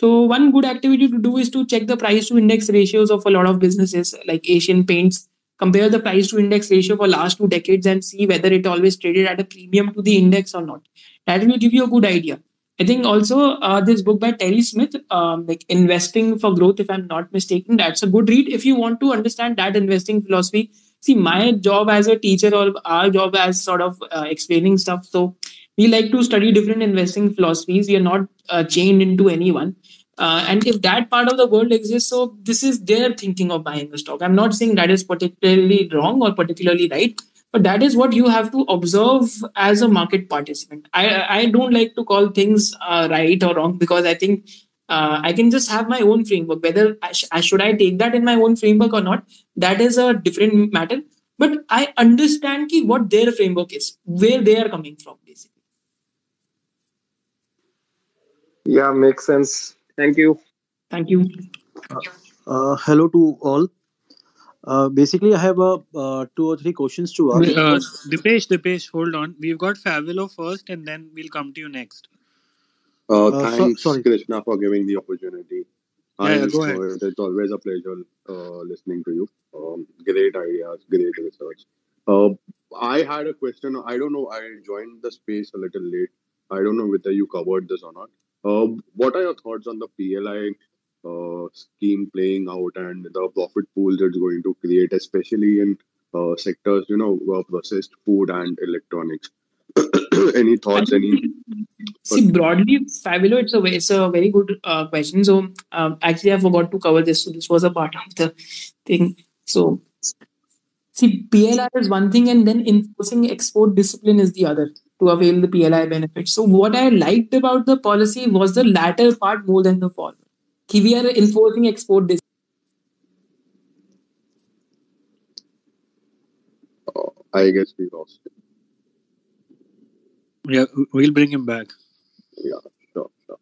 So one good activity to do is to check the price to index ratios of a lot of businesses like Asian Paints. Compare the price to index ratio for last two decades and see whether it always traded at a premium to the index or not. That will give you a good idea. I think also uh, this book by Terry Smith, um, like Investing for Growth, if I'm not mistaken, that's a good read. If you want to understand that investing philosophy, see, my job as a teacher or our job as sort of uh, explaining stuff. So we like to study different investing philosophies. We are not uh, chained into anyone. Uh, and if that part of the world exists, so this is their thinking of buying a stock. I'm not saying that is particularly wrong or particularly right but that is what you have to observe as a market participant i i don't like to call things uh, right or wrong because i think uh, i can just have my own framework whether I, sh- should i take that in my own framework or not that is a different matter but i understand ki what their framework is where they are coming from basically Yeah, makes sense. Thank you. thank you Uh, hello to all. Uh, basically, I have uh, uh, two or three questions to ask. Uh, Dipesh, Dipesh, hold on. We've got Favilo first, and then we'll come to you next. Uh, Uh, so- thanks, sorry. Krishna, for giving the opportunity. Yeah, yeah, And, go ahead. uh, It's always a pleasure uh, listening to you. Um, great ideas, great research. Uh, I had a question. I don't know. I joined the space a little late. I don't know whether you covered this or not. Uh, what are your thoughts on the PLI uh, scheme playing out and the profit pools it's going to create, especially in uh, sectors, you know, uh, processed food and electronics? any thoughts? Any See, broadly, Fabulous, it's a, it's a very good uh, question. So, um, actually, I forgot to cover this. So, this was a part of the thing. So, see, PLI is one thing, and then enforcing export discipline is the other to avail the PLI benefits. So, what I liked about the policy was the latter part more than the former. Ki We are enforcing export discipline. uh, I guess we lost it. Yeah, we'll bring him back. Yeah, sure, sure.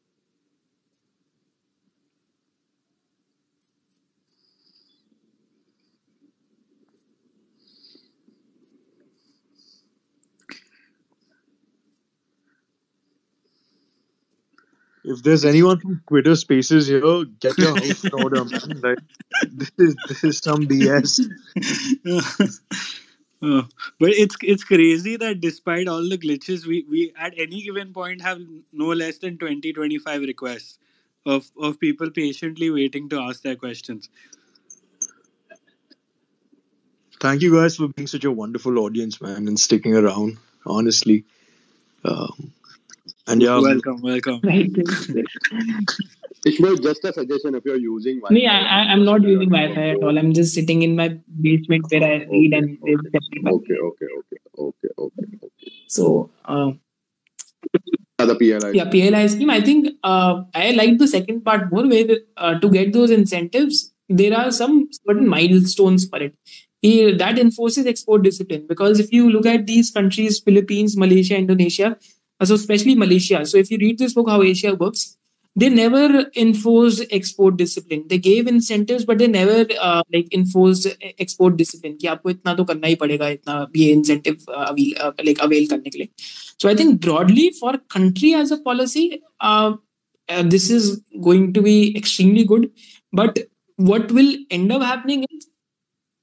If there's anyone from Twitter Spaces here, get your house in order, man. Like this is this is some BS. Uh, but it's it's crazy that despite all the glitches, we, we at any given point have no less than 20, 25 requests of, of people patiently waiting to ask their questions. Thank you guys for being such a wonderful audience, man, and sticking around. Honestly, um, and yeah, welcome, welcome. Right. Ishmohit, just a suggestion if you're using Me, I, I, I'm not using Wi Fi at all. I'm just sitting in my basement where I read and there's separate Okay, okay, okay, okay, okay, okay. So, uh, the PLI. yeah PLI scheme. I think uh, I like the second part more, where uh, to get those incentives, there are some certain milestones for it. That enforces export discipline because if you look at these countries, Philippines, Malaysia, Indonesia, so especially Malaysia. So if you read this book, How Asia Works, they never enforced export discipline. They gave incentives, but they never uh, like enforced e- export discipline. कि आपको इतना तो करना ही पड़ेगा इतना ये incentive uh, avail, uh, like avail करने के लिए. So I think broadly for country as a policy, uh, uh, this is going to be extremely good. But what will end up happening is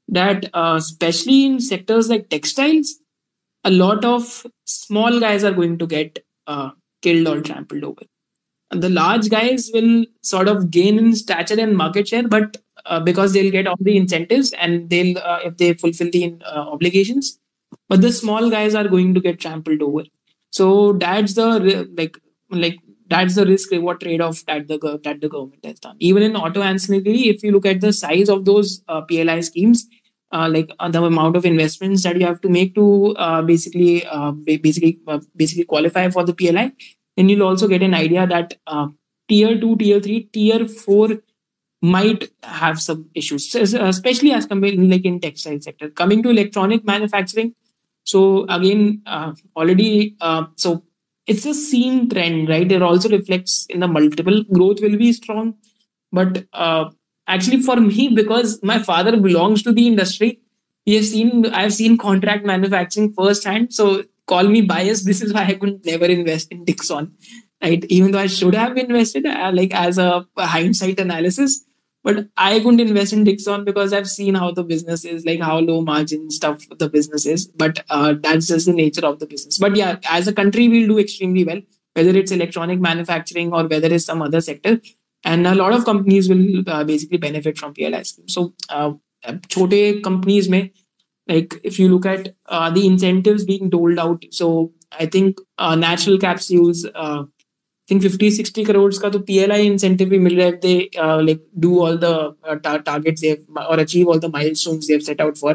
that, uh, especially in sectors like textiles, a lot of small guys are going to get uh, killed or trampled over. And the large guys will sort of gain in stature and market share, but uh, because they'll get all the incentives and they'll uh, if they fulfill the uh, obligations, but the small guys are going to get trampled over. So that's the like like that's the risk reward trade off that the that the government has done. Even in auto ancillary, if you look at the size of those uh, PLI schemes, uh, like uh, the amount of investments that you have to make to uh, basically uh, basically uh, basically qualify for the PLI, then you'll also get an idea that uh, tier two, tier three, tier four might have some issues, especially as compared like in textile sector. Coming to electronic manufacturing, so again, already so it's a seen trend, right? It also reflects in the multiple growth will be strong, but actually for me because my father belongs to the industry, he has seen I've seen contract manufacturing firsthand. So call me biased. This is why I could never invest in Dixon, right? Even though I should have invested, uh, like as a hindsight analysis, but I couldn't invest in Dixon because I've seen how the business is, like how low margin stuff the business is. But uh, that's just the nature of the business. But yeah, as a country, we'll do extremely well. whether it's electronic manufacturing or whether it's some other sector And a lot of companies will uh, basically benefit from PLI scheme. So, uh, छोटे companies may like if you look at uh, the incentives being doled out so i think uh, natural capsules uh, I think 50 60 crores ka to PLI incentive bhi mil raha if they uh, like do all the uh, tar- targets they have or achieve all the milestones they have set out for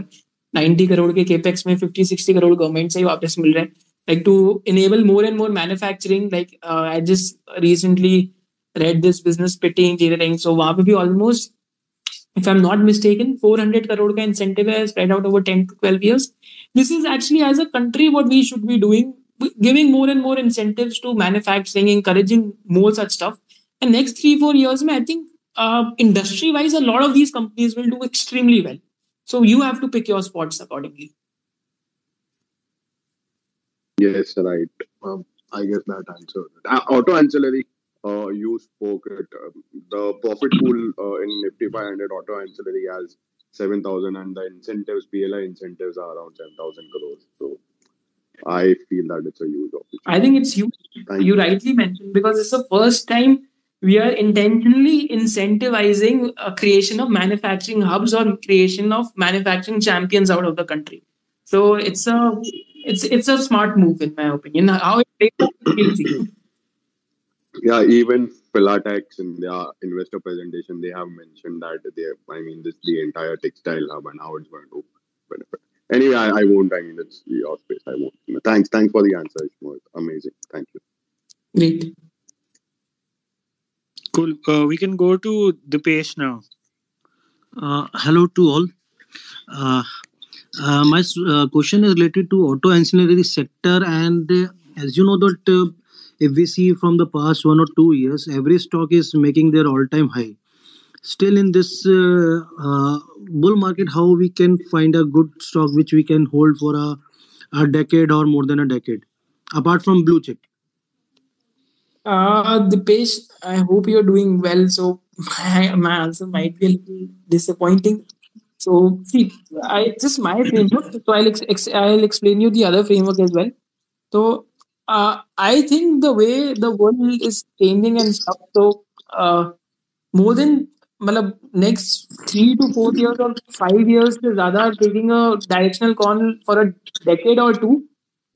90 crore के capex में 50 60 crore government से ही वापस मिल रहे हैं like to enable more and more manufacturing like uh, I just recently read this business Pitti engineering so वहां पे भी almost—if I'm not mistaken, 400 crore ka incentive is spread out over 10 to 12 years. This is actually, as a country, what we should be doing, giving more and more incentives to manufacturing, encouraging more such stuff. And next three, four years, I think uh, industry wise, a lot of these companies will do extremely well. So you have to pick your spots accordingly. Yes, right. Um, I guess that answer. Uh, auto ancillary uh, you spoke it. Um, the profit pool uh, in Nifty 500 auto ancillary has 7,000 and the incentives, PLI incentives are around 10,000 crores. So I feel that it's a huge opportunity. I think it's you. Thank You rightly mentioned because it's the first time we are intentionally incentivizing a creation of manufacturing hubs or creation of manufacturing champions out of the country. So it's a it's it's a smart move in my opinion. How it plays we'll see. Yeah, even Filatex in their investor presentation, they have mentioned that they, I mean, this the entire textile hub and how it's going to benefit. Anyway, I, I won't. I mean, it's your space. I won't. Thanks. Thanks for the answer. Ishmohit. Amazing. Thank you. Great. Cool. Uh, we can go to the page now. Uh, hello to all. Uh, uh, my uh, question is related to auto ancillary sector, and uh, as you know that uh, if we see from the past one or two years, every stock is making their all-time high. Still, in this uh, uh, bull market, how we can find a good stock which we can hold for a, a decade or more than a decade, apart from blue chip. Uh, Dipesh, I hope you're doing well. So my, my answer might be a little disappointing. So see, I just my framework. So I'll ex- I'll explain you the other framework as well. So uh, I think the way the world is changing and stuff. So uh, more than मतलब next three to four years or five years से ज़्यादा taking a directional call for a decade or two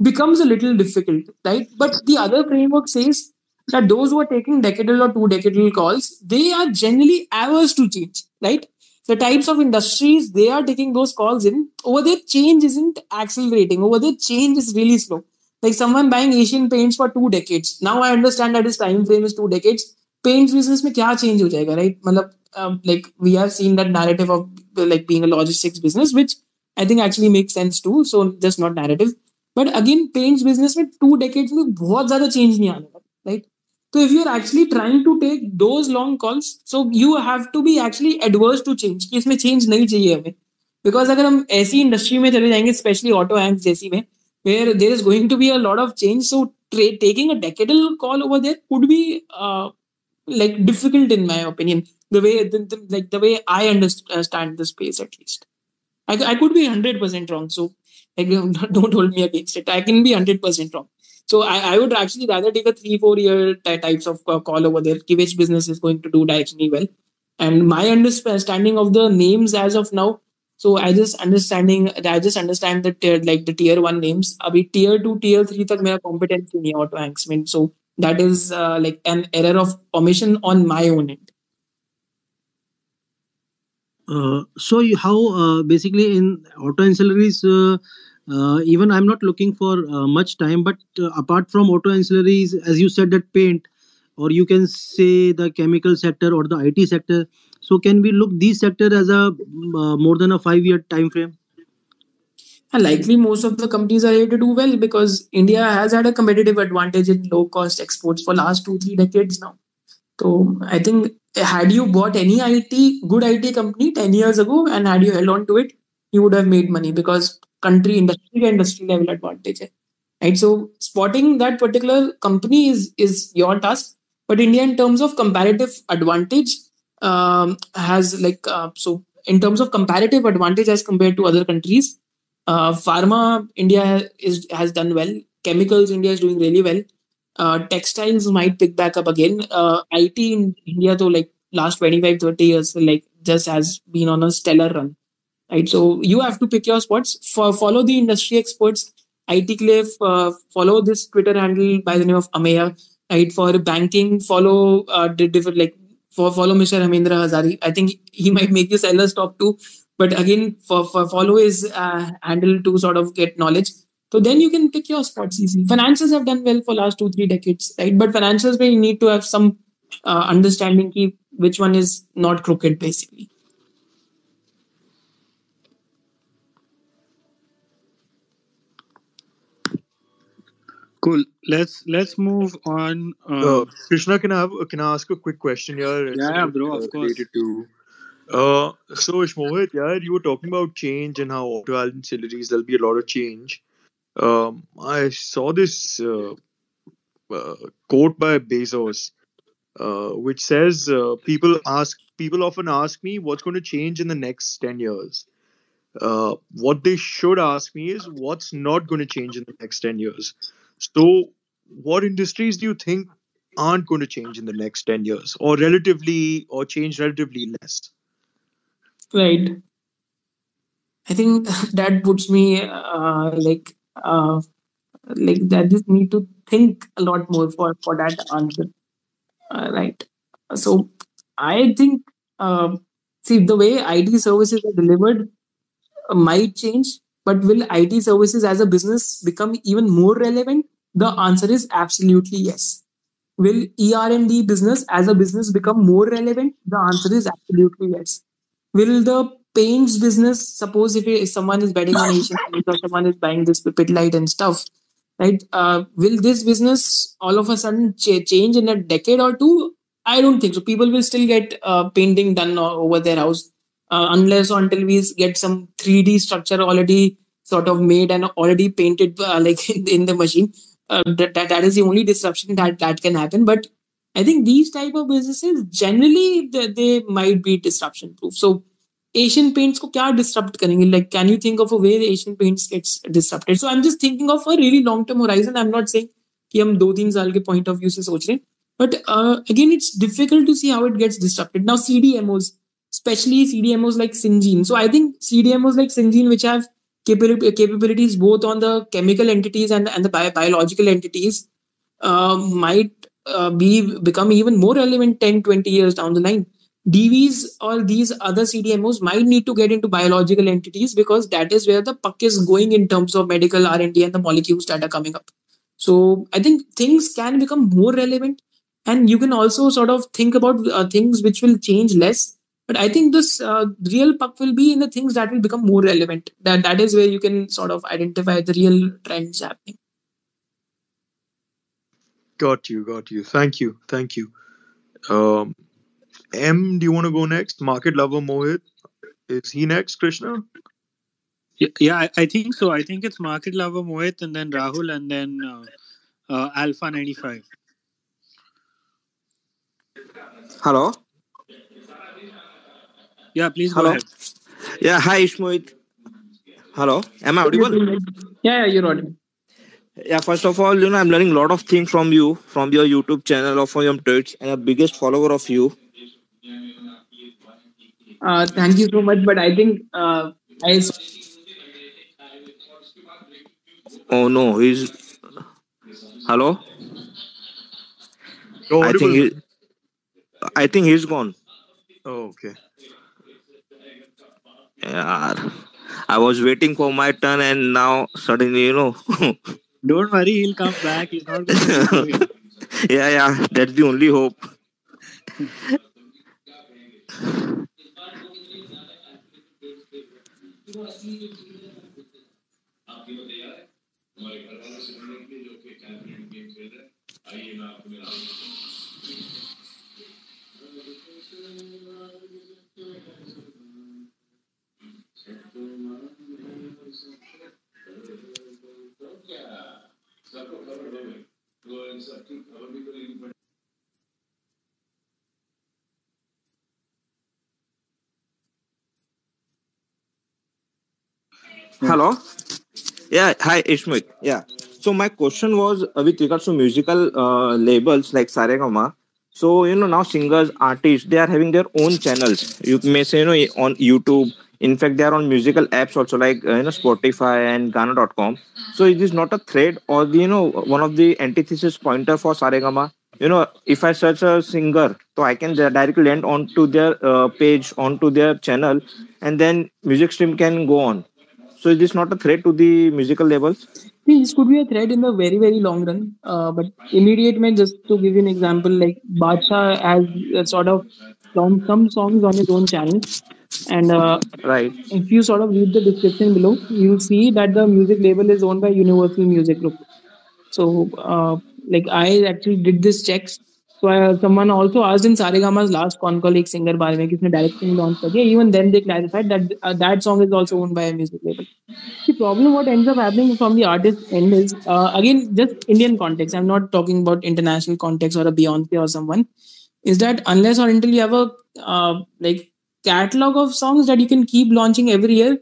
becomes a little difficult, right? But the other framework says that those who are taking decadal or two decadal calls, they are generally averse to change, right? The types of industries they are taking those calls in, over there change isn't accelerating. Over there change is really slow. Like someone buying Asian paints for two decades. Now I understand that his time frame is two decades. Paints business में क्या change हो जाएगा, right? मतलब um, like we have seen that narrative of like being a logistics business, which I think actually makes sense too. So just not narrative. But again, paints business में two decades में बहुत ज़्यादा change नहीं आने वाला, right? So if you're actually trying to take those long calls, so you have to be actually adverse to change. कि इसमें change नहीं चाहिए हमें. Because अगर हम ऐसी industry में चले जाएँगे, especially auto hands जैसी में, where there is going to be a lot of change, so tra- taking a decadal call over there could be uh, like difficult in my opinion. The way the, the, like the way I understand the space at least. I, I could be hundred percent wrong. So like don't hold me against it. I can be hundred percent wrong. So I, I would actually rather take a three four year ty- types of uh, call over there. Which business is going to do directionally well, and my understanding of the names as of now so i just understanding i just understand the tier like the tier one names. abhi tier two tier three tak mera competency nahi auto hanks mean so that is uh, like an error of omission on my own end. Uh, so you, how uh, basically in auto ancillaries uh, uh, even I'm not looking for uh, much time, but apart from auto ancillaries, as you said, that paint, or you can say the chemical sector or the IT sector, so can we look these sector as a uh, more than a 5 year time frame And likely most of the companies are here to do well because India has had a competitive advantage in low cost exports for last two three decades now. So I think had you bought any IT good IT company ten years ago and had you held on to it, you would have made money because country industry industry level advantage. Right. So spotting that particular company is is your task. But India, in terms of comparative advantage, um, has like uh, so in terms of comparative advantage as compared to other countries, uh, pharma India is has done well. Chemicals India is doing really well. uh, textiles might pick back up again. Uh, IT in India, though, like last 25, 30 years, like just has been on a stellar run. Right. So you have to pick your spots. For follow the industry experts. IT Cliff, uh, follow this Twitter handle by the name of Ameya. Right. For banking, follow uh, different like for follow Mr. Hemindra Hazari. I think he might make you sellers talk too. But again, for, for follow his uh, handle to sort of get knowledge. So then you can pick your spots easily. Financials have done well for last two, three decades, right? But financials may need to have some uh, understanding key which one is not crooked basically. Cool. Let's let's move on. Uh, Um, Krishna, can I have can I ask a quick question here? It's yeah, bro. uh, Of course. to. Uh, so Ishmohit, yeah, you were talking about change and how auto ancillaries there'll be a lot of change. Um, I saw this uh, uh, quote by Bezos, uh, which says, uh, "People ask, people often ask me what's going to change in the next ten years. Uh, what they should ask me is what's not going to change in the next ten years. So, what industries do you think aren't going to change in the next ten years, or relatively, or change relatively less?" Right. I think that puts me uh, like uh, like that just need to think a lot more for for that answer. Uh, right. So I think uh, see the way IT services are delivered might change, but will IT services as a business become even more relevant? The answer is absolutely yes. Will ER&D business as a business become more relevant? The answer is absolutely yes. Will the paints business, suppose if, someone is betting on Asian Paints or someone is buying this Pidilite and stuff, right? Uh, will this business all of a sudden ch- change in a decade or two? I don't think so. People will still get uh, painting done over their house uh, unless or until we get some 3D structure already sort of made and already painted uh, like in, in the machine. Uh, that, that that is the only disruption that that can happen. But I think these type of businesses generally they, they might be disruption proof. So Asian paints को क्या disrupt करेंगे? Like, can you think of a way the Asian paints gets disrupted? So I'm just thinking of a really long term horizon. I'm not saying कि हम दो तीन साल के point of view से सोच रहे हैं. But uh, again, it's difficult to see how it gets disrupted. Now CDMOs, especially CDMOs like Syngene. So I think CDMOs like Syngene, which have capab- capabilities both on the chemical entities and, and the bio- biological entities, uh, might uh, be become even more relevant 10, 20 years down the line. Divi's or these other CDMOs might need to get into biological entities because that is where the puck is going in terms of medical R&D and the molecules that are coming up. So I think things can become more relevant, and you can also sort of think about uh, things which will change less. But I think this uh, real puck will be in the things that will become more relevant. That that is where you can sort of identify the real trends happening. Got you, got you. Thank you, thank you. Um, M, do you want to go next? Market lover Mohit, is he next? Krishna? Yeah, yeah I, I think so. I think it's Market Lover Mohit and then Rahul and then uh, uh, Alpha 95. Hello. Yeah, please go Hello. ahead. Yeah. Hi, Ishmohit. Hello. Am I audible? Yeah, yeah, you're audible. Yeah. First of all, you know, I'm learning a lot of things from you, from your YouTube channel or from your tweets, and a biggest follower of you. Uh, thank you so much. But I think uh, I Oh no, he's. Hello. You're I think he. I think he's gone. Oh, okay. Yeah. I was waiting for my turn, and now suddenly, you know. Don't worry, he'll come back. He's not going to go yeah, yeah. That's the only hope. Hello. Yeah. Hi, Ishmohit. Yeah. So my question was uh, with regards to musical uh, labels like Saregama. So you know now singers, artists, they are having their own channels. You may say you know on YouTube. In fact, they are on musical apps also like uh, you know Spotify and Gaana.com. So it is not a thread or the you know one of the antithesis pointer for Saregama. You know if I search a singer, so I can di- directly land onto their uh, page, onto their channel, and then music stream can go on. So is this not a threat to the musical labels? This could be a threat in the very, very long run. Uh, but immediate just to give you an example, like Bacha has uh, sort of some songs on his own channel. And uh, Right. if you sort of read the description below, you'll see that the music label is owned by Universal Music Group. So, uh, like I actually did this checks. So uh, someone also asked in Saregama's last con call एक singer बारे में किसने directing launch कर दिया. Even then they clarified that uh, that song is also owned by a music label. The problem what ends up happening from the artist end is uh, again just Indian context. I'm not talking about international context or a Beyonce or someone. Is that unless or until you have a uh, like catalog of songs that you can keep launching every year,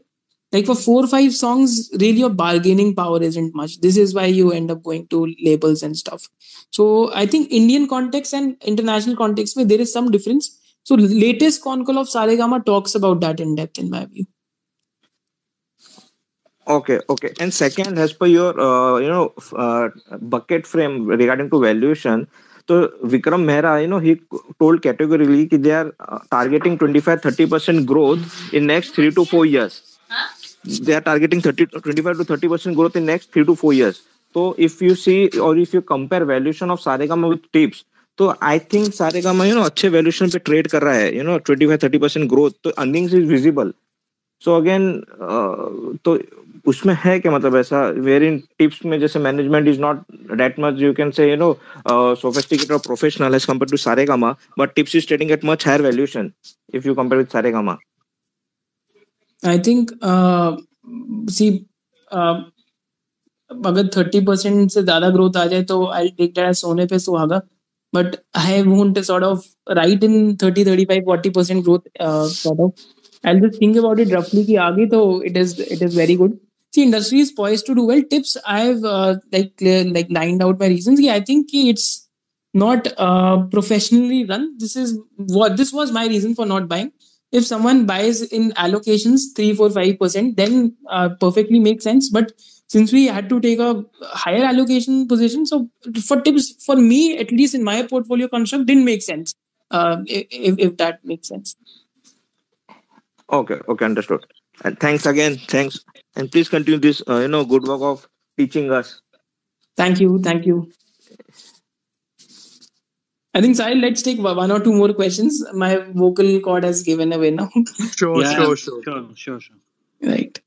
like for four or five songs, really your bargaining power isn't much. This is why you end up going to labels and stuff. So I think Indian context and international context where there is some difference. So latest con call of Saregama talks about that in depth in my view. Okay, okay. And second, as per your uh, you know uh, bucket frame regarding to valuation, तो Vikram Mehra you know he told categorically कि they are targeting 25 30 percent growth in next three to four years they are targeting 30 25 to 30 percent growth in next three to four years तो if you see और if you compare valuation of Saregama with Tips तो I think Saregama you know अच्छे valuation पे trade कर रहा है you know 25 30 percent growth तो earnings is visible so again तो उसमें है क्या मतलब ऐसा? वेर इन टिप्स में जैसे management is not that much you can say you know sophisticated और professional as compared to Saregama but Tips is trading at much higher valuation if you compare with I think uh, see uh, अगर thirty percent से ज़्यादा growth आ जाए तो I take that as सोने पे सुहागा but I won't sort of right in thirty thirty five forty percent growth sort of I just think about it रफली कि आगे तो it is it is very good See, industry is poised to do well. Tips, I've uh, like like lined out my reasons. Yeah, I think it's not uh, professionally run. This is what this was my reason for not buying. If someone buys in allocations three, four, five percent, then uh, perfectly makes sense. But since we had to take a higher allocation position, so for tips, for me at least in my portfolio construct, didn't make sense. Uh, if, if that makes sense. Okay, okay, understood. And thanks again. Thanks. And please continue this, uh, you know, good work of teaching us. Thank you, thank you. I think Sahir, let's take one or two more questions. My vocal cord has given away now. Sure, Yeah, sure, sure. Sure, sure, sure. right.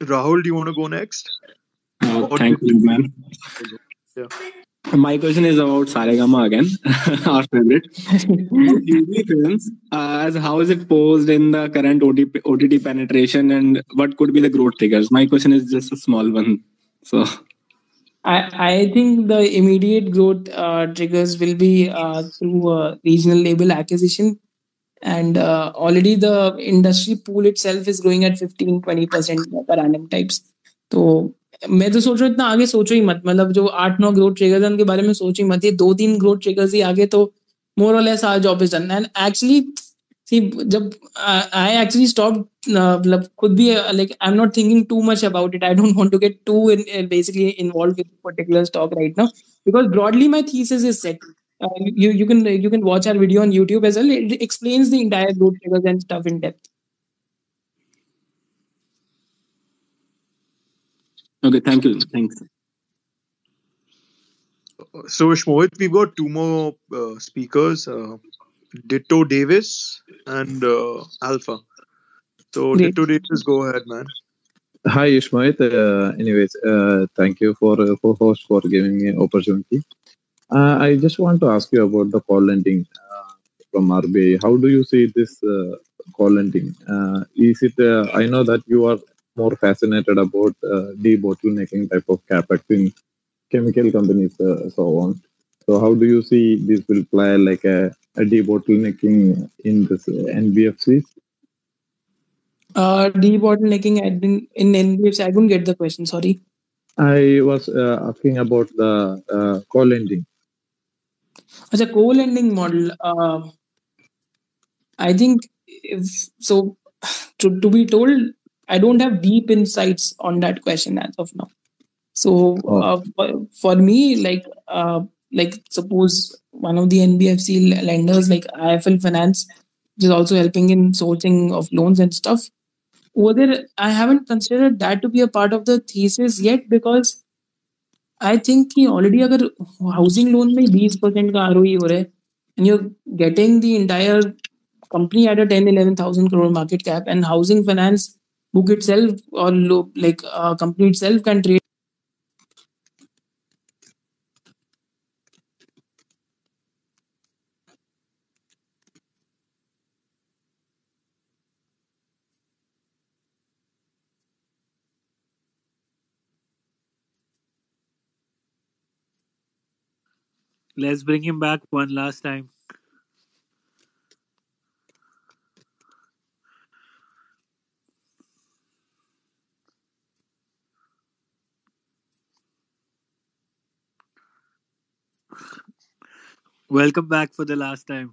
Rahul, do you want to go next? Uh, thank do you, man. Yeah. My question is about Saregama again, our favorite. Hindi films, uh, as how is it posed in the current OTP, OTT penetration, and what could be the growth triggers? My question is just a small one. So, I, I think the immediate growth uh, triggers will be uh, through uh, regional label acquisition. And uh, already the industry pool itself is growing at 15 20% per annum types. तो मैं तो सोच रहा हूँ, इतना आगे सोचो ही मत। मतलब जो आठ, नौ ग्रोथ ट्रिगर्स उनके बारे में सोचो ही मत। ये दो, तीन ग्रोथ ट्रिगर्स ही आगे तो मोर और less our job is done and actually see जब आई एक्चुअली स्टॉप मतलब खुद भी like I am not thinking too much about it I don't want to get to in basically involve with particular stock right now because broadly my thesis is set you you can you can watch our video on YouTube as well. It explains the entire growth triggers and stuff in depth. Okay, thank you. Thanks. So, Mohit, we've got two more uh, speakers uh, Ditto Davis and uh, Alpha. So, Great. Ditto Davis, go ahead, man. Hi, Ishmohit. Uh, anyways, uh, thank you for uh, for host for giving me opportunity. Uh, I just want to ask you about the call lending uh, from RBI. How do you see this uh, call lending? Uh, is it? Uh, I know that you are more fascinated about uh, debottlenecking type of capex in chemical companies, uh, so on. So, how do you see this will play like a, a debottlenecking in this uh, NBFCs? Uh, debottlenecking I didn't in NBFC. I couldn't get the question. Sorry. I was uh, asking about the uh, co-lending. As a co-lending model, uh, I think if so, to, to be told, I don't have deep insights on that question as of now. So oh. uh, for me, like uh, like suppose one of the NBFC lenders like IIFL Finance is also helping in sourcing of loans and stuff. Over there, I haven't considered that to be a part of the thesis yet because I think he already अगर housing loan में 20% का ROE हो and you're getting the entire company at a 10 11,000 crore market cap and housing finance book itself or like uh, company itself can trade Let's bring him back one last time. Welcome back for the last time.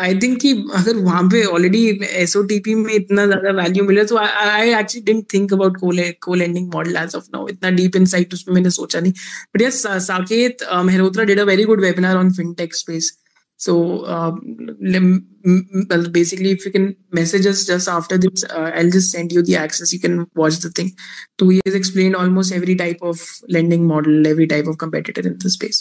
I think कि अगर वहां पे already एसओटीपी में इतना ज्यादा value मिला तो I actually didn't think about को lending model as of now इतना डीप इनसाइट उसमें मैंने सोचा नहीं but yes Saket Mehrotra did a very good webinar on fintech space so uh, lem- m- m- well, basically if you can message us just after this uh, i'll just send you the access you can watch the thing so he has explained almost every type of lending model every type of competitor in the space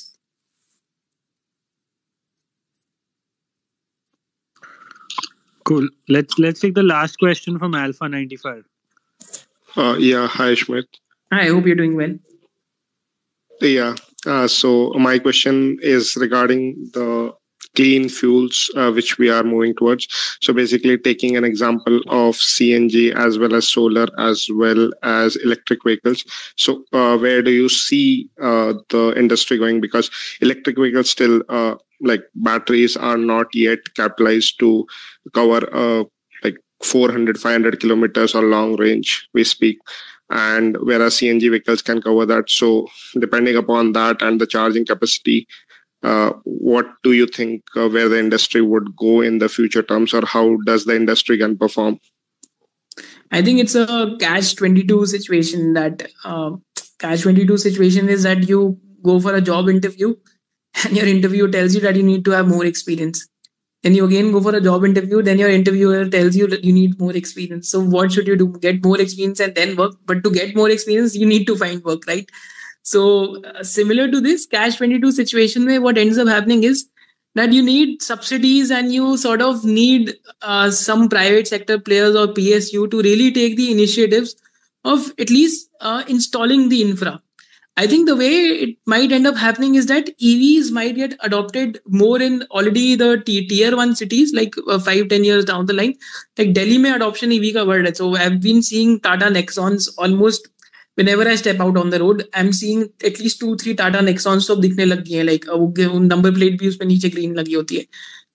Cool. Let's let's take the last question from Alpha 95. Uh, yeah, hi, Shmit. i hope you're doing well Yeah, uh, so my question is regarding the clean fuels uh, which we are moving towards. So basically, taking an example of CNG as well as solar as well as electric vehicles. So uh, where do you see uh, the industry going? Because electric vehicles still uh, like batteries are not yet capitalized to cover uh, like 400 500 kilometers or long range we speak. And whereas cng vehicles can cover that. So depending upon that and the charging capacity uh, what do you think uh, where the industry would go in the future terms or how does the industry can perform? I think it's a catch 22 situation that uh, catch 22 situation is that you go for a job interview and your interview tells you that you need to have more experience. Then you again go for a job interview, then your interviewer tells you that you need more experience. So what should you do? Get more experience and then work. But to get more experience, you need to find work, right? So uh, similar to this cash 22 situation where what ends up happening is that you need subsidies and you sort of need uh, some private sector players or PSU to really take the initiatives of at least uh, installing the infra. I think the way it might end up happening is that EVs might get adopted more in already the t- tier one cities, like uh, five, 10 years down the line. Like Delhi में adoption EV का word है. So I've been seeing Tata Nexons almost whenever I step out on the road, I'm seeing at least two, three Tata Nexons तो दिखने लग गए हैं. Like uh, वो number plate भी उसमें नीचे green लगी होती है.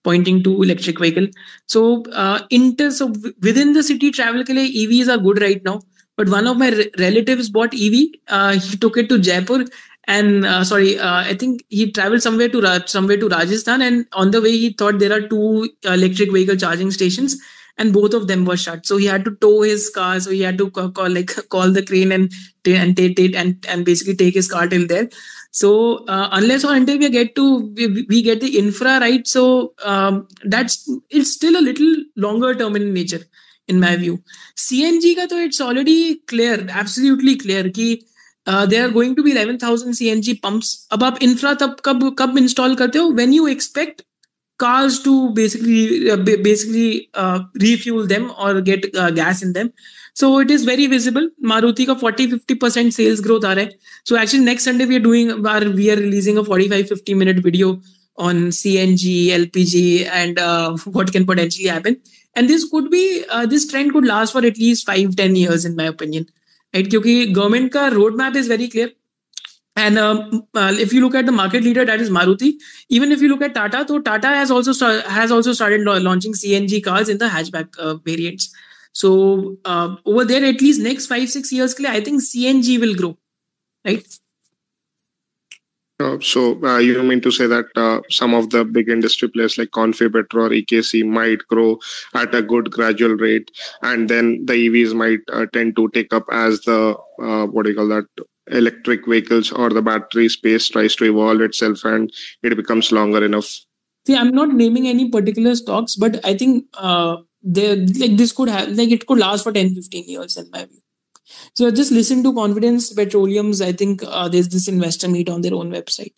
Pointing to electric vehicle. So uh, inter so within the city travel के लिए EVs are good right now. But one of my re- relatives bought EV. Uh, he took it to Jaipur, and uh, sorry, uh, I think he traveled somewhere to Ra- somewhere to Rajasthan. And on the way, he thought there are two electric vehicle charging stations, and both of them were shut. So he had to tow his car. So he had to call, call like call the crane and ta- and take it and and basically take his car till there. So uh, unless or until we get to we, we get the infra right, so um, that's it's still a little longer term in nature. In my view cng का तो it's already clear absolutely clear कि uh, there are going to be 11000 cng pumps अब आप infra तब कब कब install करते हो when you expect cars to basically uh, basically uh, refuel them or get uh, gas in them so it is very visible maruti का 40 50% sales growth आ रहा है so actually next sunday we are doing our, we are releasing a 45 50 minute video on cng lpg and uh, what can potentially happen and this could be uh, this trend could last for at least five ten years in my opinion right because government ka roadmap is very clear and um, uh, if you look at the market leader, that is Maruti. Even if you look at Tata, so Tata has also start, has also started launching CNG cars in the hatchback uh, variants. So uh, over there, at least next five six years, I think CNG will grow, right? Uh, so uh, you mean to say that uh, some of the big industry players like Confipet or EKC might grow at a good gradual rate, and then the EVs might uh, tend to take up as the uh, what do you call that electric vehicles or the battery space tries to evolve itself and it becomes longer enough. See, I'm not naming any particular stocks, but I think they like this could have like it could last for 10, 15 years in my view. So just listen to Confidence Petroleum's. I think uh, there's this investor meet on their own website.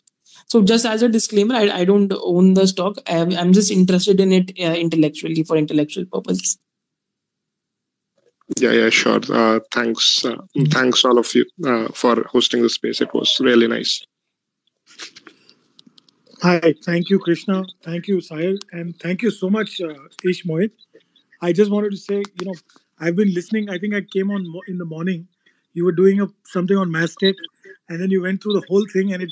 So just as a disclaimer, I, I don't own the stock. I am, I'm just interested in it uh, intellectually for intellectual purposes. Yeah, yeah, sure. Uh, thanks, uh, thanks all of you uh, for hosting the space. It was really nice. Hi, thank you, Krishna. Thank you, Sahir. And thank you so much, uh, Ish Mohit. I just wanted to say, you know, I've been listening. I think I came on in the morning. You were doing a, something on Mastek, and then you went through the whole thing, and it,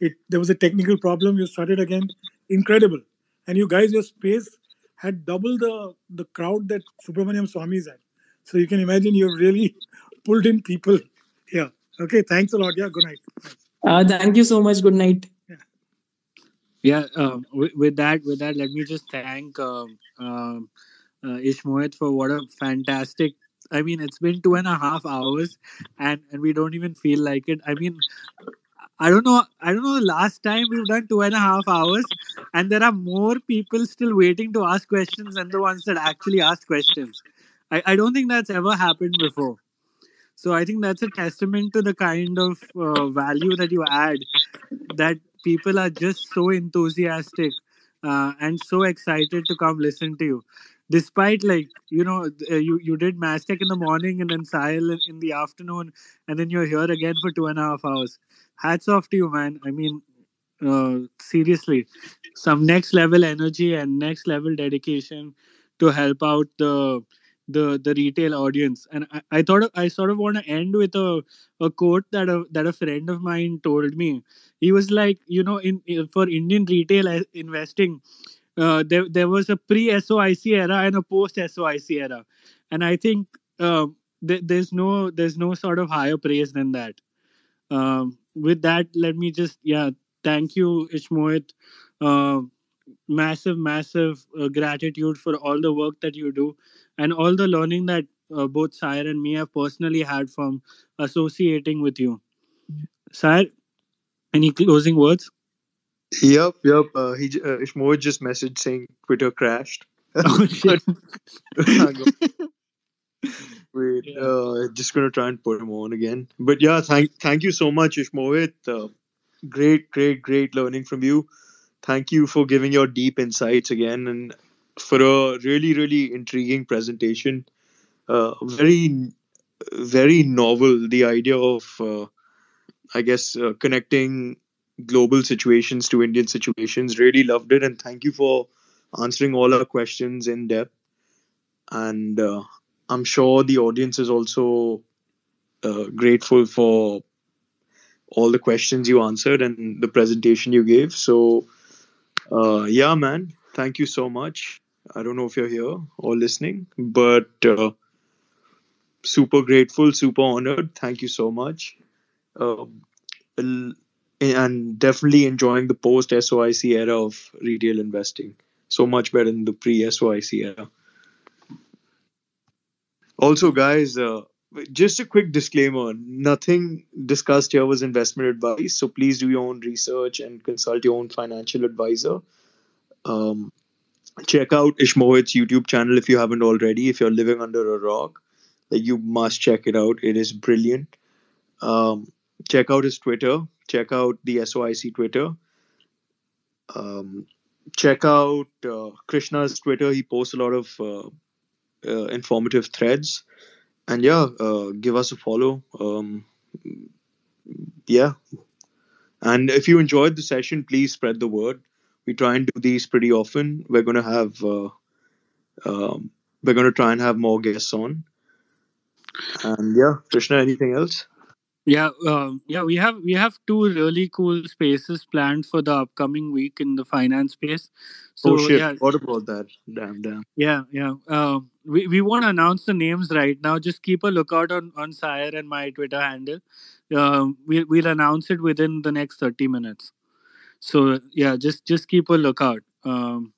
it there was a technical problem. You started again. Incredible. And you guys, your space had double the the crowd that Subramanian Swamy's had. So you can imagine you've really pulled in people here. Okay, thanks a lot. Yeah, good night. Uh, thank you so much. Good night. Yeah, um, with, with that, with that, let me just thank um, um, uh, for what a fantastic. I mean, it's been two and a half hours, and and we don't even feel like it. I mean, I don't know. I don't know. The last time we've done two and a half hours, and there are more people still waiting to ask questions than the ones that actually ask questions. I, I don't think that's ever happened before. So I think that's a testament to the kind of uh, value that you add. That people are just so enthusiastic uh, and so excited to come listen to you despite like you know uh, you you did Mastek in the morning and then Sahil in, in the afternoon and then you're here again for two and a half hours. Hats off to you man. I mean uh, seriously. Some next level energy and next level dedication to help out the the the retail audience. And i, I thought i sort of want to end with a, a quote that a that a friend of mine told me. He was like you know in, in for indian retail uh, investing uh, there there was a pre SOIC era and a post SOIC era, and I think uh, th- there's no there's no sort of higher praise than that. Um, with that, let me just yeah thank you Ishmohit. Uh, massive massive uh, gratitude for all the work that you do and all the learning that uh, both Sahir and me have personally had from associating with you. Sahir, any closing words? Yep, yep. Uh, he uh, just messaged saying Twitter crashed. Oh, shit. Wait, uh, just gonna try and put him on again. But yeah, thank thank you so much, Ishmohit. Uh, great, great, great learning from you. Thank you for giving your deep insights again and for a really, really intriguing presentation. Uh, very, very novel. The idea of, uh, I guess, uh, connecting global situations to Indian situations. Really loved it, and thank you for answering all our questions in depth. And uh, I'm sure the audience is also uh, grateful for all the questions you answered and the presentation you gave. So, uh, yeah, man, thank you so much. I don't know if you're here or listening, but uh, super grateful, super honored. Thank you so much. Um, and definitely enjoying the post SOIC era of retail investing. So much better than the pre SOIC era. Also, guys, uh, just a quick disclaimer nothing discussed here was investment advice. So please do your own research and consult your own financial advisor. Um, check out Ishmohit's YouTube channel if you haven't already. If you're living under a rock, like you must check it out. It is brilliant. Um, check out his Twitter. Check out the SOIC Twitter. Um, check out uh, Krishna's Twitter. He posts a lot of uh, uh, informative threads. And yeah, uh, give us a follow. Um, yeah. And if you enjoyed the session, please spread the word. We try and do these pretty often. We're going to have, uh, um, we're going to try and have more guests on. And yeah, Krishna, anything else? Yeah, um, yeah, we have we have two really cool spaces planned for the upcoming week in the finance space. So oh shit! yeah, What about that? Damn, damn. yeah, yeah. Um, we we won't announce the names right now. Just keep a lookout on on Sahir and my Twitter handle. Um, we'll we'll announce it within the next thirty minutes. So yeah, just just keep a lookout. Um,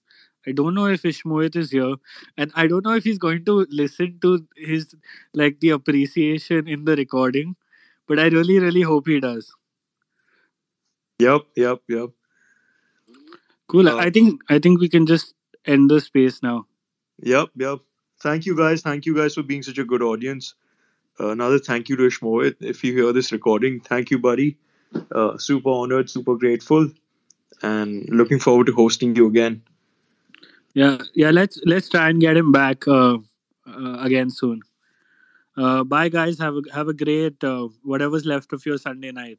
I don't know if Ishmohit is here, and I don't know if he's going to listen to his like the appreciation in the recording, but I really really hope he does. Yep, yep, yep. Cool. Uh, I think I think we can just end the space now. Yep, yep. Thank you guys. Thank you guys for being such a good audience. Uh, another thank you to Ishmohit. If you hear this recording, thank you, buddy. Uh, super honored, super grateful, and looking forward to hosting you again. Yeah, yeah. Let's let's try and get him back uh, uh, again soon. Uh, bye, guys. Have a have a great uh, whatever's left of your Sunday night.